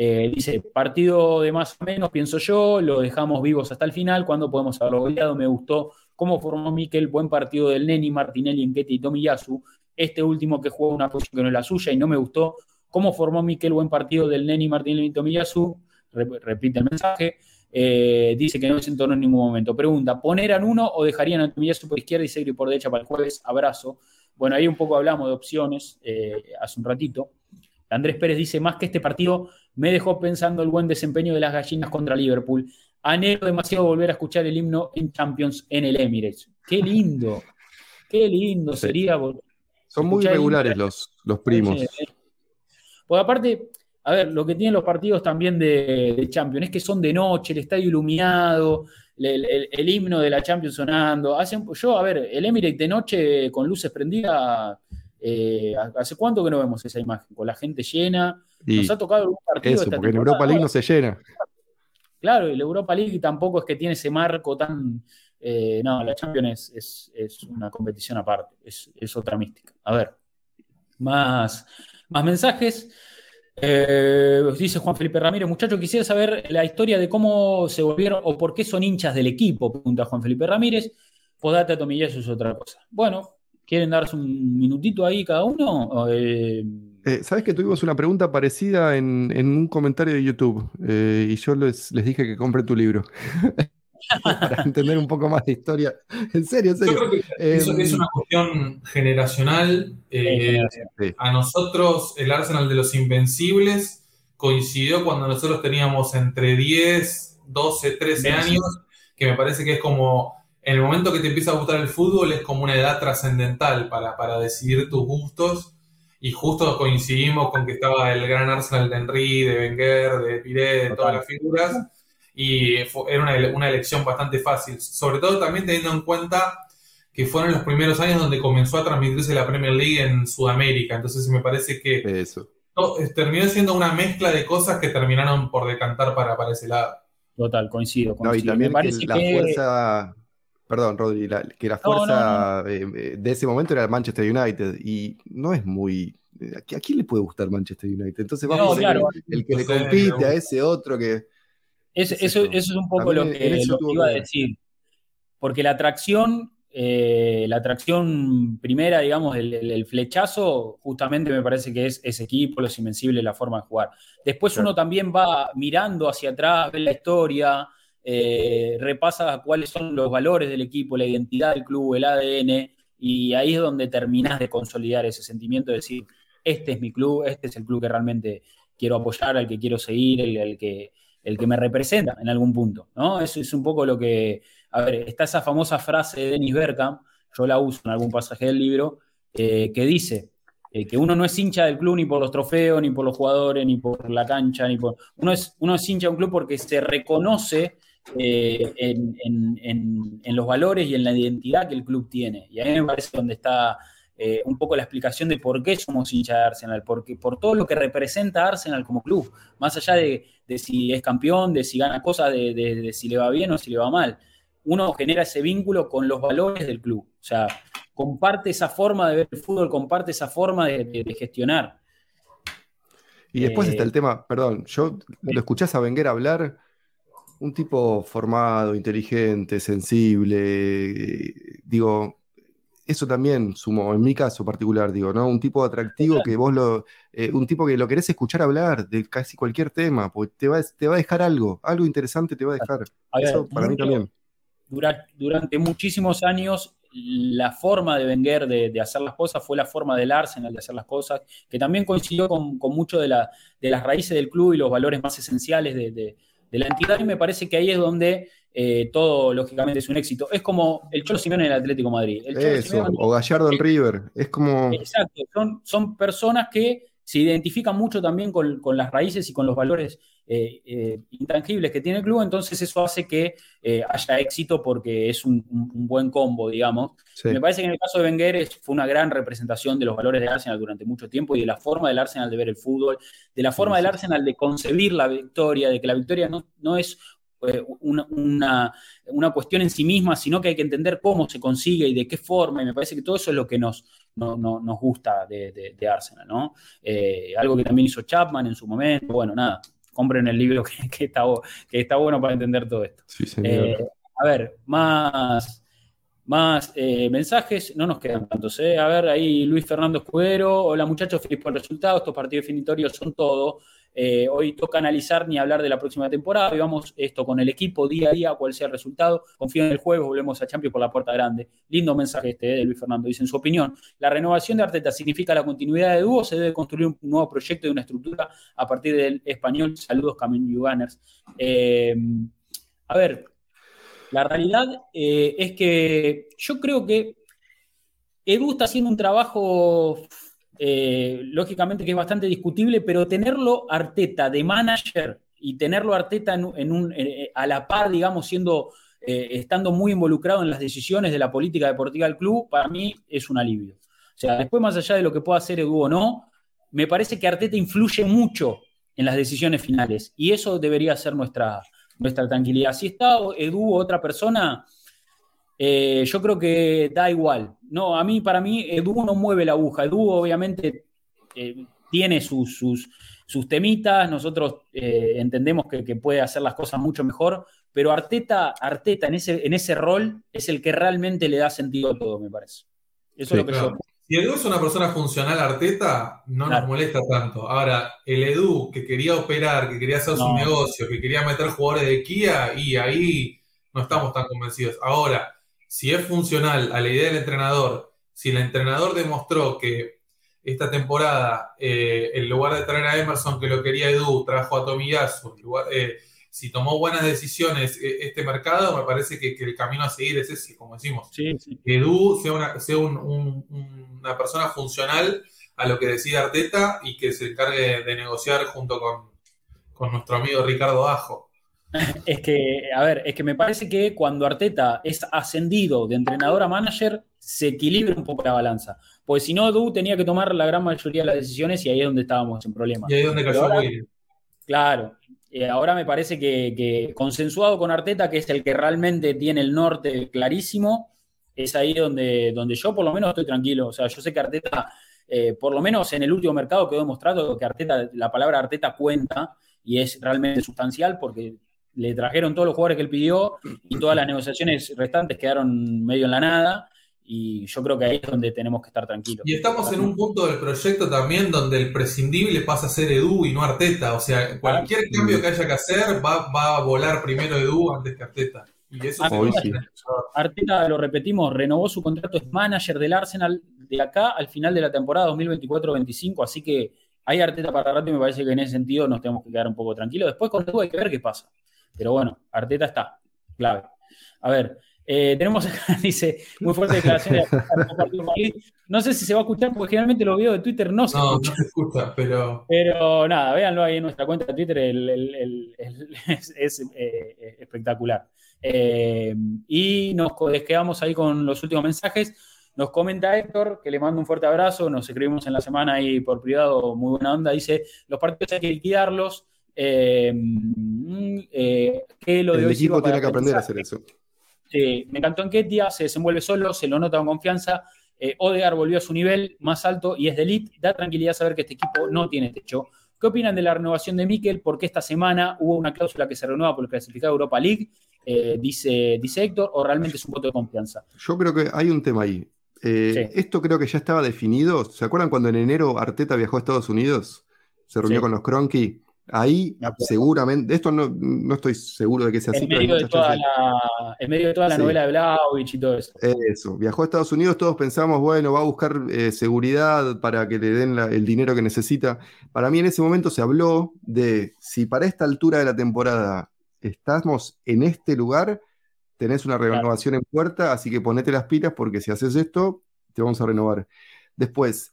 Eh, dice, partido de más o menos, pienso yo, lo dejamos vivos hasta el final, cuando podemos haberlo goleado, me gustó cómo formó Mikel, buen partido del Neni, Martinelli, Enquete y Tomiyasu, este último que jugó una posición que no es la suya y no me gustó, cómo formó Mikel, buen partido del Neni, Martinelli y Tomiyasu, repite el mensaje, eh, dice que no se entornó en ningún momento. Pregunta, ¿poneran uno o dejarían a Tomiyasu por izquierda y Segri por derecha para el jueves? Abrazo. Bueno, ahí un poco hablamos de opciones eh, hace un ratito. Andrés Pérez dice, más que este partido, me dejó pensando el buen desempeño de las gallinas contra Liverpool. Anhelo demasiado volver a escuchar el himno en Champions en el Emirates. Qué lindo, qué lindo sería. Son muy regulares los, los primos. Pues aparte, a ver, lo que tienen los partidos también de, Champions es que son de noche, el estadio iluminado, el, himno de la Champions sonando. Hacen, yo, a ver, el Emirates de noche con luces prendidas eh, ¿Hace cuánto que no vemos esa imagen? Con la gente llena. Nos ha tocado algún partido. Eso, porque en Europa League no se llena. Claro, y la Europa League tampoco es que tiene ese marco tan. Eh, no, la Champions es, una competición aparte, es, otra mística. A ver, más, más mensajes. Eh, dice Juan Felipe Ramírez, muchachos, quisiera saber la historia de cómo se volvieron o por qué son hinchas del equipo, pregunta Juan Felipe Ramírez. Podata Tomillas es otra cosa. Bueno, ¿Quieren darse un minutito ahí cada uno? Eh, eh, Sabes que tuvimos una pregunta parecida en, un comentario de YouTube eh, y yo les, dije que compre tu libro. (laughs) Para entender un poco más de historia. En serio, en serio. Yo creo que eso es una cuestión generacional. A nosotros, el Arsenal de los Invencibles coincidió cuando nosotros teníamos entre 10, 12, 13 años, que me parece que es como en el momento que te empieza a gustar el fútbol es como una edad trascendental para, decidir tus gustos. Y justo coincidimos con que estaba el gran Arsenal de Henry, de Wenger, de Piré, de todas las figuras. Y era una, elección bastante fácil. Sobre todo también teniendo en cuenta que fueron los primeros años donde comenzó a transmitirse la Premier League en Sudamérica. Entonces me parece que Eso. terminó siendo una mezcla de cosas que terminaron por decantar para, para ese lado. Total, coincido. No, y también que la fuerza Perdón, Rodri, que la fuerza de ese momento era el Manchester United y no es muy... Eh, ¿A quién le puede gustar Manchester United? Entonces vamos a ver el, que le compite a ese otro que... eso, eso, es un poco lo que, iba a decir. Porque la atracción, eh, la atracción primera, digamos, el, flechazo, justamente me parece que es ese equipo, los invencibles, la forma de jugar. Después uno también va mirando hacia atrás, ve la historia, eh, repasa cuáles son los valores del equipo, la identidad del club, el ADN, y ahí es donde terminas de consolidar ese sentimiento de decir, este es mi club, este es el club que realmente quiero apoyar, al que quiero seguir, el, que, el que me representa en algún punto, ¿no? Eso es un poco lo que, a ver, está esa famosa frase de Dennis Bergkamp, yo la uso en algún pasaje del libro, eh, que dice eh, que uno no es hincha del club ni por los trofeos, ni por los jugadores, ni por la cancha, ni por... Uno es, uno es hincha de un club porque se reconoce eh, en, los valores y en la identidad que el club tiene. Y a mí me parece donde está eh, un poco la explicación de por qué somos hinchas de Arsenal, porque, por todo lo que representa Arsenal como club, más allá de, si es campeón, de si gana cosas, de, si le va bien o si le va mal. Uno genera ese vínculo con los valores del club. O sea, comparte esa forma de ver el fútbol, comparte esa forma de, gestionar. Y después está el eh, tema, perdón, yo lo escuchás a Wenger hablar, un tipo formado, inteligente, sensible, digo, eso también sumo, en mi caso particular, digo, ¿no? Un tipo atractivo que vos lo, eh, un tipo que lo querés escuchar hablar de casi cualquier tema, porque te va, te va a dejar algo, algo interesante te va a dejar. eso para mí también. Durante, muchísimos años, la forma de Wenger de, hacer las cosas fue la forma del Arsenal de hacer las cosas, que también coincidió con, con mucho de, la, de las raíces del club y los valores más esenciales de, de la entidad, y me parece que ahí es donde eh, todo lógicamente es un éxito. Es como el Cholo Simeone en el Atlético Madrid. Eso, o Gallardo en River. Es como. Exacto, son, son personas que se identifican mucho también con, las raíces y con los valores eh, eh, intangibles que tiene el club, entonces eso hace que haya éxito porque es un, buen combo, digamos. Me parece que en el caso de Wenger fue una gran representación de los valores de Arsenal durante mucho tiempo y de la forma del Arsenal de ver el fútbol, de la forma del Arsenal de concebir la victoria, de que la victoria no, no es eh, una, cuestión en sí misma, sino que hay que entender cómo se consigue y de qué forma, y me parece que todo eso es lo que nos, nos gusta de, Arsenal, ¿no? Eh, algo que también hizo Chapman en su momento, bueno, nada, compren el libro (laughs) que, está, que está bueno para entender todo esto. Eh, a ver, más... Más mensajes, no nos quedan tantos. A ver, ahí Luis Fernando Escudero. Hola muchachos, feliz por el resultado. Estos partidos definitorios son todo. Eh, hoy toca analizar ni hablar de la próxima temporada. Y vamos esto con el equipo día a día, cuál sea el resultado. Confío en el juego, volvemos a Champions por la puerta grande. Lindo mensaje este eh, de Luis Fernando. Dice, en su opinión, ¿la renovación de Arteta significa la continuidad de dúo? ¿Se debe construir un nuevo proyecto y una estructura a partir del español? Saludos, Camino Gunners. Eh, a ver, la realidad es que yo creo que Edu está haciendo un trabajo eh, lógicamente que es bastante discutible, pero tenerlo Arteta de manager y tenerlo Arteta en, un, eh, a la par, digamos, siendo, eh, estando muy involucrado en las decisiones de la política deportiva del club, para mí es un alivio. O sea, después más allá de lo que pueda hacer Edu o no, me parece que Arteta influye mucho en las decisiones finales y eso debería ser nuestra, nuestra tranquilidad. Si está Edu o otra persona, eh, yo creo que da igual. No, a mí, para mí, Edu no mueve la aguja. Edu, obviamente, eh, tiene sus, sus, temitas. Nosotros eh, entendemos que, puede hacer las cosas mucho mejor. Pero Arteta, Arteta en, ese, en ese rol es el que realmente le da sentido a todo, me parece. Eso es lo que yo. Si Edu es una persona funcional Arteta, no nos molesta tanto. Ahora, el Edu que quería operar, que quería hacer su negocio, que quería meter jugadores de Kia, y ahí no estamos tan convencidos. Ahora, si es funcional a la idea del entrenador, si el entrenador demostró que esta temporada, eh, en lugar de traer a Emerson, que lo quería Edu, trajo a Tomiyasu, eh, si tomó buenas decisiones eh, este mercado, me parece que, el camino a seguir es ese, como decimos. Que Edu sea, una, sea una persona funcional a lo que decide Arteta y que se encargue de negociar junto con, con nuestro amigo Ricardo Ajo. (laughs) Es que, a ver, es que me parece que cuando Arteta es ascendido de entrenador a manager, se equilibra un poco la balanza. Porque si no, Du tenía que tomar la gran mayoría de las decisiones y ahí es donde estábamos en problemas. Y ahí es donde cayó Claro. Eh, ahora me parece que, consensuado con Arteta, que es el que realmente tiene el norte clarísimo, es ahí donde, donde yo por lo menos estoy tranquilo. O sea, yo sé que Arteta, eh, por lo menos en el último mercado quedó demostrado que Arteta, la palabra Arteta cuenta y es realmente sustancial porque le trajeron todos los jugadores que él pidió y todas las negociaciones restantes quedaron medio en la nada. Y yo creo que ahí es donde tenemos que estar tranquilos. Y estamos en un punto del proyecto también donde el prescindible pasa a ser Edu y no Arteta. O sea, cualquier cambio que haya que hacer va, a volar primero Edu antes que Arteta. Y eso Arteta, Arteta, lo repetimos, renovó su contrato, es manager del Arsenal de acá al final de la temporada 2024-25. Así que hay Arteta para rato y me parece que en ese sentido nos tenemos que quedar un poco tranquilos. Después con Edu hay que ver qué pasa. Pero bueno, Arteta está, clave. A ver, eh, tenemos acá, (laughs) dice, muy fuerte declaración de No sé si se va a escuchar, porque generalmente los videos de Twitter no se escuchan. No, se escucha, pero. Pero nada, véanlo ahí en nuestra cuenta de Twitter, (laughs) es, eh, espectacular. Eh, y nos quedamos ahí con los últimos mensajes. Nos comenta Héctor, que le mando un fuerte abrazo, nos escribimos en la semana ahí por privado, muy buena onda, dice, los partidos hay que liquidarlos, eh, mm, eh, que lo de El equipo tiene que aprender a hacer eso. Sí, me encantó en Ketia, se desenvuelve solo, se lo nota con confianza. Eh, Odegaard volvió a su nivel más alto y es de elite. Da tranquilidad saber que este equipo no tiene techo. ¿Qué opinan de la renovación de Mikel? Porque esta semana hubo una cláusula que se renueva por el clasificado Europa League, eh, dice, dice Héctor, o realmente es un voto de confianza. Yo creo que hay un tema ahí. Eh, Sí. Esto creo que ya estaba definido. ¿Se acuerdan cuando en enero Arteta viajó a Estados Unidos? Se reunió Sí. con los Cronky. Ahí seguramente, de esto no, no estoy seguro de que sea así, En pero hay medio, de muchas toda chances. la, en medio de toda la Sí. novela de Vlaovic y todo eso. Eso, viajó a Estados Unidos, todos pensamos, bueno, va a buscar eh, seguridad para que le den la- el dinero que necesita. Para mí en ese momento se habló de si para esta altura de la temporada estamos en este lugar, tenés una renovación en puerta, así que ponete las pilas porque si haces esto, te vamos a renovar. Después,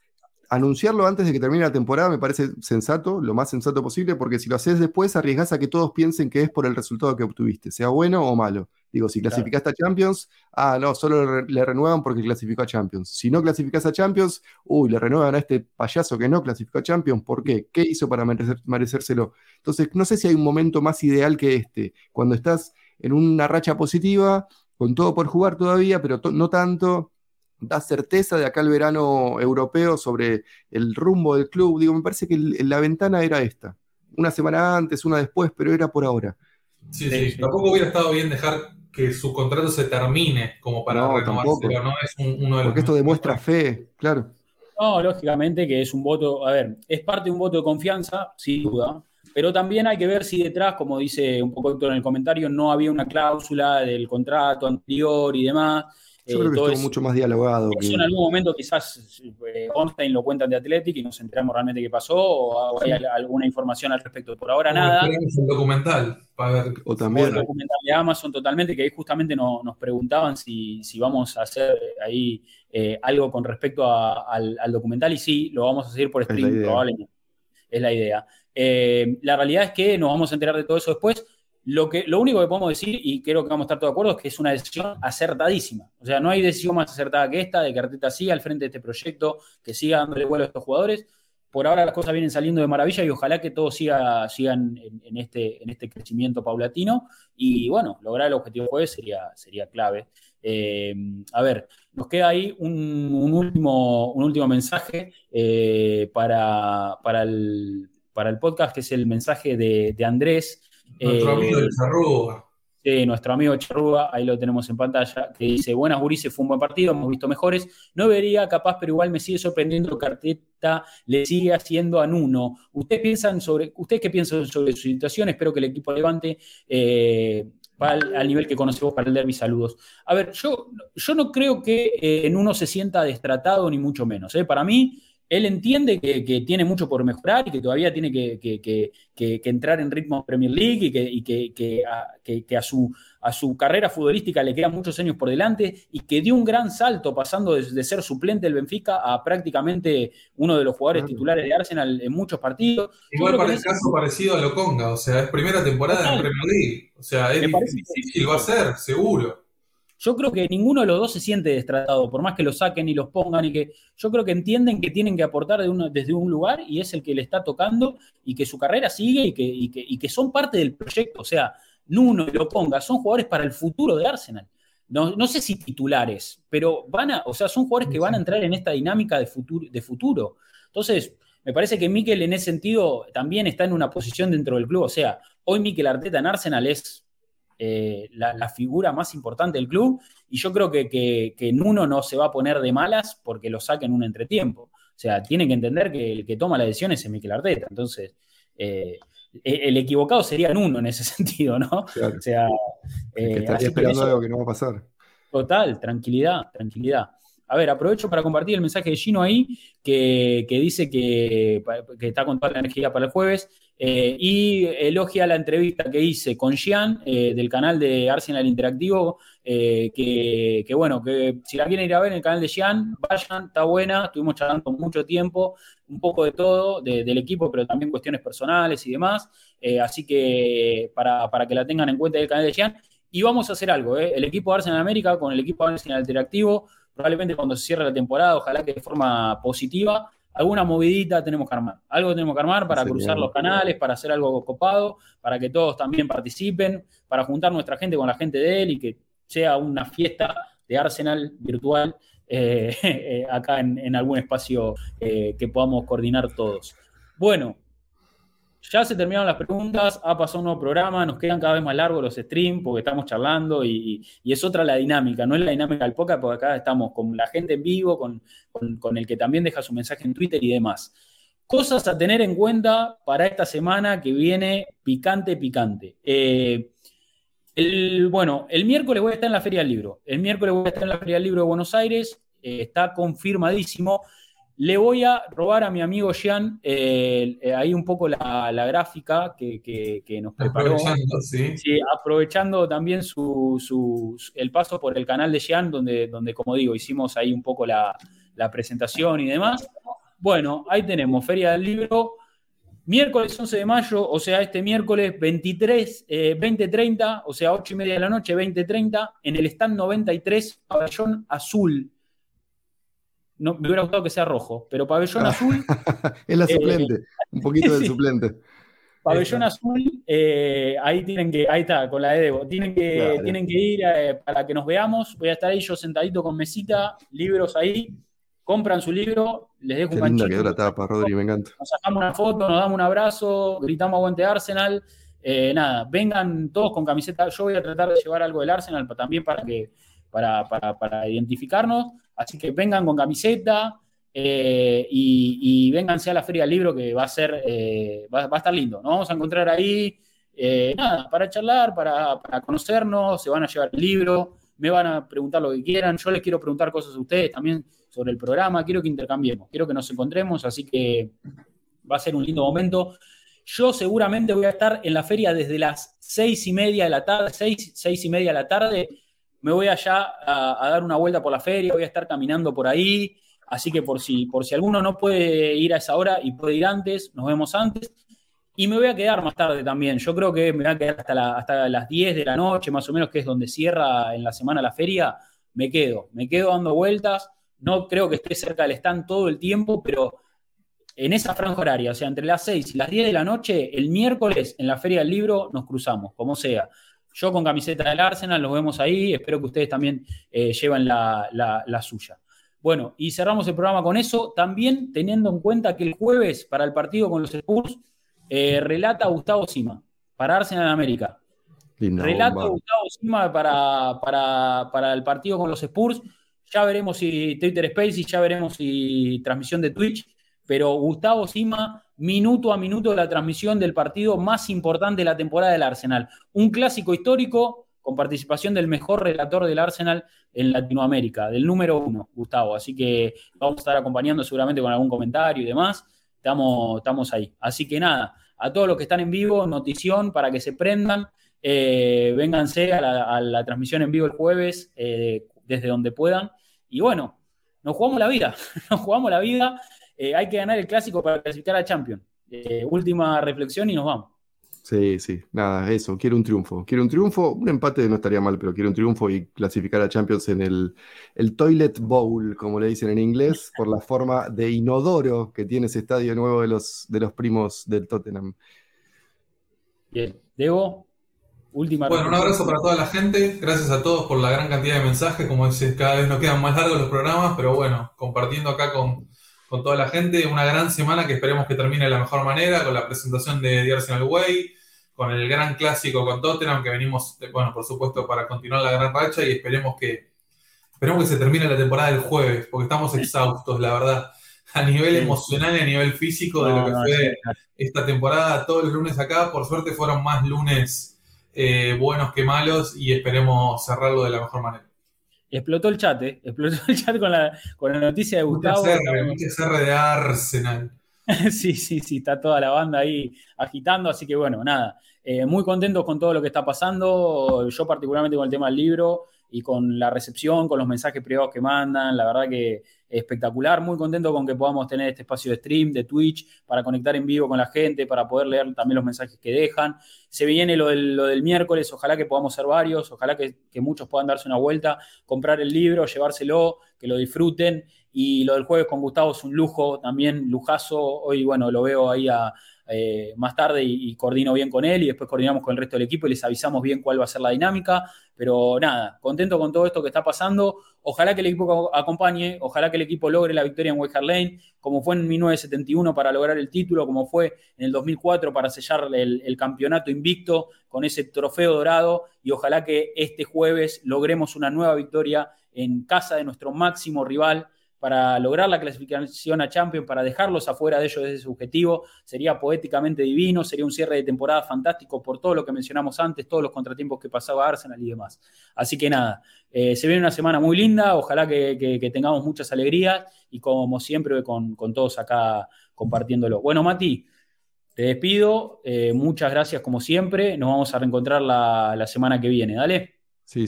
anunciarlo antes de que termine la temporada me parece sensato, lo más sensato posible, porque si lo haces después, arriesgás a que todos piensen que es por el resultado que obtuviste, sea bueno o malo. Digo, si Claro. clasificaste a Champions, ah, no, solo le, le renuevan porque clasificó a Champions. Si no clasificás a Champions, uy, le renuevan a este payaso que no clasificó a Champions, ¿por qué? ¿Qué hizo para merecer- merecérselo? Entonces, no sé si hay un momento más ideal que este, cuando estás en una racha positiva, con todo por jugar todavía, pero no tanto, da certeza de acá el verano europeo sobre el rumbo del club. Digo, me parece que el- la ventana era esta. Una semana antes, una después, pero era por ahora. Sí, Sí. Tampoco hubiera estado bien dejar que su contrato se termine como para No, renovárselo, tampoco. ¿no? Es un- uno de los Porque esto demuestra fe, claro. No, lógicamente que es un voto, a ver, es parte de un voto de confianza, sin duda, pero también hay que ver si detrás, como dice un poco Héctor en el comentario, no había una cláusula del contrato anterior y demás. Yo Eh, creo que todo estuvo eso- mucho más dialogado. Que- en algún momento quizás eh, Ornstein lo cuentan de Athletic y nos enteramos realmente qué pasó o hay al- alguna información al respecto. Por ahora nada. Tenemos un documental para ver. O O el también, documental de Amazon totalmente, que ahí justamente no- nos preguntaban si, si vamos a hacer ahí eh, algo con respecto a- al, al documental y sí, lo vamos a seguir por Es stream probablemente. Es la idea. Eh, la realidad es que nos vamos a enterar de todo eso después. Lo, que, lo único que podemos decir, y creo que vamos a estar todos de acuerdo, es que es una decisión acertadísima. O sea, no hay decisión más acertada que esta, de que Arteta siga al frente de este proyecto, que siga dándole vuelo a estos jugadores. Por ahora las cosas vienen saliendo de maravilla y ojalá que todos siga, en, este, en este crecimiento paulatino. Y bueno, lograr el objetivo jueves sería, sería clave. Eh, a ver, nos queda ahí un, último, un último mensaje eh, para, para, el, para el podcast, que es el mensaje de Andrés. Nuestro eh, amigo de Charrúa. de nuestro amigo Charrúa, ahí lo tenemos en pantalla, que dice, buenas gurises, fue un buen partido, hemos visto mejores, no vería capaz, pero igual me sigue sorprendiendo que Arteta le sigue haciendo a Nuno. ¿Ustedes piensan sobre, ustedes qué piensan sobre su situación? Espero que el equipo levante eh, al, al nivel que conocemos para el derby, saludos. A ver, yo, yo no creo que eh, Nuno se sienta destratado, ni mucho menos. ¿eh? Para mí, él entiende que, que, tiene mucho por mejorar y que todavía tiene que, que, que entrar en ritmo Premier League y que, y a, a, su, a, su, carrera futbolística le quedan muchos años por delante y que dio un gran salto pasando de, de ser suplente del Benfica a prácticamente uno de los jugadores claro. titulares de Arsenal en muchos partidos. Igual para el caso parecido a Loconga, o sea, es primera temporada Total. en Premier League, o sea, es difícil, va a ser, seguro. Yo creo que ninguno de los dos se siente destratado, por más que lo saquen y los pongan y que yo creo que entienden que tienen que aportar desde un lugar y es el que le está tocando y que su carrera sigue y que, que son parte del proyecto. O sea, Nuno y lo ponga, son jugadores para el futuro de Arsenal. No, no, sé si titulares, pero van a, o sea, son jugadores que van a entrar en esta dinámica de futuro. De futuro. Entonces, me parece que Mikel en ese sentido también está en una posición dentro del club. O sea, hoy Mikel Arteta en Arsenal es eh, la, la, figura más importante del club y yo creo que, que, que Nuno no se va a poner de malas porque lo saquen un entretiempo. O sea, tiene que entender que el que toma las decisiones es Mikel Arteta. Entonces, eh, el equivocado sería Nuno en ese (laughs) sentido, ¿no? Claro. O sea, eh, estaría esperando eso, algo que no va a pasar. Total, tranquilidad, tranquilidad. A ver, aprovecho para compartir el mensaje de Gino ahí, que, que dice que, que, está con toda la energía para el jueves, eh, y elogia la entrevista que hice con Gian eh, del canal de Arsenal Interactivo, eh, que, bueno, que si la quieren ir a ver en el canal de Gian, vayan, está buena, estuvimos charlando mucho tiempo, un poco de todo, de, del equipo, pero también cuestiones personales y demás, eh, así que para, para, que la tengan en cuenta el canal de Gian. Y vamos a hacer algo, el equipo de Arsenal América con el equipo de Arsenal Interactivo, probablemente cuando se cierre la temporada, ojalá que de forma positiva, alguna movidita tenemos que armar. Algo tenemos que armar para cruzar los canales, para hacer algo copado, para que todos también participen, para juntar nuestra gente con la gente de él y que sea una fiesta de Arsenal virtual eh, (laughs) eh, acá en, algún espacio eh, que podamos coordinar todos. Bueno, ya se terminaron las preguntas, ha pasado un nuevo programa, nos quedan cada vez más largos los streams porque estamos charlando y, es otra la dinámica, no es la dinámica del podcast porque acá estamos con la gente en vivo, con, el que también deja su mensaje en Twitter y demás. Cosas a tener en cuenta para esta semana que viene picante, picante. Eh, el, bueno, el miércoles voy a estar en la Feria del Libro. El miércoles voy a estar en la Feria del Libro de Buenos Aires. Eh, está confirmadísimo. Le voy a robar a mi amigo Jean eh, eh, ahí un poco la, gráfica que, nos preparó. Aprovechando, sí. aprovechando también su, el paso por el canal de Jean, donde, donde, como digo, hicimos ahí un poco la, presentación y demás. Bueno, ahí tenemos Feria del Libro. Miércoles 11 de mayo, o sea, este miércoles 23, 20.30, o sea, 8 y media de la noche, 20.30, en el stand 93, pabellón azul no, me hubiera gustado que sea rojo, pero pabellón azul. (laughs) es la suplente, un poquito del (laughs) suplente. Pabellón azul, eh, ahí tienen que, ahí está, con la de Debo, tienen que, tienen que ir eh, para que nos veamos. Voy a estar ahí yo sentadito con mesita, libros ahí, compran su libro, les dejo un linda quedó la tapa, Rodri, me encanta. Nos sacamos una foto, nos damos un abrazo, gritamos aguante Arsenal. Eh, nada, vengan todos con camiseta. Yo voy a tratar de llevar algo del Arsenal también para que para, para, para identificarnos. Así que vengan con camiseta eh, y, y, vénganse a la Feria del Libro que va a ser, eh, va, a estar lindo. Nos vamos a encontrar ahí, eh, nada, para charlar, para, conocernos, se van a llevar el libro, me van a preguntar lo que quieran, yo les quiero preguntar cosas a ustedes también sobre el programa, quiero que intercambiemos, quiero que nos encontremos, así que va a ser un lindo momento. Yo seguramente voy a estar en la feria desde las seis y media de la tarde, seis, seis y media de la tarde, me voy allá a, dar una vuelta por la feria, voy a estar caminando por ahí, así que por si, por si alguno no puede ir a esa hora y puede ir antes, nos vemos antes. Y me voy a quedar más tarde también. Yo creo que me voy a quedar hasta, hasta las 10 de la noche, más o menos, que es donde cierra en la semana la feria. Me quedo, me quedo dando vueltas. No creo que esté cerca del stand todo el tiempo, pero en esa franja horaria, o sea, entre las 6 y las 10 de la noche, el miércoles en la Feria del Libro nos cruzamos, como sea. Yo con camiseta del Arsenal, los vemos ahí. Espero que ustedes también eh, lleven la, suya. Bueno, y cerramos el programa con eso. También teniendo en cuenta que el jueves, para el partido con los Spurs, eh, relata Gustavo Sima para Arsenal en América. relata Gustavo Sima para, para, el partido con los Spurs. Ya veremos si Twitter Space y ya veremos si transmisión de Twitch. Pero Gustavo Sima minuto a minuto la transmisión del partido más importante de la temporada del Arsenal. Un clásico histórico con participación del mejor relator del Arsenal en Latinoamérica, del número uno, Gustavo. Así que vamos a estar acompañando seguramente con algún comentario y demás. Estamos, estamos ahí. Así que nada, a todos los que están en vivo, notición para que se prendan. Eh, vénganse a la, transmisión en vivo el jueves eh, desde donde puedan. Y bueno, nos jugamos la vida, (laughs) nos jugamos la vida. Eh, hay que ganar el clásico para clasificar a Champions. Eh, última reflexión y nos vamos. Sí, sí, nada, eso, quiero un triunfo. Quiero un triunfo, un empate no estaría mal, pero quiero un triunfo y clasificar a Champions en el, el Toilet Bowl, como le dicen en inglés, por la forma de inodoro que tiene ese estadio nuevo de los, de los primos del Tottenham. Bien, Debo, última. Bueno, un abrazo para toda la gente, gracias a todos por la gran cantidad de mensajes, como dices, cada vez nos quedan más largos los programas, pero bueno, compartiendo acá con con toda la gente. Una gran semana que esperemos que termine de la mejor manera, con la presentación de The Arsenal Way, con el gran clásico con Tottenham, que venimos, bueno, por supuesto, para continuar la gran racha y esperemos que, esperemos que se termine la temporada del jueves, porque estamos exhaustos, la verdad, a nivel emocional y a nivel físico de lo que fue esta temporada. Todos los lunes acá, por suerte, fueron más lunes eh, buenos que malos y esperemos cerrarlo de la mejor manera explotó el chat, ¿eh? (laughs) explotó el chat con la, con la noticia de Gustavo. Mucha CR de Arsenal. (laughs) sí, sí, sí, está toda la banda ahí agitando, así que bueno, nada, eh, muy contentos con todo lo que está pasando, yo particularmente con el tema del libro y con la recepción, con los mensajes privados que mandan, la verdad que espectacular. Muy contento con que podamos tener este espacio de stream, de Twitch, para conectar en vivo con la gente, para poder leer también los mensajes que dejan. Se viene lo del, lo del miércoles, ojalá que podamos ser varios, ojalá que, que muchos puedan darse una vuelta, comprar el libro, llevárselo, que lo disfruten. Y lo del jueves con Gustavo es un lujo, también lujazo. Hoy, bueno, lo veo ahí a, eh, más tarde y, coordino bien con él y después coordinamos con el resto del equipo y les avisamos bien cuál va a ser la dinámica. Pero nada, contento con todo esto que está pasando. Ojalá que el equipo acompañe, ojalá que el equipo logre la victoria en White Lane, como fue en 1971 para lograr el título, como fue en el 2004 para sellar el, el campeonato invicto con ese trofeo dorado y ojalá que este jueves logremos una nueva victoria en casa de nuestro máximo rival para lograr la clasificación a Champions, para dejarlos afuera de ellos de ese objetivo. Sería poéticamente divino, sería un cierre de temporada fantástico por todo lo que mencionamos antes, todos los contratiempos que pasaba Arsenal y demás. Así que nada, eh, se viene una semana muy linda, ojalá que tengamos muchas alegrías y como siempre con, con, todos acá compartiéndolo. Bueno, Mati, te despido, eh, muchas gracias como siempre, nos vamos a reencontrar la, la semana que viene, dale. Sí,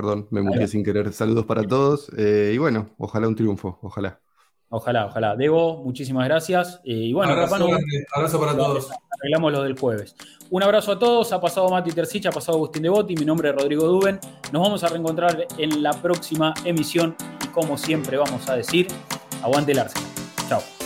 Perdón, me muteé sin querer. Saludos para todos. Eh, y bueno, ojalá un triunfo, ojalá. Ojalá, ojalá. Debo, muchísimas gracias. Eh, y bueno, abrazo, capaz no, abrazo para todos. Arreglamos lo del jueves. Un abrazo a todos. Ha pasado Mati Tercich, ha pasado Agustín Devoti. Mi nombre es Rodrigo Duben. Nos vamos a reencontrar en la próxima emisión. Y como siempre, vamos a decir: aguante el Arsenal. Chao.